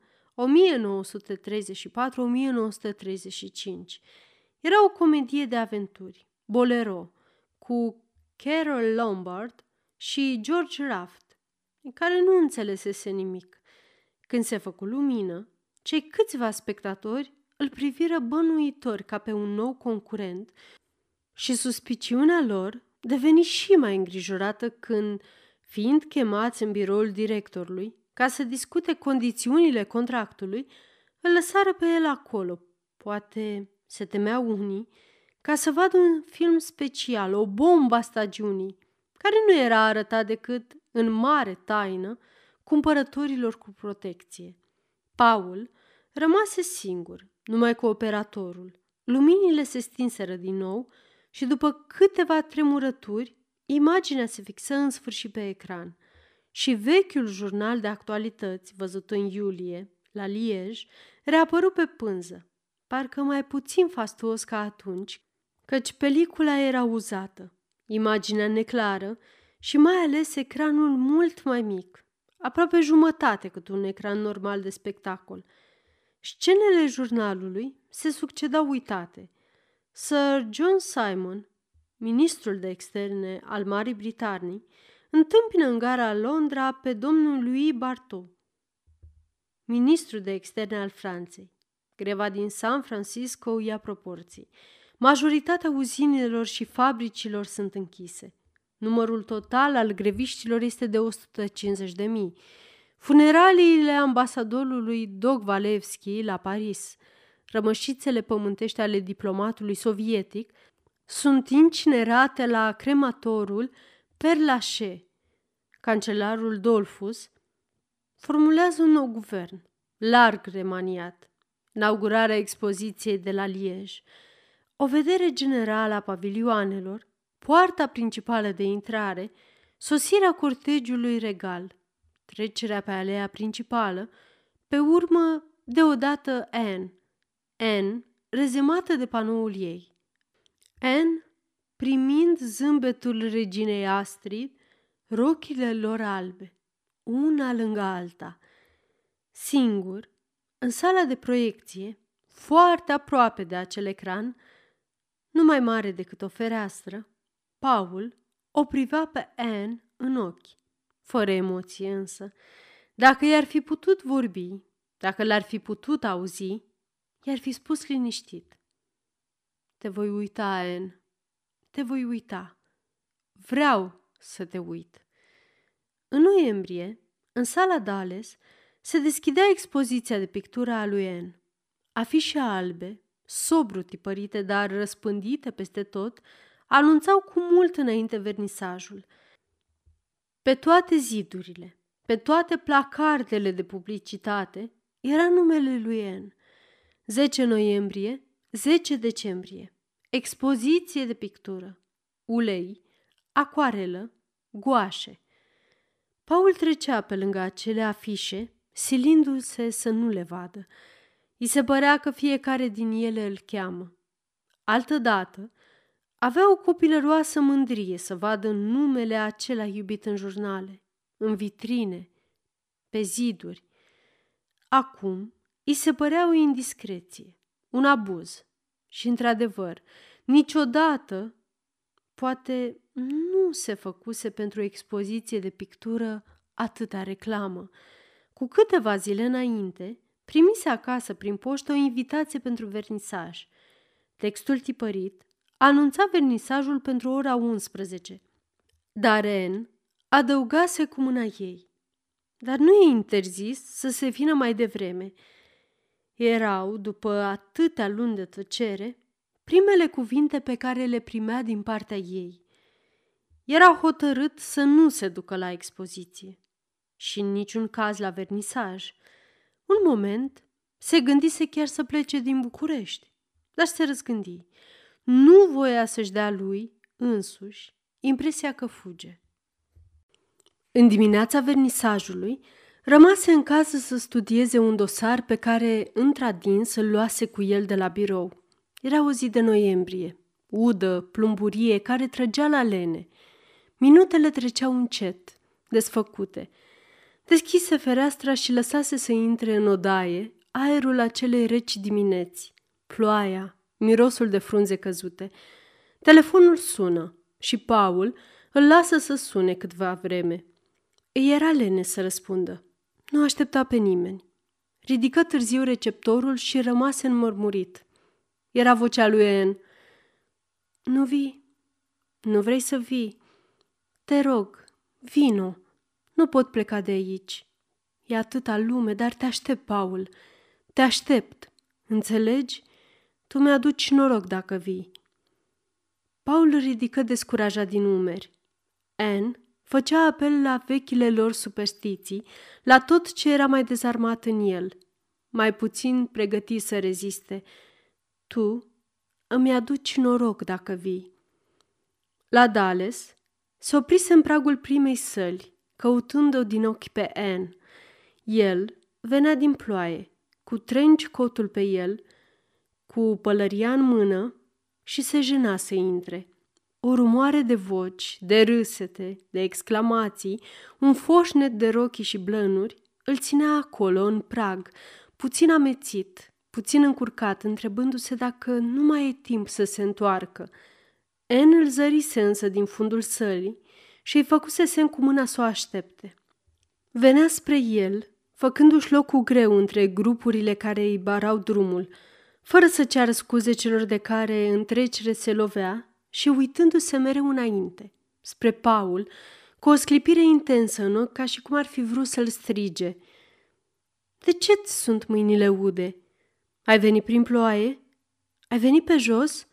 Era o comedie de aventuri, Bolero, cu Carol Lombard și George Raft, în care nu înțelesese nimic. Când se făcu lumină, cei câțiva spectatori îl priviră bănuitor ca pe un nou concurent și suspiciunea lor deveni și mai îngrijorată când, fiind chemați în biroul directorului ca să discute condițiunile contractului, îl lăsară pe el acolo. Poate se temeau unii ca să vadă un film special, o bombă a stagiunii, care nu era arătat decât în mare taină cumpărătorilor cu protecție. Paul rămase singur, numai cu operatorul. Luminile se stinseră din nou și după câteva tremurături, imaginea se fixă în sfârșit pe ecran și vechiul jurnal de actualități văzut în iulie, la Liej, reapăru pe pânză, parcă mai puțin fastuos ca atunci, căci pelicula era uzată, imaginea neclară și mai ales ecranul mult mai mic, aproape jumătate cât un ecran normal de spectacol. Scenele jurnalului se succedau uitate. Sir John Simon, ministrul de externe al Marii Britanii, întâmpină în gara Londra pe domnul Louis Bartot, ministru de externe al Franței. Greva din San Francisco ia proporții. Majoritatea uzinelor și fabricilor sunt închise. Numărul total al greviștilor este de 150 de mii. Funeraliile ambasadorului Dog Valevski la Paris, rămășițele pământești ale diplomatului sovietic, sunt incinerate la crematorul Perlache. Cancelarul Dolfus formulează un nou guvern, larg remaniat. Inaugurarea expoziției de la Liege, o vedere generală a pavilioanelor, poarta principală de intrare, sosirea cortegiului regal, trecerea pe alea principală, pe urmă, deodată Anne. Anne, rezemată de panoul ei. Anne, primind zâmbetul reginei Astrid, rochile lor albe, una lângă alta. Singur, în sala de proiecție, foarte aproape de acel ecran, nu mai mare decât o fereastră, Paul o privea pe Anne în ochi, fără emoție însă. Dacă i-ar fi putut vorbi, dacă l-ar fi putut auzi, i-ar fi spus liniștit. Te voi uita, Anne, te voi uita. Vreau să te uit. În noiembrie, în sala Dales, se deschidea expoziția de pictură a lui Anne. Afișe albe, sobru tipărite, dar răspândite peste tot, anunțau cu mult înainte vernisajul. Pe toate zidurile, pe toate placardele de publicitate, era numele lui Anne. 10 noiembrie, 10 decembrie. Expoziție de pictură. Ulei, acoarelă, goașe. Paul trecea pe lângă acele afișe, silindu-se să nu le vadă. I se părea că fiecare din ele îl cheamă. Altădată, avea o copilăroasă mândrie să vadă numele acela iubit în jurnale, în vitrine, pe ziduri. Acum, îi se părea o indiscreție, un abuz. Și, într-adevăr, niciodată, poate nu se făcuse pentru o expoziție de pictură atâta reclamă. Cu câteva zile înainte, primise acasă prin poștă o invitație pentru vernisaj. Textul tipărit anunța vernisajul pentru ora 11. Dar N adăugase cu mâna ei. Dar nu e interzis să se vină mai devreme. Erau, după atâtea luni de tăcere, primele cuvinte pe care le primea din partea ei. Era hotărât să nu se ducă la expoziție și în niciun caz la vernisaj. Un moment se gândise chiar să plece din București, dar se răzgândi. Nu voia să-și dea lui, însuși, impresia că fuge. În dimineața vernisajului, rămase în casă să studieze un dosar pe care, într-adins, îl luase cu el de la birou. Era o zi de noiembrie, udă, plumburie, care trăgea la lene. Minutele treceau încet, desfăcute. Deschise fereastra și lăsase să intre în odaie aerul acelei reci dimineți, ploaia, mirosul de frunze căzute. Telefonul sună și Paul îl lasă să sune câtva vreme. Îi era lene să răspundă. Nu aștepta pe nimeni. Ridică târziu receptorul și rămase înmărmurit. Era vocea lui En. Nu vii? Nu vrei să vii? Te rog, vino. Nu pot pleca de aici. E atâta lume, dar te aștept, Paul. Te aștept. Înțelegi? Tu mi-aduci noroc dacă vii. Paul ridică descurajat din umeri. Anne făcea apel la vechile lor superstiții, la tot ce era mai dezarmat în el, mai puțin pregătit să reziste. Tu îmi aduci noroc dacă vii. La Dallas se oprise în pragul primei săli, căutând-o din ochi pe Anne. El venea din ploaie, cu trenci cotul pe el, cu pălăria în mână și se jena să intre. O rumoare de voci, de râsete, de exclamații, un foșnet de rochii și blănuri îl ținea acolo, în prag, puțin amețit, puțin încurcat, întrebându-se dacă nu mai e timp să se întoarcă. En îl zărise însă din fundul sălii și îi făcuse semn cu mâna să o aștepte. Venea spre el, făcându-și loc cu greu între grupurile care îi barau drumul, fără să ceară scuze celor de care în trecere se lovea și uitându-se mereu înainte, spre Paul, cu o sclipire intensă în ochi, ca și cum ar fi vrut să-l strige. De ce sunt mâinile ude?" Ai venit prin ploaie? Ai venit pe jos?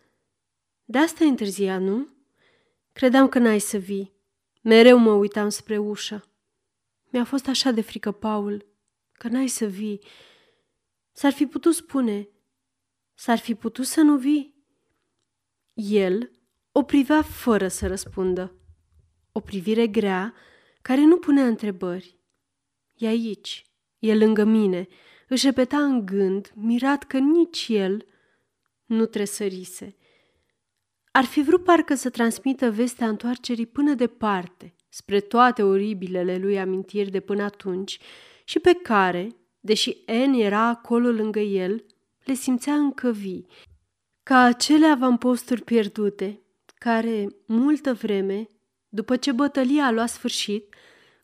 De asta e întârzia, nu? Credeam că n-ai să vii. Mereu mă uitam spre ușă. Mi-a fost așa de frică, Paul, că n-ai să vii. S-ar fi putut spune, s-ar fi putut să nu vii. El o privea fără să răspundă. O privire grea care nu punea întrebări. E aici, e lângă mine, își repeta în gând, mirat că nici el nu tresărise. Ar fi vrut parcă să transmită vestea întoarcerii până departe, spre toate oribilele lui amintiri de până atunci și pe care, deși En era acolo lângă el, le simțea încă vii, ca acele avamposturi pierdute, care, multă vreme, după ce bătălia a luat sfârșit,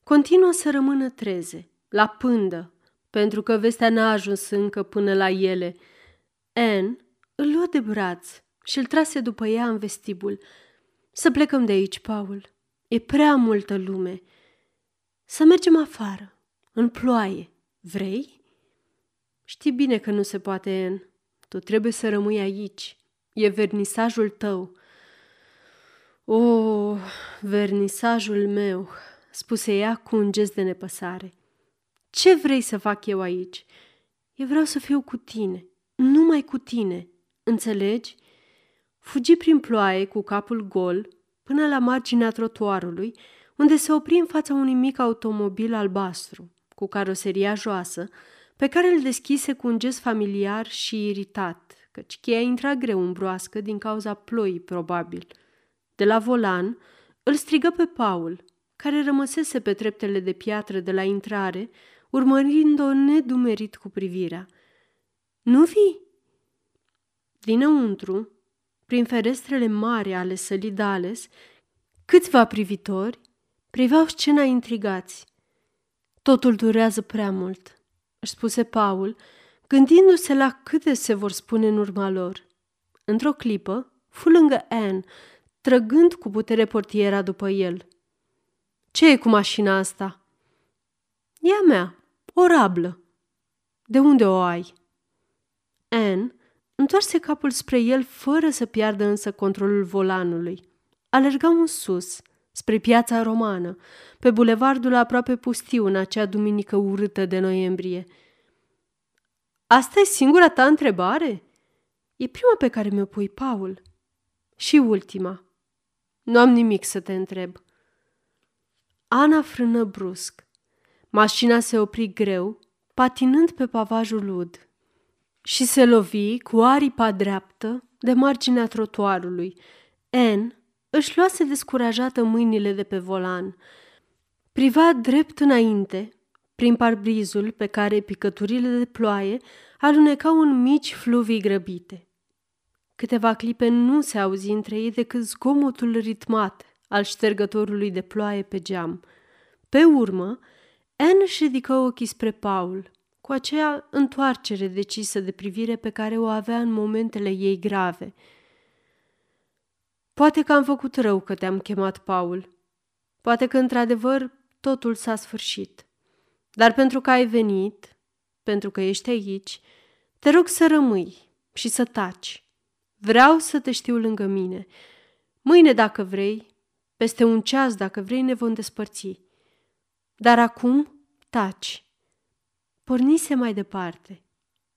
continuă să rămână treze, la pândă, pentru că vestea n-a ajuns încă până la ele. Anne îl luă de braț și îl trase după ea în vestibul. Să plecăm de aici, Paul. E prea multă lume. Să mergem afară, în ploaie. Vrei? Știi bine că nu se poate, Anne. Tu trebuie să rămâi aici. E vernisajul tău. O, oh, vernisajul meu, spuse ea cu un gest de nepăsare. Ce vrei să fac eu aici? Eu vreau să fiu cu tine. numai cu tine, înțelegi? Fugi prin ploaie cu capul gol până la marginea trotuarului, unde se opri în fața unui mic automobil albastru, cu caroseria joasă, pe care îl deschise cu un gest familiar și iritat, căci cheia intra greu în broască din cauza ploii, probabil. De la volan, îl strigă pe Paul, care rămăsese pe treptele de piatră de la intrare, urmărind-o nedumerit cu privirea. Nu vii?" Dinăuntru, prin ferestrele mari ale sălii Dales, câțiva privitori priveau scena intrigați. Totul durează prea mult, își spuse Paul, gândindu-se la câte se vor spune în urma lor. Într-o clipă, fu lângă Anne, trăgând cu putere portiera după el. Ce e cu mașina asta?" E a mea, o rablă." De unde o ai?" Anne întoarse capul spre el fără să piardă însă controlul volanului. Alergau în sus, spre piața romană, pe bulevardul aproape pustiu în acea duminică urâtă de noiembrie. Asta e singura ta întrebare?" E prima pe care mi-o pui, Paul." Și ultima." Nu am nimic să te întreb." Ana frână brusc. Mașina se opri greu, patinând pe pavajul ud și se lovi cu aripa dreaptă de marginea trotuarului. N își luase descurajată mâinile de pe volan. Priva drept înainte, prin parbrizul pe care picăturile de ploaie alunecau în mici fluvii grăbite. Câteva clipe nu se auzi între ei decât zgomotul ritmat al ștergătorului de ploaie pe geam. Pe urmă, Anne își ridică ochii spre Paul, cu aceea întoarcere decisă de privire pe care o avea în momentele ei grave. Poate că am făcut rău că te-am chemat, Paul. Poate că, într-adevăr, totul s-a sfârșit. Dar pentru că ai venit, pentru că ești aici, te rog să rămâi și să taci. Vreau să te știu lângă mine. Mâine, dacă vrei, peste un ceas, dacă vrei, ne vom despărți. Dar acum taci. Pornise mai departe.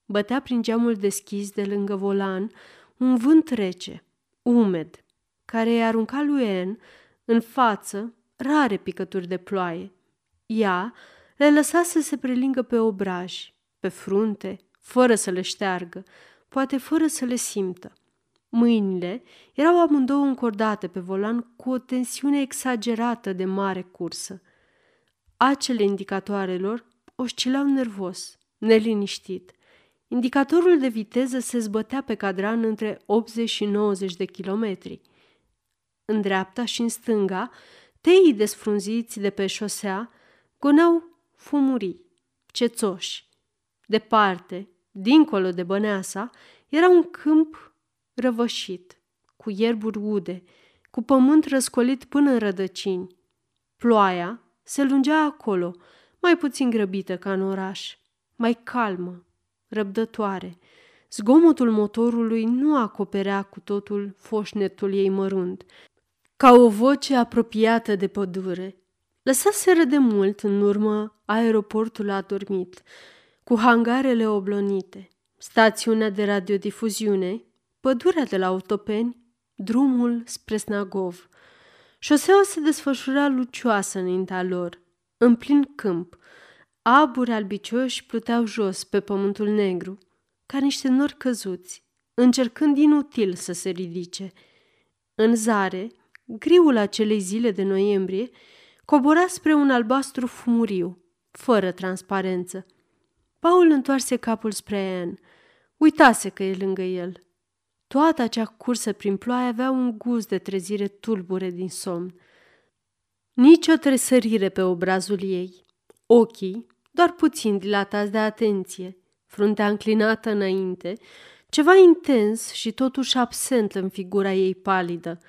Bătea prin geamul deschis de lângă volan un vânt rece, umed, care îi arunca lui En în față rare picături de ploaie. Ea le lăsa să se prelingă pe obraj, pe frunte, fără să le șteargă, poate fără să le simtă. Mâinile erau amândouă încordate pe volan cu o tensiune exagerată de mare cursă. Acele indicatoarelor oscilau nervos, neliniștit. Indicatorul de viteză se zbătea pe cadran între 80 și 90 de kilometri. În dreapta și în stânga, teii desfrunziți de pe șosea goneau fumurii, cețoși. Departe, dincolo de Băneasa, era un câmp răvășit, cu ierburi ude, cu pământ răscolit până în rădăcini. Ploaia se lungea acolo, mai puțin grăbită ca în oraș, mai calmă, răbdătoare. Zgomotul motorului nu acoperea cu totul foșnetul ei mărunt, ca o voce apropiată de pădure. Lăsaseră de mult în urmă aeroportul adormit, cu hangarele oblonite, stațiunea de radiodifuziune, pădurea de la Autopeni, drumul spre Snagov. Șoseaua se desfășura lucioasă înaintea lor, în plin câmp. Aburi albicioși pluteau jos pe pământul negru, ca niște nori căzuți, încercând inutil să se ridice. În zare, griul acelei zile de noiembrie cobora spre un albastru fumuriu, fără transparență. Paul întoarse capul spre Anne. Uitase că e lângă el. Toată acea cursă prin ploaie avea un gust de trezire tulbure din somn. Nici o tresărire pe obrazul ei. Ochii, doar puțin dilatați de atenție, fruntea înclinată înainte, ceva intens și totuși absent în figura ei palidă.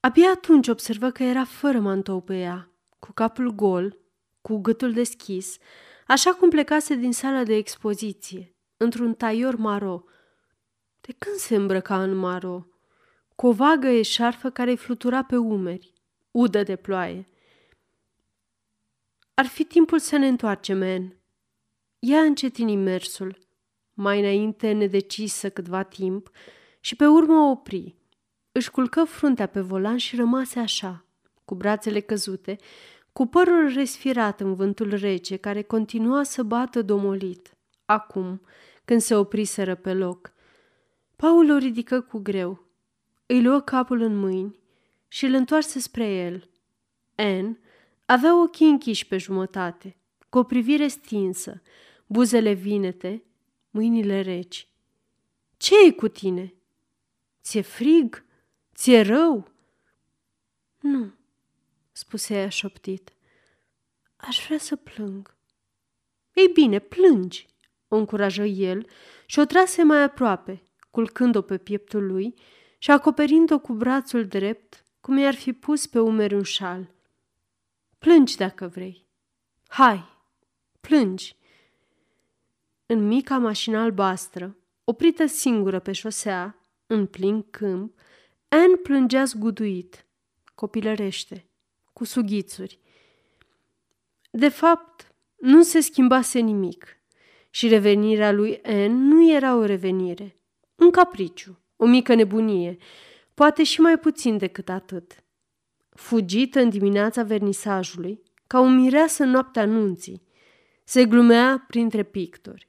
Abia atunci observă că era fără mantou pe ea, cu capul gol, cu gâtul deschis, așa cum plecase din sala de expoziție, într-un taior maro. De când se îmbrăca în maro? Cu o vagă eșarfă care îi flutura pe umeri, udă de ploaie. Ar fi timpul să ne întoarcem, Men. Ea încetini mersul. mai înainte nedecisă câtva timp și pe urmă opri. Își culcă fruntea pe volan și rămase așa, cu brațele căzute, cu părul respirat în vântul rece care continua să bată domolit. Acum, când se opriseră pe loc, Paul o ridică cu greu, îi luă capul în mâini și îl întoarse spre el. Anne avea ochii închiși pe jumătate, cu o privire stinsă, buzele vinete, mâinile reci. ce e cu tine? Ți-e frig? Ți-e rău?" Nu, spuse ea șoptit. Aș vrea să plâng. Ei bine, plângi, o încurajă el și o trase mai aproape, culcând-o pe pieptul lui și acoperind-o cu brațul drept, cum i-ar fi pus pe umeri un șal. Plângi dacă vrei. Hai, plângi. În mica mașină albastră, oprită singură pe șosea, în plin câmp, Anne plângea zguduit, copilărește, cu sughițuri. De fapt, nu se schimbase nimic și revenirea lui Anne nu era o revenire, un capriciu, o mică nebunie, poate și mai puțin decât atât. Fugită în dimineața vernisajului, ca un mireasă în noaptea anunții, se glumea printre pictori.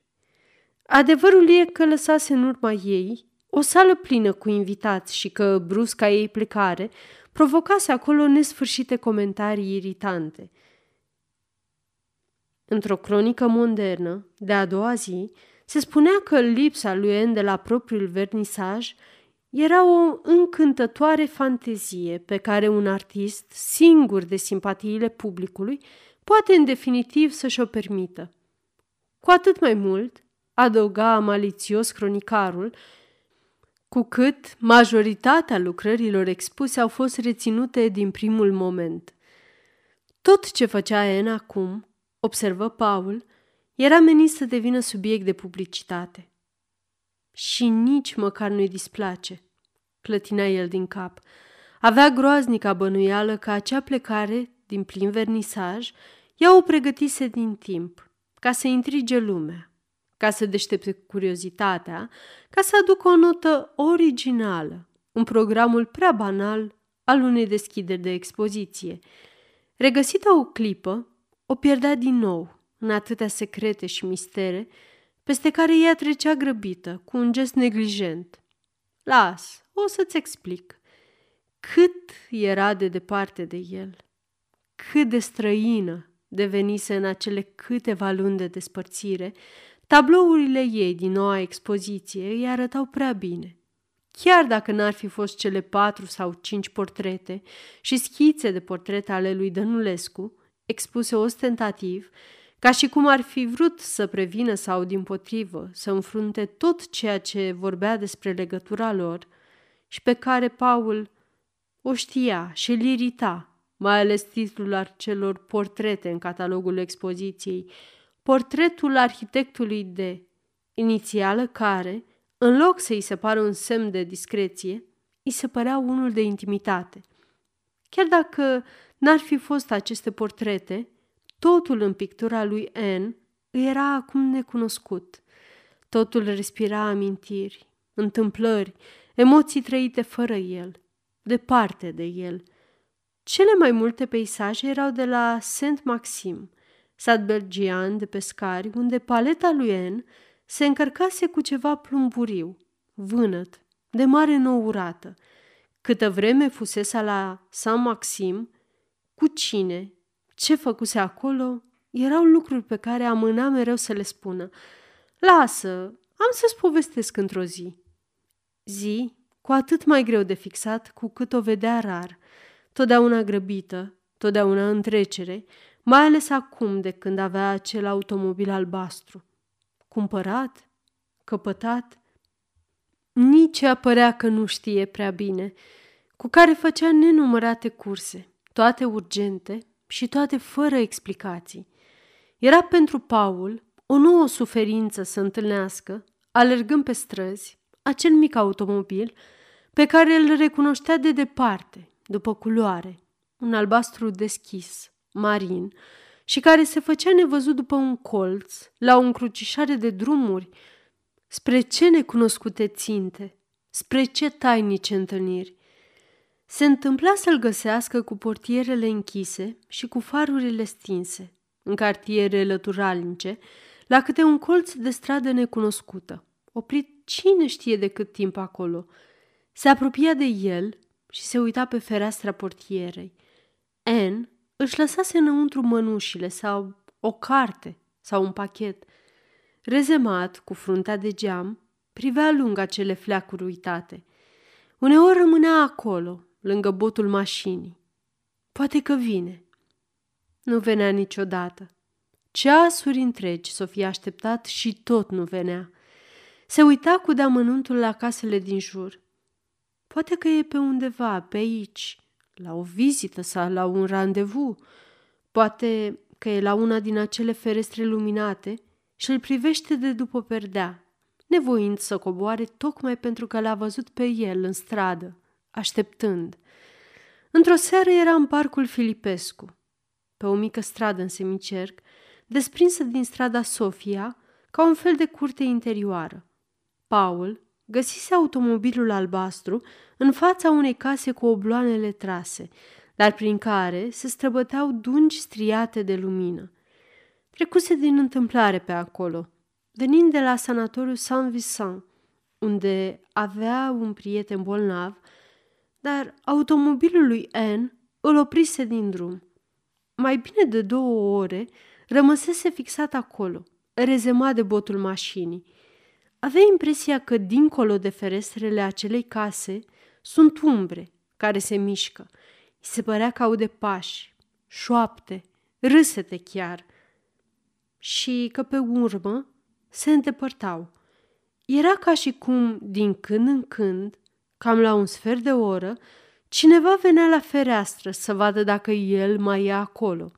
Adevărul e că lăsase în urma ei o sală plină cu invitați și că brusca ei plecare provocase acolo nesfârșite comentarii iritante. Într-o cronică modernă, de a doua zi, se spunea că lipsa lui En de la propriul vernisaj era o încântătoare fantezie pe care un artist, singur de simpatiile publicului, poate în definitiv să și-o permită. Cu atât mai mult, adăuga malițios cronicarul, cu cât majoritatea lucrărilor expuse au fost reținute din primul moment. Tot ce făcea En acum, observă Paul, era menit să devină subiect de publicitate. Și nici măcar nu-i displace, clătina el din cap. Avea groaznica bănuială că acea plecare din plin vernisaj ea o pregătise din timp, ca să intrige lumea, ca să deștepte curiozitatea, ca să aducă o notă originală în programul prea banal al unei deschideri de expoziție. Regăsită o clipă, o pierdea din nou în atâtea secrete și mistere, peste care ea trecea grăbită, cu un gest neglijent. Las, o să-ți explic. Cât era de departe de el, cât de străină devenise în acele câteva luni de despărțire, tablourile ei din noua expoziție îi arătau prea bine. Chiar dacă n-ar fi fost cele patru sau cinci portrete și schițe de portrete ale lui Dănulescu, expuse ostentativ, ca și cum ar fi vrut să prevină sau, din potrivă, să înfrunte tot ceea ce vorbea despre legătura lor și pe care Paul o știa și îl irita, mai ales titlul celor portrete în catalogul expoziției, portretul arhitectului de inițială care, în loc să-i se pară un semn de discreție, îi se părea unul de intimitate. Chiar dacă n-ar fi fost aceste portrete, Totul în pictura lui N era acum necunoscut. Totul respira amintiri, întâmplări, emoții trăite fără el, departe de el. Cele mai multe peisaje erau de la Saint-Maxim, sat belgian de pescari, unde paleta lui N se încărcase cu ceva plumburiu, vânăt, de mare nourată. Câtă vreme fusese la Saint-Maxim, cu cine ce făcuse acolo erau lucruri pe care amâna mereu să le spună. Lasă, am să-ți povestesc într-o zi. Zi, cu atât mai greu de fixat cu cât o vedea rar, totdeauna grăbită, totdeauna în trecere, mai ales acum de când avea acel automobil albastru. Cumpărat? Căpătat? Nici apărea că nu știe prea bine, cu care făcea nenumărate curse, toate urgente, și toate fără explicații. Era pentru Paul o nouă suferință să întâlnească, alergând pe străzi, acel mic automobil pe care îl recunoștea de departe, după culoare, un albastru deschis, marin, și care se făcea nevăzut după un colț, la o încrucișare de drumuri, spre ce necunoscute ținte, spre ce tainice întâlniri. Se întâmpla să-l găsească cu portierele închise și cu farurile stinse, în cartiere lăturalnice, la câte un colț de stradă necunoscută, oprit cine știe de cât timp acolo. Se apropia de el și se uita pe fereastra portierei. Anne își lăsase înăuntru mănușile sau o carte sau un pachet. Rezemat, cu fruntea de geam, privea lung acele fleacuri uitate. Uneori rămânea acolo, lângă botul mașinii. Poate că vine. Nu venea niciodată. Ceasuri întregi s-o fi așteptat și tot nu venea. Se uita cu deamănuntul la casele din jur. Poate că e pe undeva, pe aici, la o vizită sau la un randevu. Poate că e la una din acele ferestre luminate și îl privește de după perdea, nevoind să coboare tocmai pentru că l-a văzut pe el în stradă, așteptând. Într-o seară era în parcul Filipescu, pe o mică stradă în semicerc, desprinsă din strada Sofia, ca un fel de curte interioară. Paul găsise automobilul albastru în fața unei case cu obloanele trase, dar prin care se străbăteau dungi striate de lumină. Trecuse din întâmplare pe acolo, venind de la sanatoriul Saint-Vincent, unde avea un prieten bolnav, dar automobilul lui Anne îl oprise din drum. Mai bine de două ore rămăsese fixat acolo, rezemat de botul mașinii. Avea impresia că, dincolo de ferestrele acelei case, sunt umbre care se mișcă. Îi se părea că aude pași, șoapte, râsete chiar. Și că pe urmă se îndepărtau. Era ca și cum, din când în când, cam la un sfert de oră, cineva venea la fereastră să vadă dacă el mai e acolo,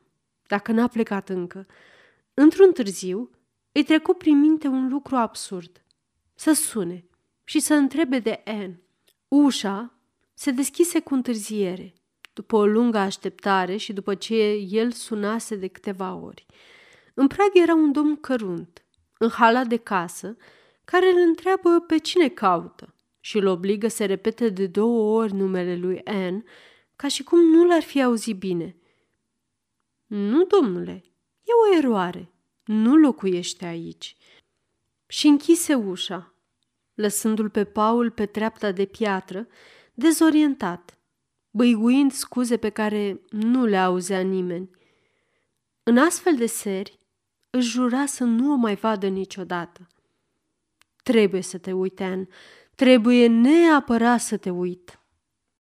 dacă n-a plecat încă. Într-un târziu, îi trecu prin minte un lucru absurd. Să sune și să întrebe de Anne. Ușa se deschise cu întârziere, după o lungă așteptare și după ce el sunase de câteva ori. În prag era un domn cărunt, în hala de casă, care îl întreabă pe cine caută și îl obligă să repete de două ori numele lui Anne, ca și cum nu l-ar fi auzit bine. Nu, domnule, e o eroare. Nu locuiește aici. Și închise ușa, lăsându-l pe Paul pe treapta de piatră, dezorientat, băiguind scuze pe care nu le auzea nimeni. În astfel de seri, își jura să nu o mai vadă niciodată. Trebuie să te uite, An. Trebuie neapărat să te uit.